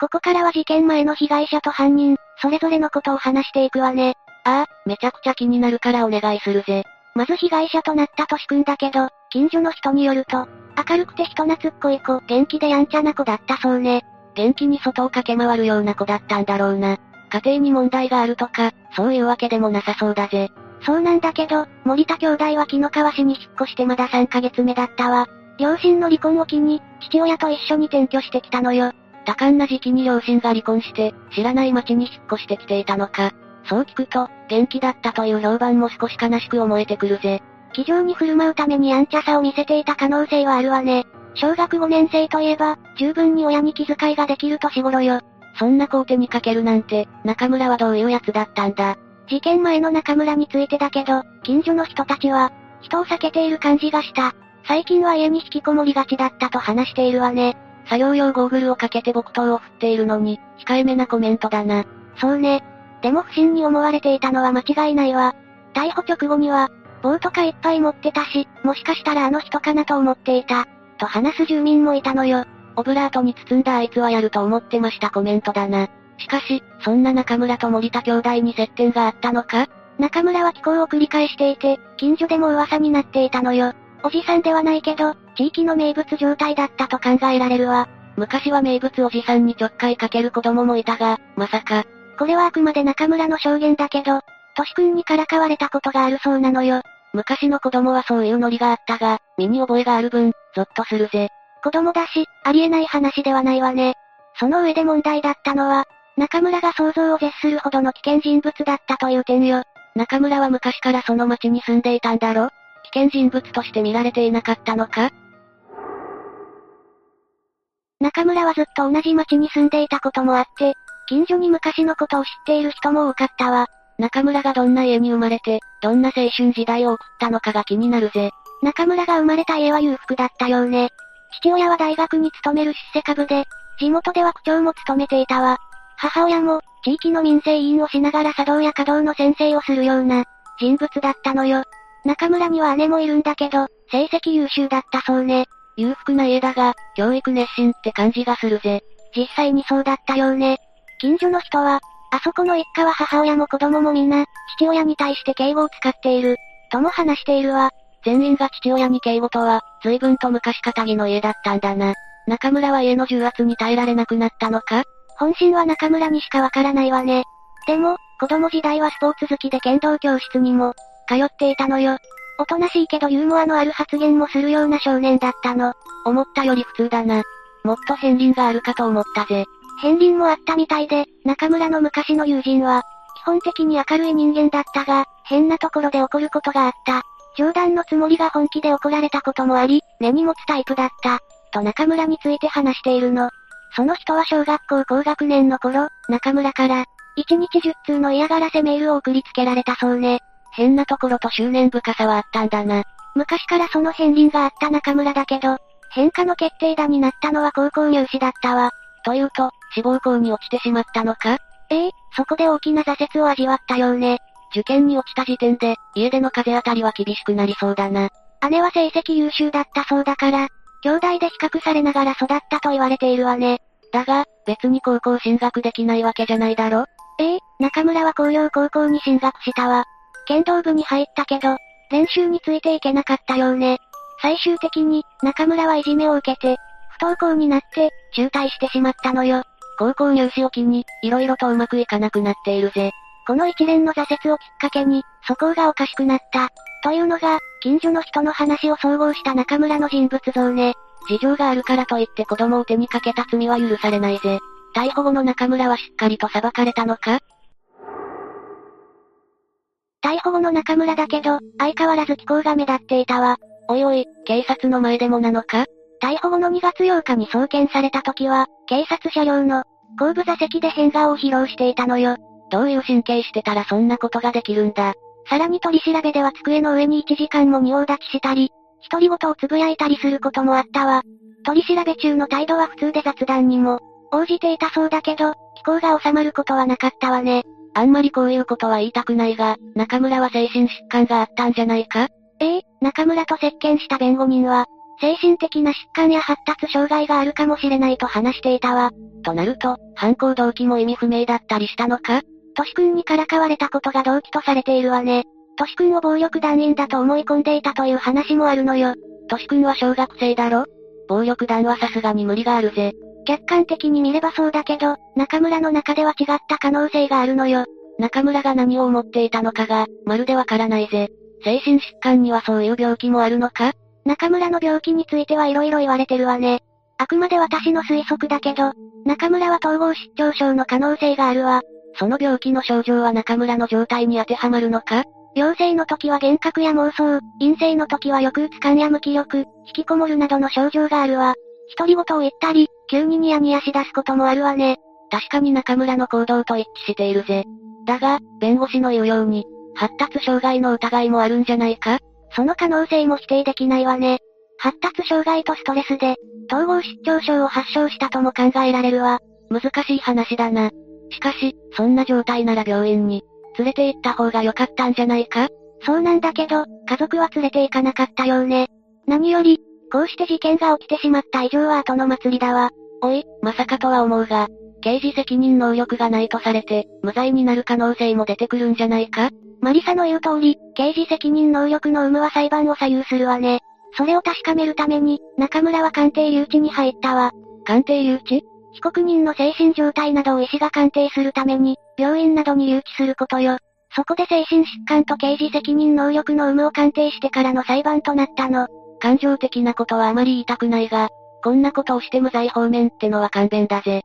ここからは事件前の被害者と犯人、それぞれのことを話していくわね。ああ、めちゃくちゃ気になるからお願いするぜ。まず被害者となったとしくんだけど、近所の人によると、明るくて人懐っこい子、元気でやんちゃな子だったそうね。元気に外を駆け回るような子だったんだろうな。家庭に問題があるとか、そういうわけでもなさそうだぜ。そうなんだけど、森田兄弟は木の川市に引っ越してまだ3ヶ月目だったわ。両親の離婚を機に、父親と一緒に転居してきたのよ。多感な時期に両親が離婚して、知らない町に引っ越してきていたのか。そう聞くと、元気だったという評判も少し悲しく思えてくるぜ。気丈に振る舞うためにやんちゃさを見せていた可能性はあるわね。小学5年生といえば、十分に親に気遣いができる年頃よ。そんな子を手にかけるなんて、中村はどういう奴だったんだ？事件前の中村についてだけど、近所の人たちは、人を避けている感じがした。最近は家に引きこもりがちだったと話しているわね。作業用ゴーグルをかけて木刀を振っているのに、控えめなコメントだな。そうね。でも不審に思われていたのは間違いないわ。逮捕直後には、棒とかいっぱい持ってたし、もしかしたらあの人かなと思っていた。と話す住民もいたのよ。オブラートに包んだあいつはやると思ってましたコメントだな。しかし、そんな中村と森田兄弟に接点があったのか？中村は気候を繰り返していて、近所でも噂になっていたのよ。おじさんではないけど、地域の名物状態だったと考えられるわ。昔は名物おじさんにちょっかいかける子供もいたが、まさか。これはあくまで中村の証言だけど、としくんにからかわれたことがあるそうなのよ。昔の子供はそういうノリがあったが、身に覚えがある分、ゾッとするぜ。子供だし、ありえない話ではないわね。その上で問題だったのは、中村が想像を絶するほどの危険人物だったという点よ。中村は昔からその町に住んでいたんだろ？危険人物として見られていなかったのか？中村はずっと同じ町に住んでいたこともあって、近所に昔のことを知っている人も多かったわ。中村がどんな家に生まれて、どんな青春時代を送ったのかが気になるぜ。中村が生まれた家は裕福だったようね。父親は大学に勤める出世株で、地元では区長も務めていたわ。母親も、地域の民生委員をしながら茶道や華道の先生をするような、人物だったのよ。中村には姉もいるんだけど、成績優秀だったそうね。裕福な家だが、教育熱心って感じがするぜ。実際にそうだったようね。近所の人は、あそこの一家は母親も子供も皆、父親に対して敬語を使っている、とも話しているわ。全員が父親に敬語とは、随分と昔仇ぎの家だったんだな。中村は家の重圧に耐えられなくなったのか？本心は中村にしかわからないわね。でも、子供時代はスポーツ好きで剣道教室にも、通っていたのよ。おとなしいけどユーモアのある発言もするような少年だったの。思ったより普通だな。もっと片鱗があるかと思ったぜ。片鱗もあったみたいで、中村の昔の友人は、基本的に明るい人間だったが、変なところで怒ることがあった。冗談のつもりが本気で怒られたこともあり、根に持つタイプだった。と中村について話しているの。その人は小学校高学年の頃、中村から、1日10通の嫌がらせメールを送りつけられたそうね。変なところと執念深さはあったんだな。昔からその片鱗があった中村だけど、変化の決定打になったのは高校入試だったわ。というと、志望校に落ちてしまったのか？ええそこで大きな挫折を味わったようね。受験に落ちた時点で、家での風当たりは厳しくなりそうだな。姉は成績優秀だったそうだから、兄弟で比較されながら育ったと言われているわね。だが、別に高校進学できないわけじゃないだろ？ええ中村は工業高校に進学したわ。剣道部に入ったけど、練習についていけなかったようね。最終的に、中村はいじめを受けて、不登校になって、中退してしまったのよ。高校入試を機に、色々とうまくいかなくなっているぜ。この一連の挫折をきっかけに、素行がおかしくなった。というのが、近所の人の話を総合した中村の人物像ね。事情があるからといって子供を手にかけた罪は許されないぜ。逮捕後の中村はしっかりと裁かれたのか？逮捕後の中村だけど、相変わらず気候が目立っていたわ。おいおい、警察の前でもなのか？逮捕後の2月8日に送検された時は、警察車両の、後部座席で変顔を披露していたのよ。どういう神経してたらそんなことができるんだ。さらに取り調べでは机の上に1時間も仁王立ちしたり、独り言をつぶやいたりすることもあったわ。取り調べ中の態度は普通で雑談にも、応じていたそうだけど、気候が収まることはなかったわね。あんまりこういうことは言いたくないが、中村は精神疾患があったんじゃないか？ええ中村と接見した弁護人は、精神的な疾患や発達障害があるかもしれないと話していたわ。となると、犯行動機も意味不明だったりしたのか？トシ君にからかわれたことが動機とされているわね。トシ君を暴力団員だと思い込んでいたという話もあるのよ。トシ君は小学生だろ？暴力団はさすがに無理があるぜ。客観的に見ればそうだけど、中村の中では違った可能性があるのよ。中村が何を思っていたのかが、まるでわからないぜ。精神疾患にはそういう病気もあるのか？中村の病気については色々言われてるわね。あくまで私の推測だけど、中村は統合失調症の可能性があるわ。その病気の症状は中村の状態に当てはまるのか？陽性の時は幻覚や妄想、陰性の時は抑うつ感や無気力、引きこもるなどの症状があるわ。独り言を言ったり、急にニヤニヤし出すこともあるわね。確かに中村の行動と一致しているぜ。だが、弁護士の言うように、発達障害の疑いもあるんじゃないか？その可能性も否定できないわね。発達障害とストレスで、統合失調症を発症したとも考えられるわ。難しい話だな。しかし、そんな状態なら病院に、連れて行った方が良かったんじゃないか？そうなんだけど、家族は連れて行かなかったようね。何より、こうして事件が起きてしまった以上は後の祭りだわ。おい、まさかとは思うが、刑事責任能力がないとされて、無罪になる可能性も出てくるんじゃないか？マリサの言う通り、刑事責任能力の有無は裁判を左右するわね。それを確かめるために、中村は鑑定留置に入ったわ。鑑定留置？被告人の精神状態などを医師が鑑定するために、病院などに留置することよ。そこで精神疾患と刑事責任能力の有無を鑑定してからの裁判となったの。感情的なことはあまり言いたくないが、こんなことをして無罪方面ってのは勘弁だぜ。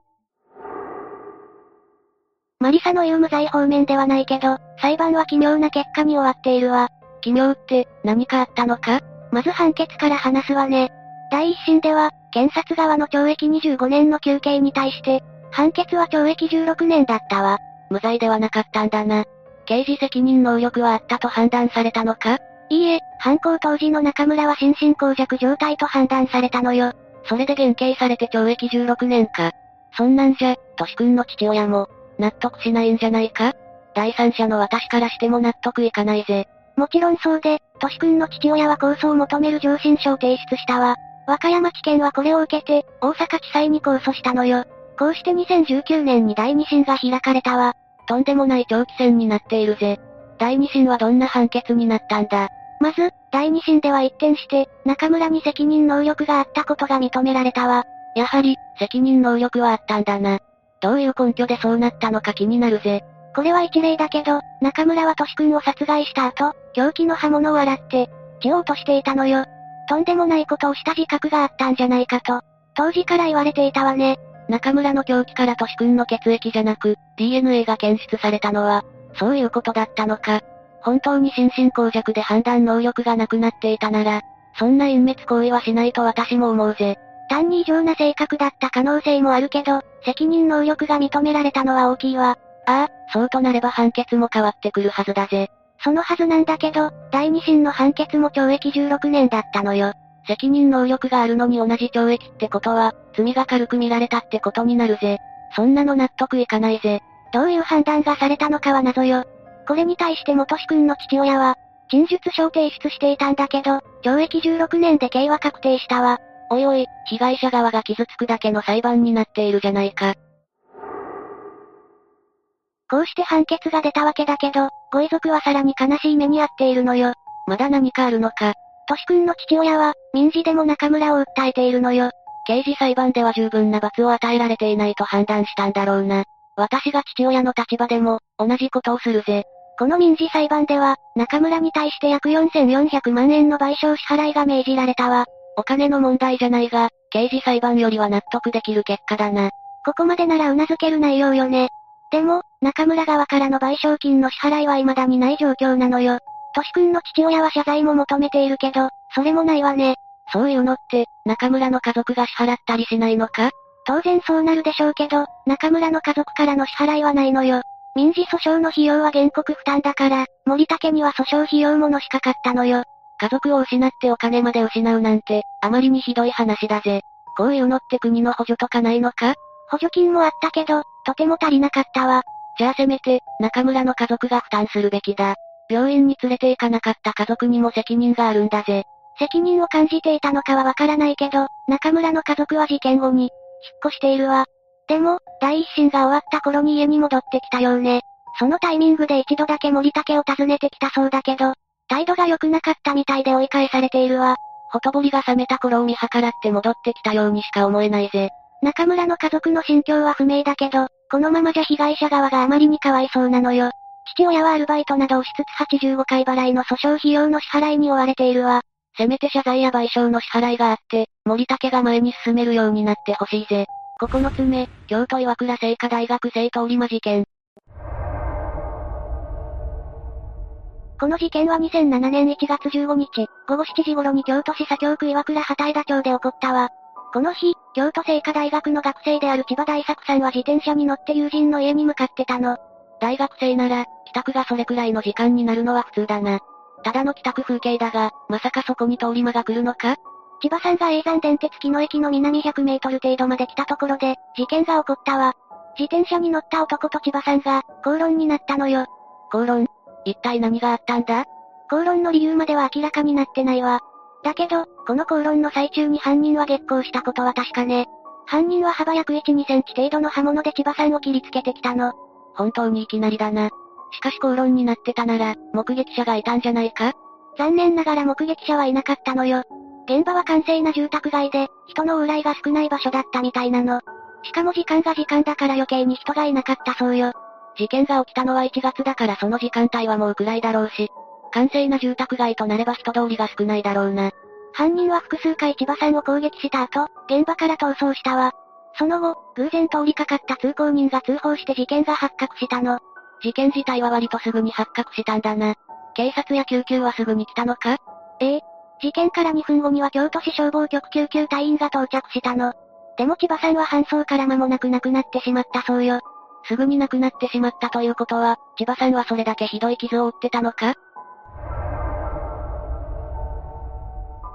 マリサの言う無罪方面ではないけど、裁判は奇妙な結果に終わっているわ。奇妙って、何かあったのか？まず判決から話すわね。第一審では、検察側の懲役25年の求刑に対して、判決は懲役16年だったわ。無罪ではなかったんだな。刑事責任能力はあったと判断されたのか？いいえ、犯行当時の中村は心神耗弱状態と判断されたのよ。それで減刑されて懲役16年か。そんなんじゃ、としくんの父親も、納得しないんじゃないか？第三者の私からしても納得いかないぜ。もちろんそうで、としくんの父親は控訴を求める上申書を提出したわ。和歌山地検はこれを受けて、大阪地裁に控訴したのよ。こうして2019年に第二審が開かれたわ。とんでもない長期戦になっているぜ。第二審はどんな判決になったんだ？まず、第二審では一転して、中村に責任能力があったことが認められたわ。やはり、責任能力はあったんだな。どういう根拠でそうなったのか気になるぜ。これは一例だけど、中村はトシ君を殺害した後、凶器の刃物を洗って、血を落としていたのよ。とんでもないことをした自覚があったんじゃないかと、当時から言われていたわね。中村の凶器からトシ君の血液じゃなく、DNA が検出されたのは、そういうことだったのか。本当に心神耗弱で判断能力がなくなっていたなら、そんな隠滅行為はしないと私も思うぜ。単に異常な性格だった可能性もあるけど、責任能力が認められたのは大きいわ。ああ、そうとなれば判決も変わってくるはずだぜ。そのはずなんだけど、第二審の判決も懲役16年だったのよ。責任能力があるのに同じ懲役ってことは、罪が軽く見られたってことになるぜ。そんなの納得いかないぜ。どういう判断がされたのかは謎よ。これに対して元志くんの父親は、陳述書を提出していたんだけど、懲役16年で刑は確定したわ。おいおい、被害者側が傷つくだけの裁判になっているじゃないか。こうして判決が出たわけだけど、ご遺族はさらに悲しい目に遭っているのよ。まだ何かあるのか。としくんの父親は、民事でも中村を訴えているのよ。刑事裁判では十分な罰を与えられていないと判断したんだろうな。私が父親の立場でも、同じことをするぜ。この民事裁判では、中村に対して約4400万円の賠償支払いが命じられたわ。お金の問題じゃないが、刑事裁判よりは納得できる結果だな。ここまでなら頷ける内容よね。でも、中村側からの賠償金の支払いは未だにない状況なのよ。としくんの父親は謝罪も求めているけど、それもないわね。そういうのって、中村の家族が支払ったりしないのか？当然そうなるでしょうけど、中村の家族からの支払いはないのよ。民事訴訟の費用は原告負担だから、森竹には訴訟費用ものしかかったのよ。家族を失ってお金まで失うなんて、あまりにひどい話だぜ。こういうのって国の補助とかないのか？補助金もあったけど、とても足りなかったわ。じゃあせめて、中村の家族が負担するべきだ。病院に連れて行かなかった家族にも責任があるんだぜ。責任を感じていたのかはわからないけど、中村の家族は事件後に、引っ越しているわ。でも、第一審が終わった頃に家に戻ってきたようね。そのタイミングで一度だけ森竹を訪ねてきたそうだけど、態度が良くなかったみたいで追い返されているわ。ほとぼりが冷めた頃を見計らって戻ってきたようにしか思えないぜ。中村の家族の心境は不明だけど、このままじゃ被害者側があまりにかわいそうなのよ。父親はアルバイトなどをしつつ85回払いの訴訟費用の支払いに追われているわ。せめて謝罪や賠償の支払いがあって、森竹が前に進めるようになってほしいぜ。9つ目、京都岩倉聖火大学生通り魔事件。この事件は2007年1月15日、午後7時頃に京都市左京区岩倉畑枝町で起こったわ。この日、京都聖火大学の学生である千葉大作さんは自転車に乗って友人の家に向かってたの。大学生なら、帰宅がそれくらいの時間になるのは普通だな。ただの帰宅風景だが、まさかそこに通り魔が来るのか？千葉さんが永山電鉄木の駅の南100メートル程度まで来たところで、事件が起こったわ。自転車に乗った男と千葉さんが、口論になったのよ。口論？一体何があったんだ？口論の理由までは明らかになってないわ。だけど、この口論の最中に犯人は激高したことは確かね。犯人は幅約1、2センチ程度の刃物で千葉さんを切りつけてきたの。本当にいきなりだな。しかし口論になってたなら、目撃者がいたんじゃないか？残念ながら目撃者はいなかったのよ。現場は閑静な住宅街で、人の往来が少ない場所だったみたいなの。しかも時間が時間だから余計に人がいなかったそうよ。事件が起きたのは1月だからその時間帯はもう暗いだろうし、閑静な住宅街となれば人通りが少ないだろうな。犯人は複数回千葉さんを攻撃した後、現場から逃走したわ。その後、偶然通りかかった通行人が通報して事件が発覚したの。事件自体は割とすぐに発覚したんだな。警察や救急はすぐに来たのか？ええ。事件から2分後には京都市消防局救急隊員が到着したの。でも千葉さんは搬送から間もなく亡くなってしまったそうよ。すぐに亡くなってしまったということは、千葉さんはそれだけひどい傷を負ってたのか？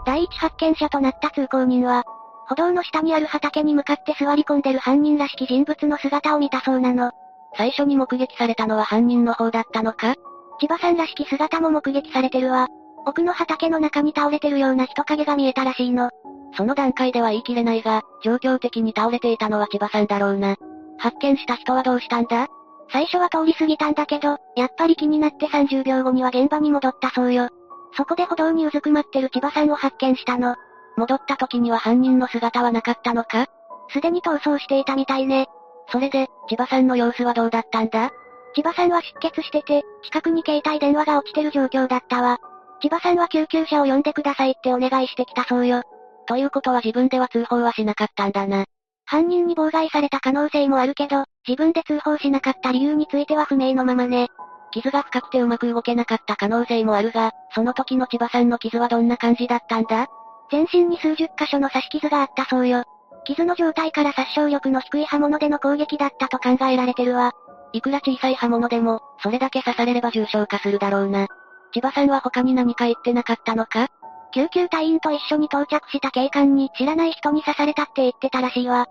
第一発見者となった通行人は、歩道の下にある畑に向かって座り込んでる犯人らしき人物の姿を見たそうなの。最初に目撃されたのは犯人の方だったのか？千葉さんらしき姿も目撃されてるわ。奥の畑の中に倒れてるような人影が見えたらしいの。その段階では言い切れないが、状況的に倒れていたのは千葉さんだろうな。発見した人はどうしたんだ？最初は通り過ぎたんだけど、やっぱり気になって30秒後には現場に戻ったそうよ。そこで歩道にうずくまってる千葉さんを発見したの。戻った時には犯人の姿はなかったのか？すでに逃走していたみたいね。それで、千葉さんの様子はどうだったんだ？千葉さんは出血してて、近くに携帯電話が落ちてる状況だったわ。千葉さんは救急車を呼んでくださいってお願いしてきたそうよ。ということは自分では通報はしなかったんだな。犯人に妨害された可能性もあるけど、自分で通報しなかった理由については不明のままね。傷が深くてうまく動けなかった可能性もあるが、その時の千葉さんの傷はどんな感じだったんだ？全身に数十箇所の刺し傷があったそうよ。傷の状態から殺傷力の低い刃物での攻撃だったと考えられてるわ。いくら小さい刃物でも、それだけ刺されれば重傷化するだろうな。千葉さんは他に何か言ってなかったのか？救急隊員と一緒に到着した警官に知らない人に刺されたって言ってたらしいわ。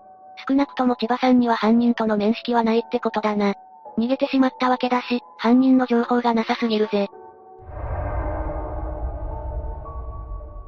少なくとも千葉さんには犯人との面識はないってことだな。逃げてしまったわけだし、犯人の情報がなさすぎるぜ。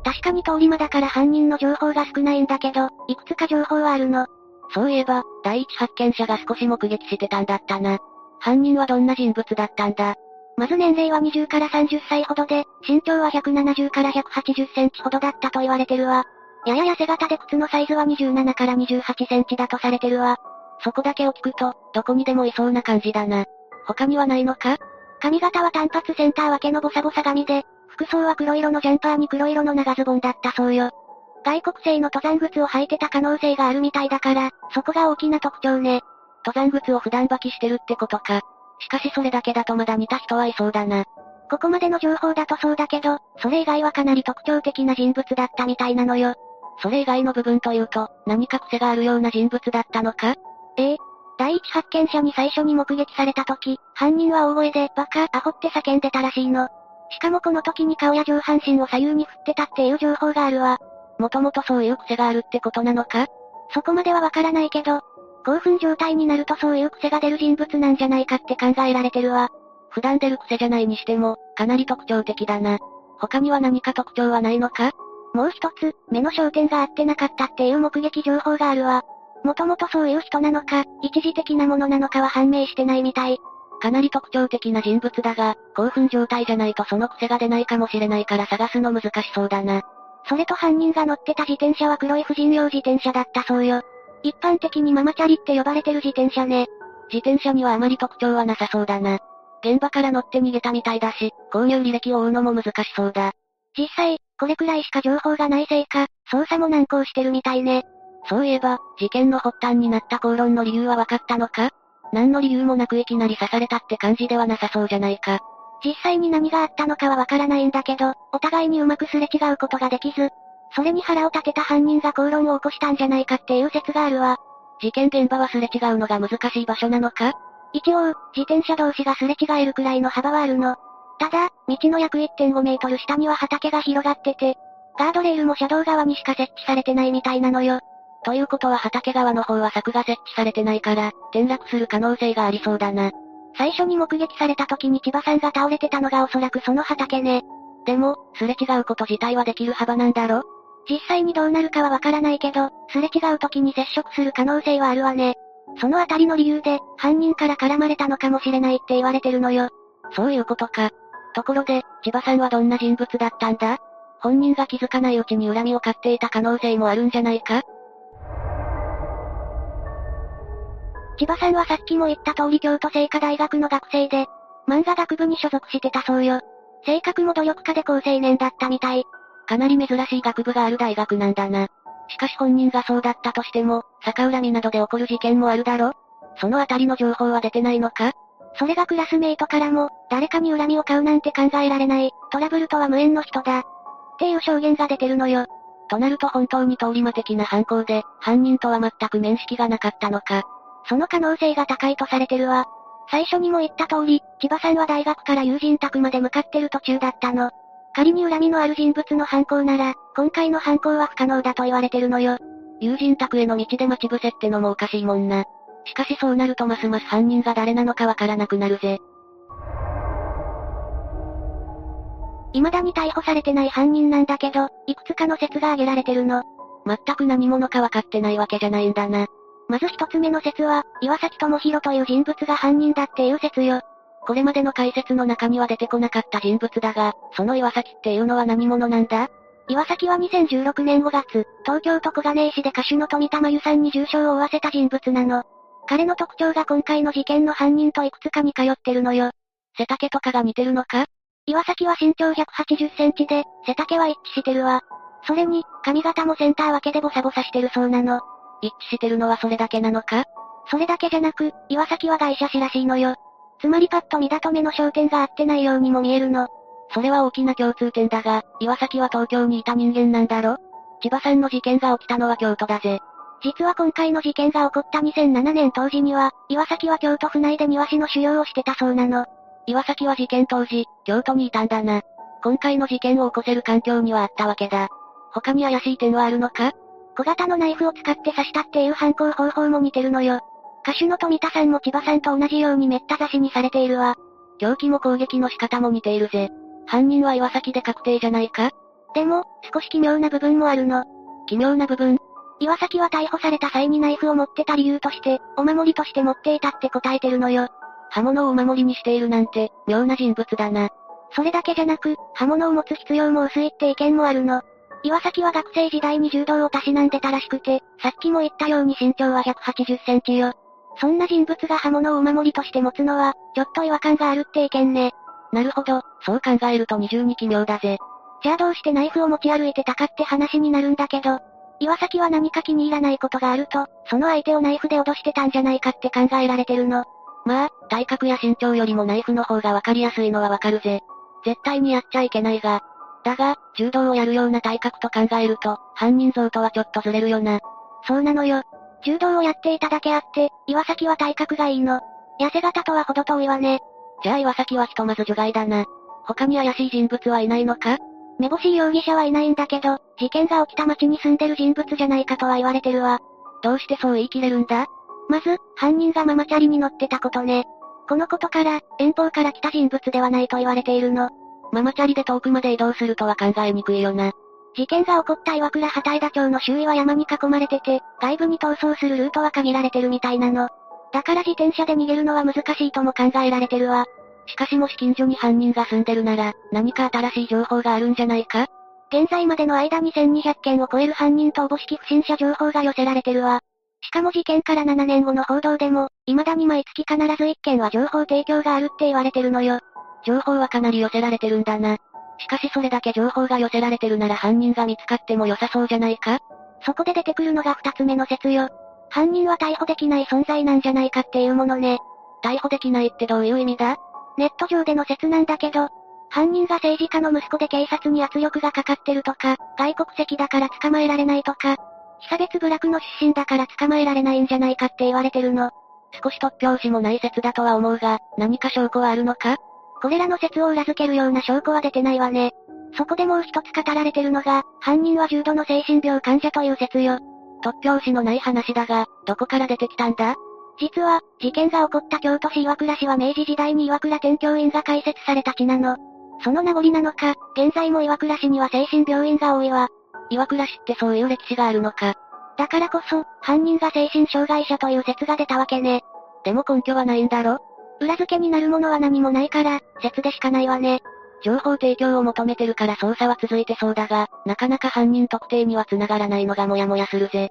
確かに通り魔だから犯人の情報が少ないんだけど、いくつか情報はあるの。そういえば、第一発見者が少し目撃してたんだったな。犯人はどんな人物だったんだまず年齢は20から30歳ほどで、身長は170から180センチほどだったと言われてるわ。やや痩せ型で靴のサイズは27から28センチだとされてるわ。そこだけを聞くと、どこにでもいそうな感じだな。他にはないのか？髪型は単発センター分けのボサボサ髪で、服装は黒色のジャンパーに黒色の長ズボンだったそうよ。外国製の登山靴を履いてた可能性があるみたいだから、そこが大きな特徴ね。登山靴を普段履きしてるってことか。しかしそれだけだとまだ似た人はいそうだな。ここまでの情報だとそうだけど、それ以外はかなり特徴的な人物だったみたいなのよ。それ以外の部分というと、何か癖があるような人物だったのか？ええ。第一発見者に最初に目撃された時、犯人は大声で、バカ、アホって叫んでたらしいの。しかもこの時に顔や上半身を左右に振ってたっていう情報があるわ。もともとそういう癖があるってことなのか？そこまではわからないけど、興奮状態になるとそういう癖が出る人物なんじゃないかって考えられてるわ。普段出る癖じゃないにしても、かなり特徴的だな。他には何か特徴はないのか？もう一つ、目の焦点が合ってなかったっていう目撃情報があるわ。もともとそういう人なのか、一時的なものなのかは判明してないみたい。かなり特徴的な人物だが、興奮状態じゃないとその癖が出ないかもしれないから探すの難しそうだな。それと犯人が乗ってた自転車は黒い婦人用自転車だったそうよ。一般的にママチャリって呼ばれてる自転車ね。自転車にはあまり特徴はなさそうだな。現場から乗って逃げたみたいだし、購入履歴を追うのも難しそうだ。実際、これくらいしか情報がないせいか、捜査も難航してるみたいね。そういえば、事件の発端になった口論の理由は分かったのか？何の理由もなくいきなり刺されたって感じではなさそうじゃないか。実際に何があったのかはわからないんだけど、お互いにうまくすれ違うことができず、それに腹を立てた犯人が口論を起こしたんじゃないかっていう説があるわ。事件現場はすれ違うのが難しい場所なのか？一応、自転車同士がすれ違えるくらいの幅はあるの。ただ、道の約1.5メートル下には畑が広がってて、ガードレールも車道側にしか設置されてないみたいなのよ。ということは畑側の方は柵が設置されてないから、転落する可能性がありそうだな。最初に目撃された時に千葉さんが倒れてたのがおそらくその畑ね。でも、すれ違うこと自体はできる幅なんだろ？実際にどうなるかはわからないけど、すれ違う時に接触する可能性はあるわね。そのあたりの理由で、犯人から絡まれたのかもしれないって言われてるのよ。そういうことか。ところで、千葉さんはどんな人物だったんだ？本人が気づかないうちに恨みを買っていた可能性もあるんじゃないか？千葉さんはさっきも言った通り京都精華大学の学生で、漫画学部に所属してたそうよ。性格も努力家で高青年だったみたい。かなり珍しい学部がある大学なんだな。しかし本人がそうだったとしても、逆恨みなどで起こる事件もあるだろ？そのあたりの情報は出てないのか？それがクラスメイトからも、誰かに恨みを買うなんて考えられない、トラブルとは無縁の人だ。っていう証言が出てるのよ。となると本当に通り魔的な犯行で、犯人とは全く面識がなかったのか。その可能性が高いとされてるわ。最初にも言った通り、千葉さんは大学から友人宅まで向かってる途中だったの。仮に恨みのある人物の犯行なら、今回の犯行は不可能だと言われてるのよ。友人宅への道で待ち伏せってのもおかしいもんな。しかしそうなるとますます犯人が誰なのかわからなくなるぜ。未だに逮捕されてない犯人なんだけど、いくつかの説が挙げられてるの。全く何者か分かってないわけじゃないんだな。まず一つ目の説は、岩崎智弘という人物が犯人だっていう説よ。これまでの解説の中には出てこなかった人物だが、その岩崎っていうのは何者なんだ？岩崎は2016年5月、東京都小金井市で歌手の富田真由さんに重傷を負わせた人物なの。彼の特徴が今回の事件の犯人といくつかに通ってるのよ。背丈とかが似てるのか？岩崎は身長180センチで、背丈は一致してるわ。それに、髪型もセンター分けでボサボサしてるそうなの。一致してるのはそれだけなのか？それだけじゃなく、岩崎は外車師らしいのよ。つまりパッと見だと目の焦点が合ってないようにも見えるの。それは大きな共通点だが、岩崎は東京にいた人間なんだろ？千葉さんの事件が起きたのは京都だぜ。実は今回の事件が起こった2007年当時には、岩崎は京都府内で庭師の修行をしてたそうなの。岩崎は事件当時、京都にいたんだな。今回の事件を起こせる環境にはあったわけだ。他に怪しい点はあるのか？小型のナイフを使って刺したっていう犯行方法も似てるのよ。歌手の富田さんも千葉さんと同じようにめった刺しにされているわ。凶器も攻撃の仕方も似ているぜ。犯人は岩崎で確定じゃないか？でも、少し奇妙な部分もあるの。奇妙な部分？岩崎は逮捕された際にナイフを持ってた理由として、お守りとして持っていたって答えてるのよ。刃物をお守りにしているなんて、妙な人物だな。それだけじゃなく、刃物を持つ必要も薄いって意見もあるの。岩崎は学生時代に柔道をたしなんでたらしくて、さっきも言ったように身長は180センチよ。そんな人物が刃物をお守りとして持つのは、ちょっと違和感があるって意見ね。なるほど、そう考えると二重に奇妙だぜ。じゃあどうしてナイフを持ち歩いてたかって話になるんだけど、岩崎は何か気に入らないことがあると、その相手をナイフで脅してたんじゃないかって考えられてるの。まあ、体格や身長よりもナイフの方がわかりやすいのはわかるぜ。絶対にやっちゃいけないが。だが、柔道をやるような体格と考えると、犯人像とはちょっとずれるよな。そうなのよ。柔道をやっていただけあって、岩崎は体格がいいの。痩せ型とは程遠いわね。じゃあ岩崎はひとまず除外だな。他に怪しい人物はいないのか？めぼしい容疑者はいないんだけど、事件が起きた町に住んでる人物じゃないかとは言われてるわ。どうしてそう言い切れるんだ？まず、犯人がママチャリに乗ってたことね。このことから、遠方から来た人物ではないと言われているの。ママチャリで遠くまで移動するとは考えにくいよな。事件が起こった岩倉畑枝町の周囲は山に囲まれてて、外部に逃走するルートは限られてるみたいなの。だから自転車で逃げるのは難しいとも考えられてるわ。しかしもし近所に犯人が住んでるなら、何か新しい情報があるんじゃないか？現在までの間に1200件を超える犯人とおぼしき不審者情報が寄せられてるわ。しかも事件から7年後の報道でも、未だに毎月必ず1件は情報提供があるって言われてるのよ。情報はかなり寄せられてるんだな。しかしそれだけ情報が寄せられてるなら犯人が見つかっても良さそうじゃないか？そこで出てくるのが二つ目の説よ。犯人は逮捕できない存在なんじゃないかっていうものね。逮捕できないってどういう意味だ？ネット上での説なんだけど、犯人が政治家の息子で警察に圧力がかかってるとか、外国籍だから捕まえられないとか、被差別部落の出身だから捕まえられないんじゃないかって言われてるの。少し突拍子もない説だとは思うが、何か証拠はあるのか？これらの説を裏付けるような証拠は出てないわね。そこでもう一つ語られてるのが、犯人は重度の精神病患者という説よ。突拍子のない話だが、どこから出てきたんだ？実は、事件が起こった京都市岩倉市は明治時代に岩倉天教院が開設された地なの。その名残なのか、現在も岩倉市には精神病院が多いわ。岩倉市ってそういう歴史があるのか。だからこそ、犯人が精神障害者という説が出たわけね。でも根拠はないんだろ？裏付けになるものは何もないから、説でしかないわね。情報提供を求めてるから捜査は続いてそうだが、なかなか犯人特定には繋がらないのがモヤモヤするぜ。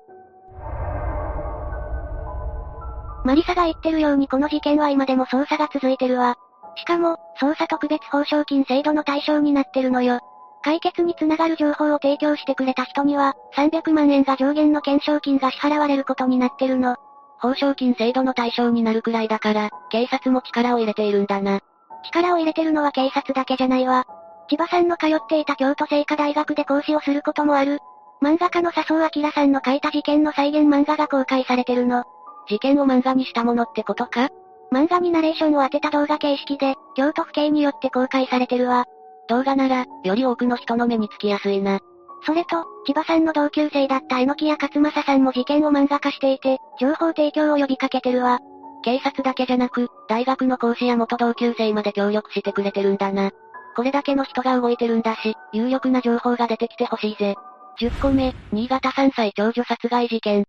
マリサが言ってるようにこの事件は今でも捜査が続いてるわ。しかも、捜査特別報奨金制度の対象になってるのよ。解決につながる情報を提供してくれた人には、300万円が上限の懸賞金が支払われることになってるの。報奨金制度の対象になるくらいだから、警察も力を入れているんだな。力を入れてるのは警察だけじゃないわ。千葉さんの通っていた京都聖火大学で講師をすることもある。漫画家の笹生明さんの書いた事件の再現漫画が公開されてるの。事件を漫画にしたものってことか？漫画にナレーションを当てた動画形式で、京都府警によって公開されてるわ。動画なら、より多くの人の目につきやすいな。それと、千葉さんの同級生だった榎木や勝正さんも事件を漫画化していて、情報提供を呼びかけてるわ。警察だけじゃなく、大学の講師や元同級生まで協力してくれてるんだな。これだけの人が動いてるんだし、有力な情報が出てきてほしいぜ。10個目、新潟3歳長女殺害事件。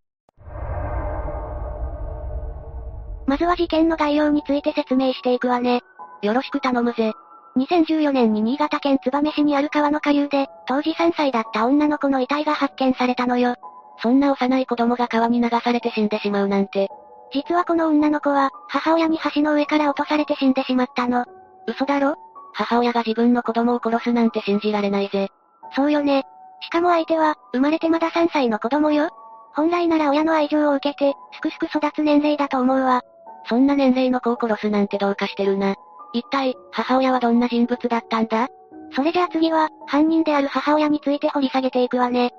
まずは事件の概要について説明していくわね。よろしく頼むぜ。2014年に新潟県燕市にある川の下流で、当時3歳だった女の子の遺体が発見されたのよ。そんな幼い子供が川に流されて死んでしまうなんて。実はこの女の子は、母親に橋の上から落とされて死んでしまったの。嘘だろ？母親が自分の子供を殺すなんて信じられないぜ。そうよね。しかも相手は、生まれてまだ3歳の子供よ。本来なら親の愛情を受けて、すくすく育つ年齢だと思うわ。そんな年齢の子を殺すなんてどうかしてるな。一体、母親はどんな人物だったんだ？それじゃあ次は、犯人である母親について掘り下げていくわね。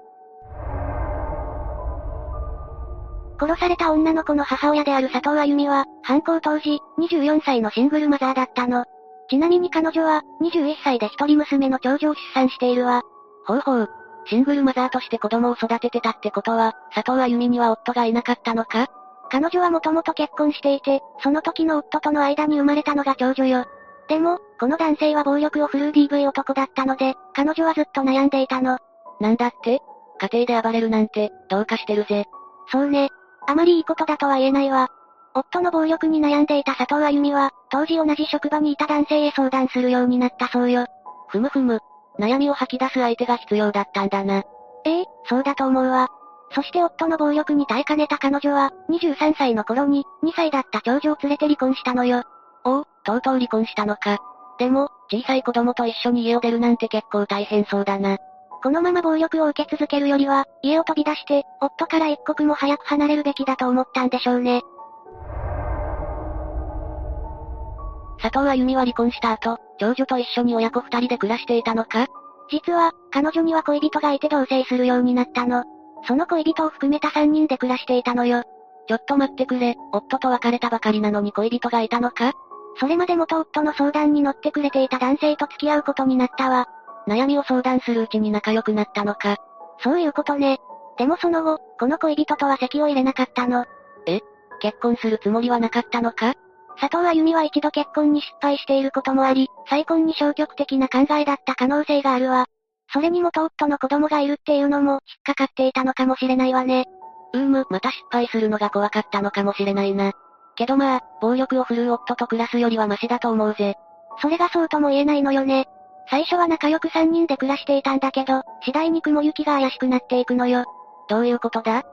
殺された女の子の母親である佐藤あゆみは、犯行当時、24歳のシングルマザーだったの。ちなみに彼女は、21歳で一人娘の長女を出産しているわ。ほうほう。シングルマザーとして子供を育ててたってことは、佐藤あゆみには夫がいなかったのか？彼女はもともと結婚していて、その時の夫との間に生まれたのが長女よ。でも、この男性は暴力を振るう DV 男だったので、彼女はずっと悩んでいたの。なんだって？家庭で暴れるなんて、どうかしてるぜ。そうね。あまりいいことだとは言えないわ。夫の暴力に悩んでいた佐藤あゆみは、当時同じ職場にいた男性へ相談するようになったそうよ。ふむふむ。悩みを吐き出す相手が必要だったんだな。ええ、そうだと思うわ。そして夫の暴力に耐えかねた彼女は、23歳の頃に、2歳だった長女を連れて離婚したのよ。おお、とうとう離婚したのか。でも、小さい子供と一緒に家を出るなんて結構大変そうだな。このまま暴力を受け続けるよりは、家を飛び出して、夫から一刻も早く離れるべきだと思ったんでしょうね。佐藤あゆみは離婚した後、長女と一緒に親子二人で暮らしていたのか実は、彼女には恋人がいて同棲するようになったの。その恋人を含めた3人で暮らしていたのよ。ちょっと待ってくれ、夫と別れたばかりなのに恋人がいたのか？それまで元夫の相談に乗ってくれていた男性と付き合うことになったわ。悩みを相談するうちに仲良くなったのか？そういうことね。でもその後、この恋人とは席を入れなかったの。え？結婚するつもりはなかったのか？佐藤あゆみは一度結婚に失敗していることもあり、再婚に消極的な考えだった可能性があるわ。それに元夫の子供がいるっていうのも、引っかかっていたのかもしれないわね。うーむ、また失敗するのが怖かったのかもしれないな。けどまあ、暴力を振るう夫と暮らすよりはマシだと思うぜ。それがそうとも言えないのよね。最初は仲良く3人で暮らしていたんだけど、次第に雲行きが怪しくなっていくのよ。どういうことだ？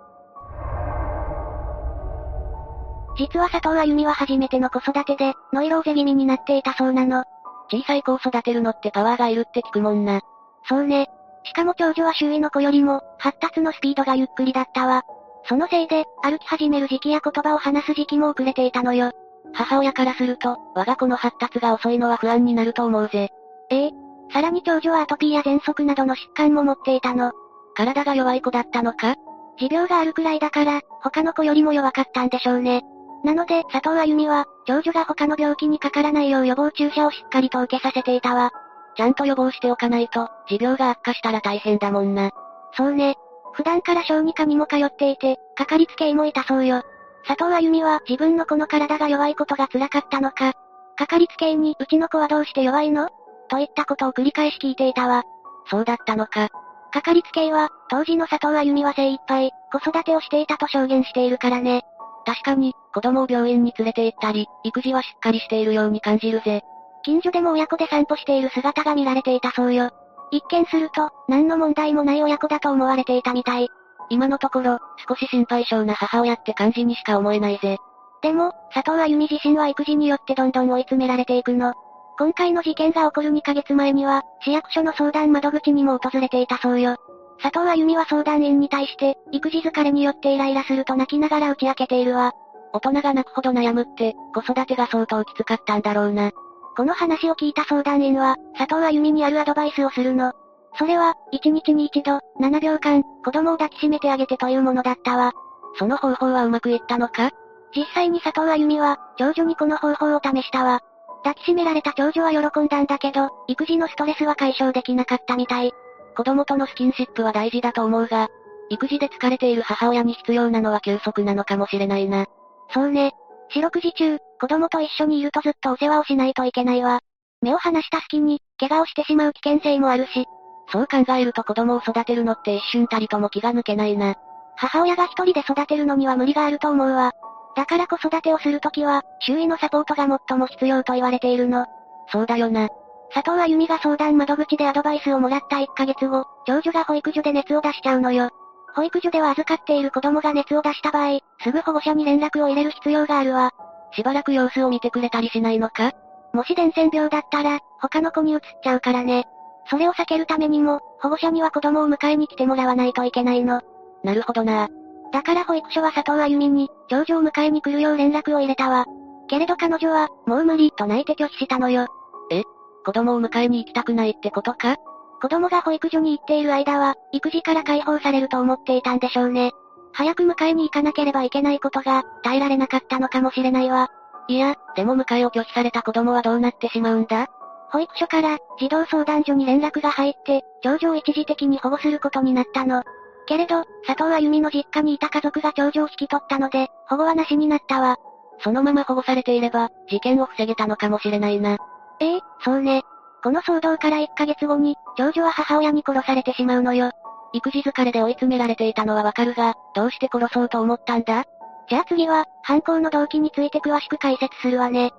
実は佐藤あゆみは初めての子育てで、ノイローゼ気味になっていたそうなの。小さい子を育てるのってパワーがいるって聞くもんな。そうね。しかも長女は周囲の子よりも、発達のスピードがゆっくりだったわ。そのせいで、歩き始める時期や言葉を話す時期も遅れていたのよ。母親からすると、我が子の発達が遅いのは不安になると思うぜ。ええ。さらに長女はアトピーや喘息などの疾患も持っていたの。体が弱い子だったのか？持病があるくらいだから、他の子よりも弱かったんでしょうね。なので、佐藤あゆみは、長女が他の病気にかからないよう予防注射をしっかりと受けさせていたわ。ちゃんと予防しておかないと、持病が悪化したら大変だもんな。そうね。普段から小児科にも通っていて、かかりつけ医もいたそうよ。佐藤あゆみは自分の子の体が弱いことが辛かったのか、かかりつけ医にうちの子はどうして弱いの？といったことを繰り返し聞いていたわ。そうだったのか。かかりつけ医は、当時の佐藤あゆみは精一杯、子育てをしていたと証言しているからね。確かに、子供を病院に連れて行ったり、育児はしっかりしているように感じるぜ。近所でも親子で散歩している姿が見られていたそうよ。一見すると、何の問題もない親子だと思われていたみたい。今のところ、少し心配性な母親って感じにしか思えないぜ。でも、佐藤あゆみ自身は育児によってどんどん追い詰められていくの。今回の事件が起こる2ヶ月前には、市役所の相談窓口にも訪れていたそうよ。佐藤あゆみは相談員に対して、育児疲れによってイライラすると泣きながら打ち明けているわ。大人が泣くほど悩むって、子育てが相当きつかったんだろうな。この話を聞いた相談員は、佐藤あゆみにあるアドバイスをするの。それは、1日に1度、7秒間、子供を抱きしめてあげてというものだったわ。その方法はうまくいったのか？実際に佐藤あゆみは、長女にこの方法を試したわ。抱きしめられた長女は喜んだんだけど、育児のストレスは解消できなかったみたい。子供とのスキンシップは大事だと思うが、育児で疲れている母親に必要なのは休息なのかもしれないな。そうね。四六時中、子供と一緒にいるとずっとお世話をしないといけないわ。目を離した隙に、怪我をしてしまう危険性もあるし。そう考えると子供を育てるのって一瞬たりとも気が抜けないな。母親が一人で育てるのには無理があると思うわ。だから子育てをするときは、周囲のサポートが最も必要と言われているの。そうだよな。佐藤あゆみが相談窓口でアドバイスをもらった1ヶ月後、長女が保育所で熱を出しちゃうのよ。保育所では預かっている子供が熱を出した場合、すぐ保護者に連絡を入れる必要があるわ。しばらく様子を見てくれたりしないのか？もし伝染病だったら、他の子に移っちゃうからね。それを避けるためにも、保護者には子供を迎えに来てもらわないといけないの。なるほどな。だから保育所は佐藤あゆみに、長女を迎えに来るよう連絡を入れたわ。けれど彼女は、もう無理、と泣いて拒否したのよ。え？子供を迎えに行きたくないってことか？子供が保育所に行っている間は、育児から解放されると思っていたんでしょうね。早く迎えに行かなければいけないことが、耐えられなかったのかもしれないわ。いや、でも迎えを拒否された子供はどうなってしまうんだ？保育所から、児童相談所に連絡が入って、長女を一時的に保護することになったの。けれど、佐藤あゆみの実家にいた家族が長女を引き取ったので、保護はなしになったわ。そのまま保護されていれば、事件を防げたのかもしれないな。ええそうね。この騒動から1ヶ月後に、長女は母親に殺されてしまうのよ。育児疲れで追い詰められていたのはわかるが、どうして殺そうと思ったんだ？じゃあ次は、犯行の動機について詳しく解説するわね。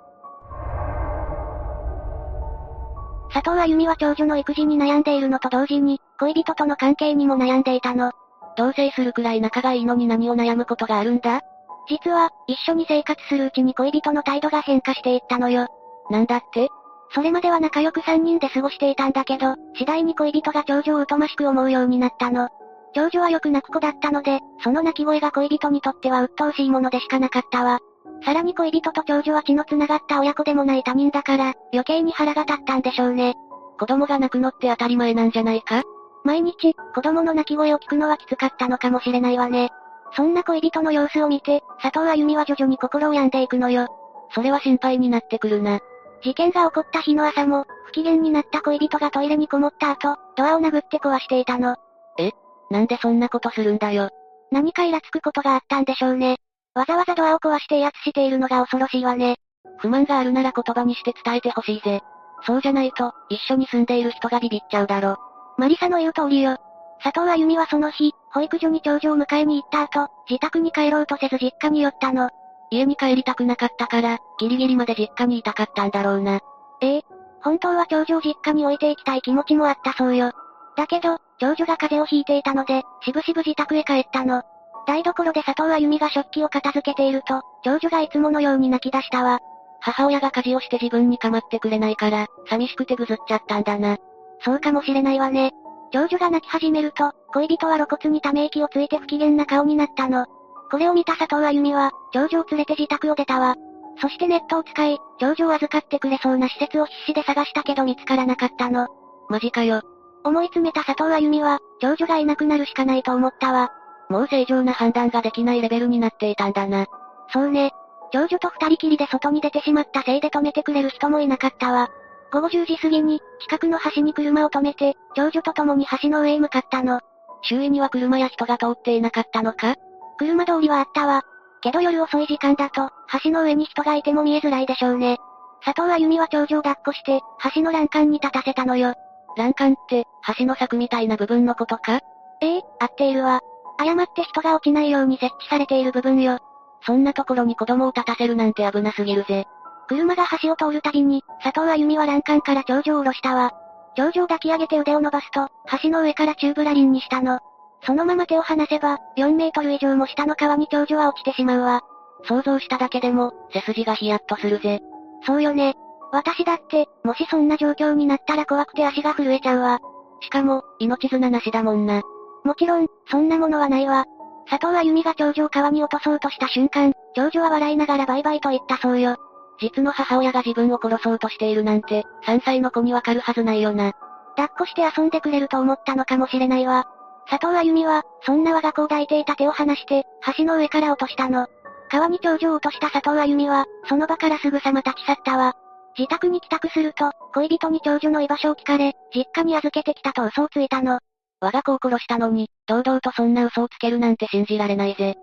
佐藤あゆみは長女の育児に悩んでいるのと同時に、恋人との関係にも悩んでいたの。同棲するくらい仲がいいのに何を悩むことがあるんだ？実は、一緒に生活するうちに恋人の態度が変化していったのよ。なんだって？それまでは仲良く三人で過ごしていたんだけど、次第に恋人が長女を疎ましく思うようになったの。長女はよく泣く子だったので、その泣き声が恋人にとっては鬱陶しいものでしかなかったわ。さらに恋人と長女は血の繋がった親子でもない他人だから、余計に腹が立ったんでしょうね。子供が泣くのって当たり前なんじゃないか？毎日、子供の泣き声を聞くのはきつかったのかもしれないわね。そんな恋人の様子を見て、佐藤あゆみは徐々に心を病んでいくのよ。それは心配になってくるな。事件が起こった日の朝も、不機嫌になった恋人がトイレにこもった後、ドアを殴って壊していたの。え？なんでそんなことするんだよ。何かイラつくことがあったんでしょうね。わざわざドアを壊して威圧しているのが恐ろしいわね。不満があるなら言葉にして伝えてほしいぜ。そうじゃないと、一緒に住んでいる人がビビっちゃうだろ。マリサの言う通りよ。佐藤あゆみはその日、保育所に長女を迎えに行った後、自宅に帰ろうとせず実家に寄ったの。家に帰りたくなかったから、ギリギリまで実家にいたかったんだろうな。ええ本当は長女を実家に置いていきたい気持ちもあったそうよ。だけど、長女が風邪をひいていたので、しぶしぶ自宅へ帰ったの。台所で佐藤あゆみが食器を片付けていると、長女がいつものように泣き出したわ。母親が家事をして自分に構ってくれないから、寂しくてぐずっちゃったんだな。そうかもしれないわね。長女が泣き始めると、恋人は露骨にため息をついて不機嫌な顔になったの。これを見た佐藤あゆみは、長女を連れて自宅を出たわ。そしてネットを使い、長女を預かってくれそうな施設を必死で探したけど見つからなかったの。マジかよ。思い詰めた佐藤あゆみは、長女がいなくなるしかないと思ったわ。もう正常な判断ができないレベルになっていたんだな。そうね。長女と二人きりで外に出てしまったせいで止めてくれる人もいなかったわ。午後10時過ぎに、近くの橋に車を止めて、長女と共に橋の上へ向かったの。周囲には車や人が通っていなかったのか？車通りはあったわ。けど夜遅い時間だと、橋の上に人がいても見えづらいでしょうね。佐藤あゆみは長女を抱っこして、橋の欄干に立たせたのよ。欄干って、橋の柵みたいな部分のことか？ええ合っているわ。誤って人が落ちないように設置されている部分よ。そんなところに子供を立たせるなんて危なすぎるぜ。車が橋を通るたびに、佐藤あゆみは欄干から長女を下ろしたわ。長女を抱き上げて腕を伸ばすと、橋の上から宙ぶらりんにしたの。そのまま手を離せば、4メートル以上も下の川に長女は落ちてしまうわ。想像しただけでも、背筋がヒヤッとするぜ。そうよね。私だって、もしそんな状況になったら怖くて足が震えちゃうわ。しかも、命綱なしだもんな。もちろん、そんなものはないわ。佐藤あゆみが長女を川に落とそうとした瞬間、長女は笑いながらバイバイと言ったそうよ。実の母親が自分を殺そうとしているなんて、3歳の子にわかるはずないよな。抱っこして遊んでくれると思ったのかもしれないわ。佐藤あゆみは、そんな我が子を抱いていた手を離して、橋の上から落としたの。川に長女を落とした佐藤あゆみは、その場からすぐさま立ち去ったわ。自宅に帰宅すると、恋人に長女の居場所を聞かれ、実家に預けてきたと嘘をついたの。我が子を殺したのに、堂々とそんな嘘をつけるなんて信じられないぜ。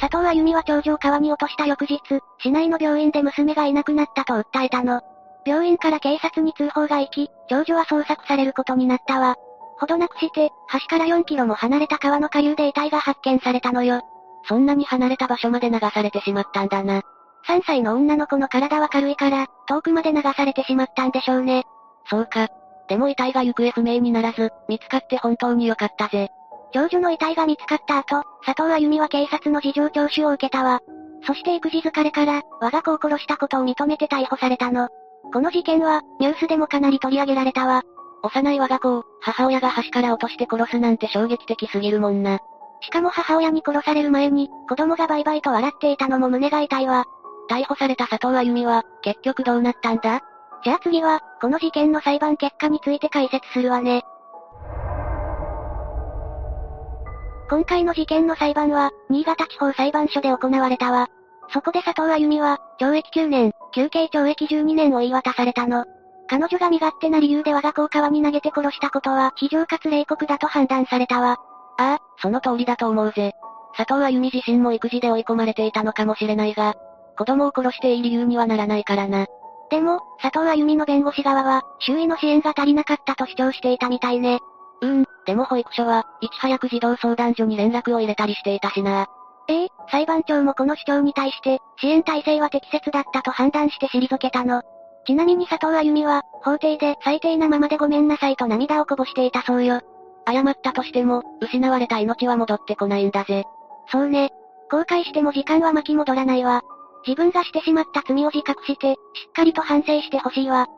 佐藤あゆみは長女を川に落とした翌日、市内の病院で娘がいなくなったと訴えたの。病院から警察に通報が行き、長女は捜索されることになったわ。ほどなくして、橋から4キロも離れた川の下流で遺体が発見されたのよ。そんなに離れた場所まで流されてしまったんだな。3歳の女の子の体は軽いから、遠くまで流されてしまったんでしょうね。そうか。でも遺体が行方不明にならず、見つかって本当に良かったぜ。長女の遺体が見つかった後、佐藤あゆみは警察の事情聴取を受けたわ。そして育児疲れから、我が子を殺したことを認めて逮捕されたの。この事件は、ニュースでもかなり取り上げられたわ。幼い我が子を、母親が橋から落として殺すなんて衝撃的すぎるもんな。しかも母親に殺される前に、子供がバイバイと笑っていたのも胸が痛いわ。逮捕された佐藤あゆみは、結局どうなったんだ？じゃあ次は、この事件の裁判結果について解説するわね。今回の事件の裁判は、新潟地方裁判所で行われたわ。そこで佐藤あゆみは、懲役9年、休刑懲役12年を言い渡されたの。彼女が身勝手な理由で我が子を川に投げて殺したことは、非常かつ冷酷だと判断されたわ。ああ、その通りだと思うぜ。佐藤あゆみ自身も育児で追い込まれていたのかもしれないが、子供を殺していい理由にはならないからな。でも、佐藤あゆみの弁護士側は、周囲の支援が足りなかったと主張していたみたいね。うん、でも保育所は、いち早く児童相談所に連絡を入れたりしていたしな。ええ裁判長もこの主張に対して、支援体制は適切だったと判断して退けたの。ちなみに佐藤あゆみは、法廷で最低なままでごめんなさいと涙をこぼしていたそうよ。謝ったとしても、失われた命は戻ってこないんだぜ。そうね。後悔しても時間は巻き戻らないわ。自分がしてしまった罪を自覚して、しっかりと反省してほしいわ。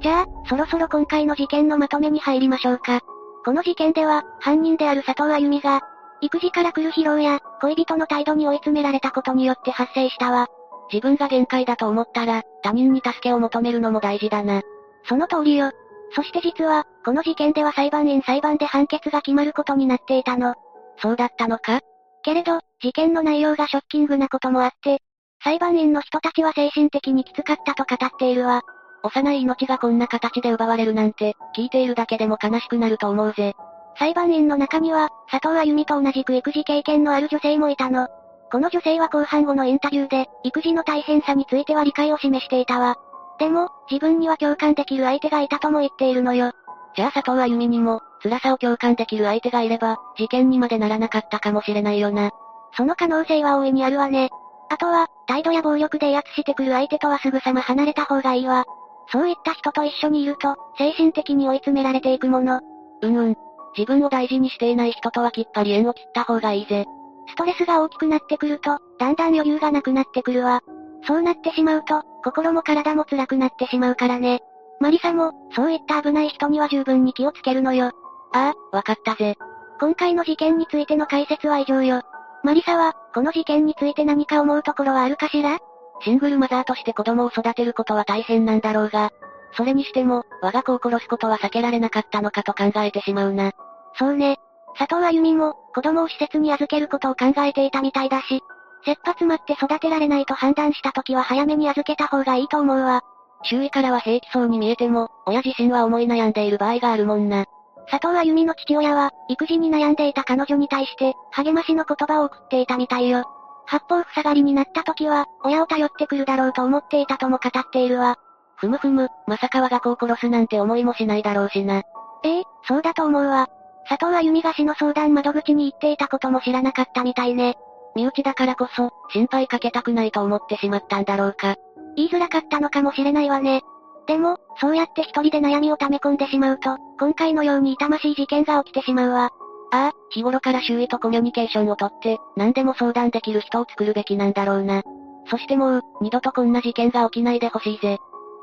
じゃあ、そろそろ今回の事件のまとめに入りましょうか。この事件では、犯人である佐藤あゆみが、育児から来る疲労や、恋人の態度に追い詰められたことによって発生したわ。自分が限界だと思ったら、他人に助けを求めるのも大事だな。その通りよ。そして実は、この事件では裁判員裁判で判決が決まることになっていたの。そうだったのか？けれど、事件の内容がショッキングなこともあって、裁判員の人たちは精神的にきつかったと語っているわ。幼い命がこんな形で奪われるなんて、聞いているだけでも悲しくなると思うぜ。裁判員の中には、佐藤あゆみと同じく育児経験のある女性もいたの。この女性は後半後のインタビューで、育児の大変さについては理解を示していたわ。でも、自分には共感できる相手がいたとも言っているのよ。じゃあ佐藤あゆみにも、辛さを共感できる相手がいれば、事件にまでならなかったかもしれないよな。その可能性は大いにあるわね。あとは、態度や暴力で威圧してくる相手とはすぐさま離れた方がいいわ。そういった人と一緒にいると、精神的に追い詰められていくもの。うんうん。自分を大事にしていない人とはきっぱり縁を切った方がいいぜ。ストレスが大きくなってくると、だんだん余裕がなくなってくるわ。そうなってしまうと、心も体も辛くなってしまうからね。マリサも、そういった危ない人には十分に気をつけるのよ。ああ、わかったぜ。今回の事件についての解説は以上よ。マリサは、この事件について何か思うところはあるかしら？シングルマザーとして子供を育てることは大変なんだろうが、それにしても、我が子を殺すことは避けられなかったのかと考えてしまうな。そうね。佐藤あゆみも、子供を施設に預けることを考えていたみたいだし、切羽詰まって育てられないと判断した時は早めに預けた方がいいと思うわ。周囲からは平気そうに見えても、親自身は思い悩んでいる場合があるもんな。佐藤あゆみの父親は、育児に悩んでいた彼女に対して、励ましの言葉を送っていたみたいよ。八方塞がりになった時は、親を頼ってくるだろうと思っていたとも語っているわ。ふむふむ、まさか我が子を殺すなんて思いもしないだろうしな。ええそうだと思うわ。佐藤あゆみが死の相談窓口に行っていたことも知らなかったみたいね。身内だからこそ、心配かけたくないと思ってしまったんだろうか。言いづらかったのかもしれないわね。でも、そうやって一人で悩みを溜め込んでしまうと、今回のように痛ましい事件が起きてしまうわ。ああ、日頃から周囲とコミュニケーションをとって、何でも相談できる人を作るべきなんだろうな。そしてもう、二度とこんな事件が起きないでほしいぜ。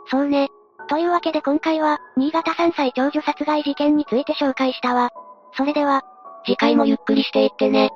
そうね。というわけで今回は、新潟3歳長女殺害事件について紹介したわ。それでは、次回もゆっくりしていってね。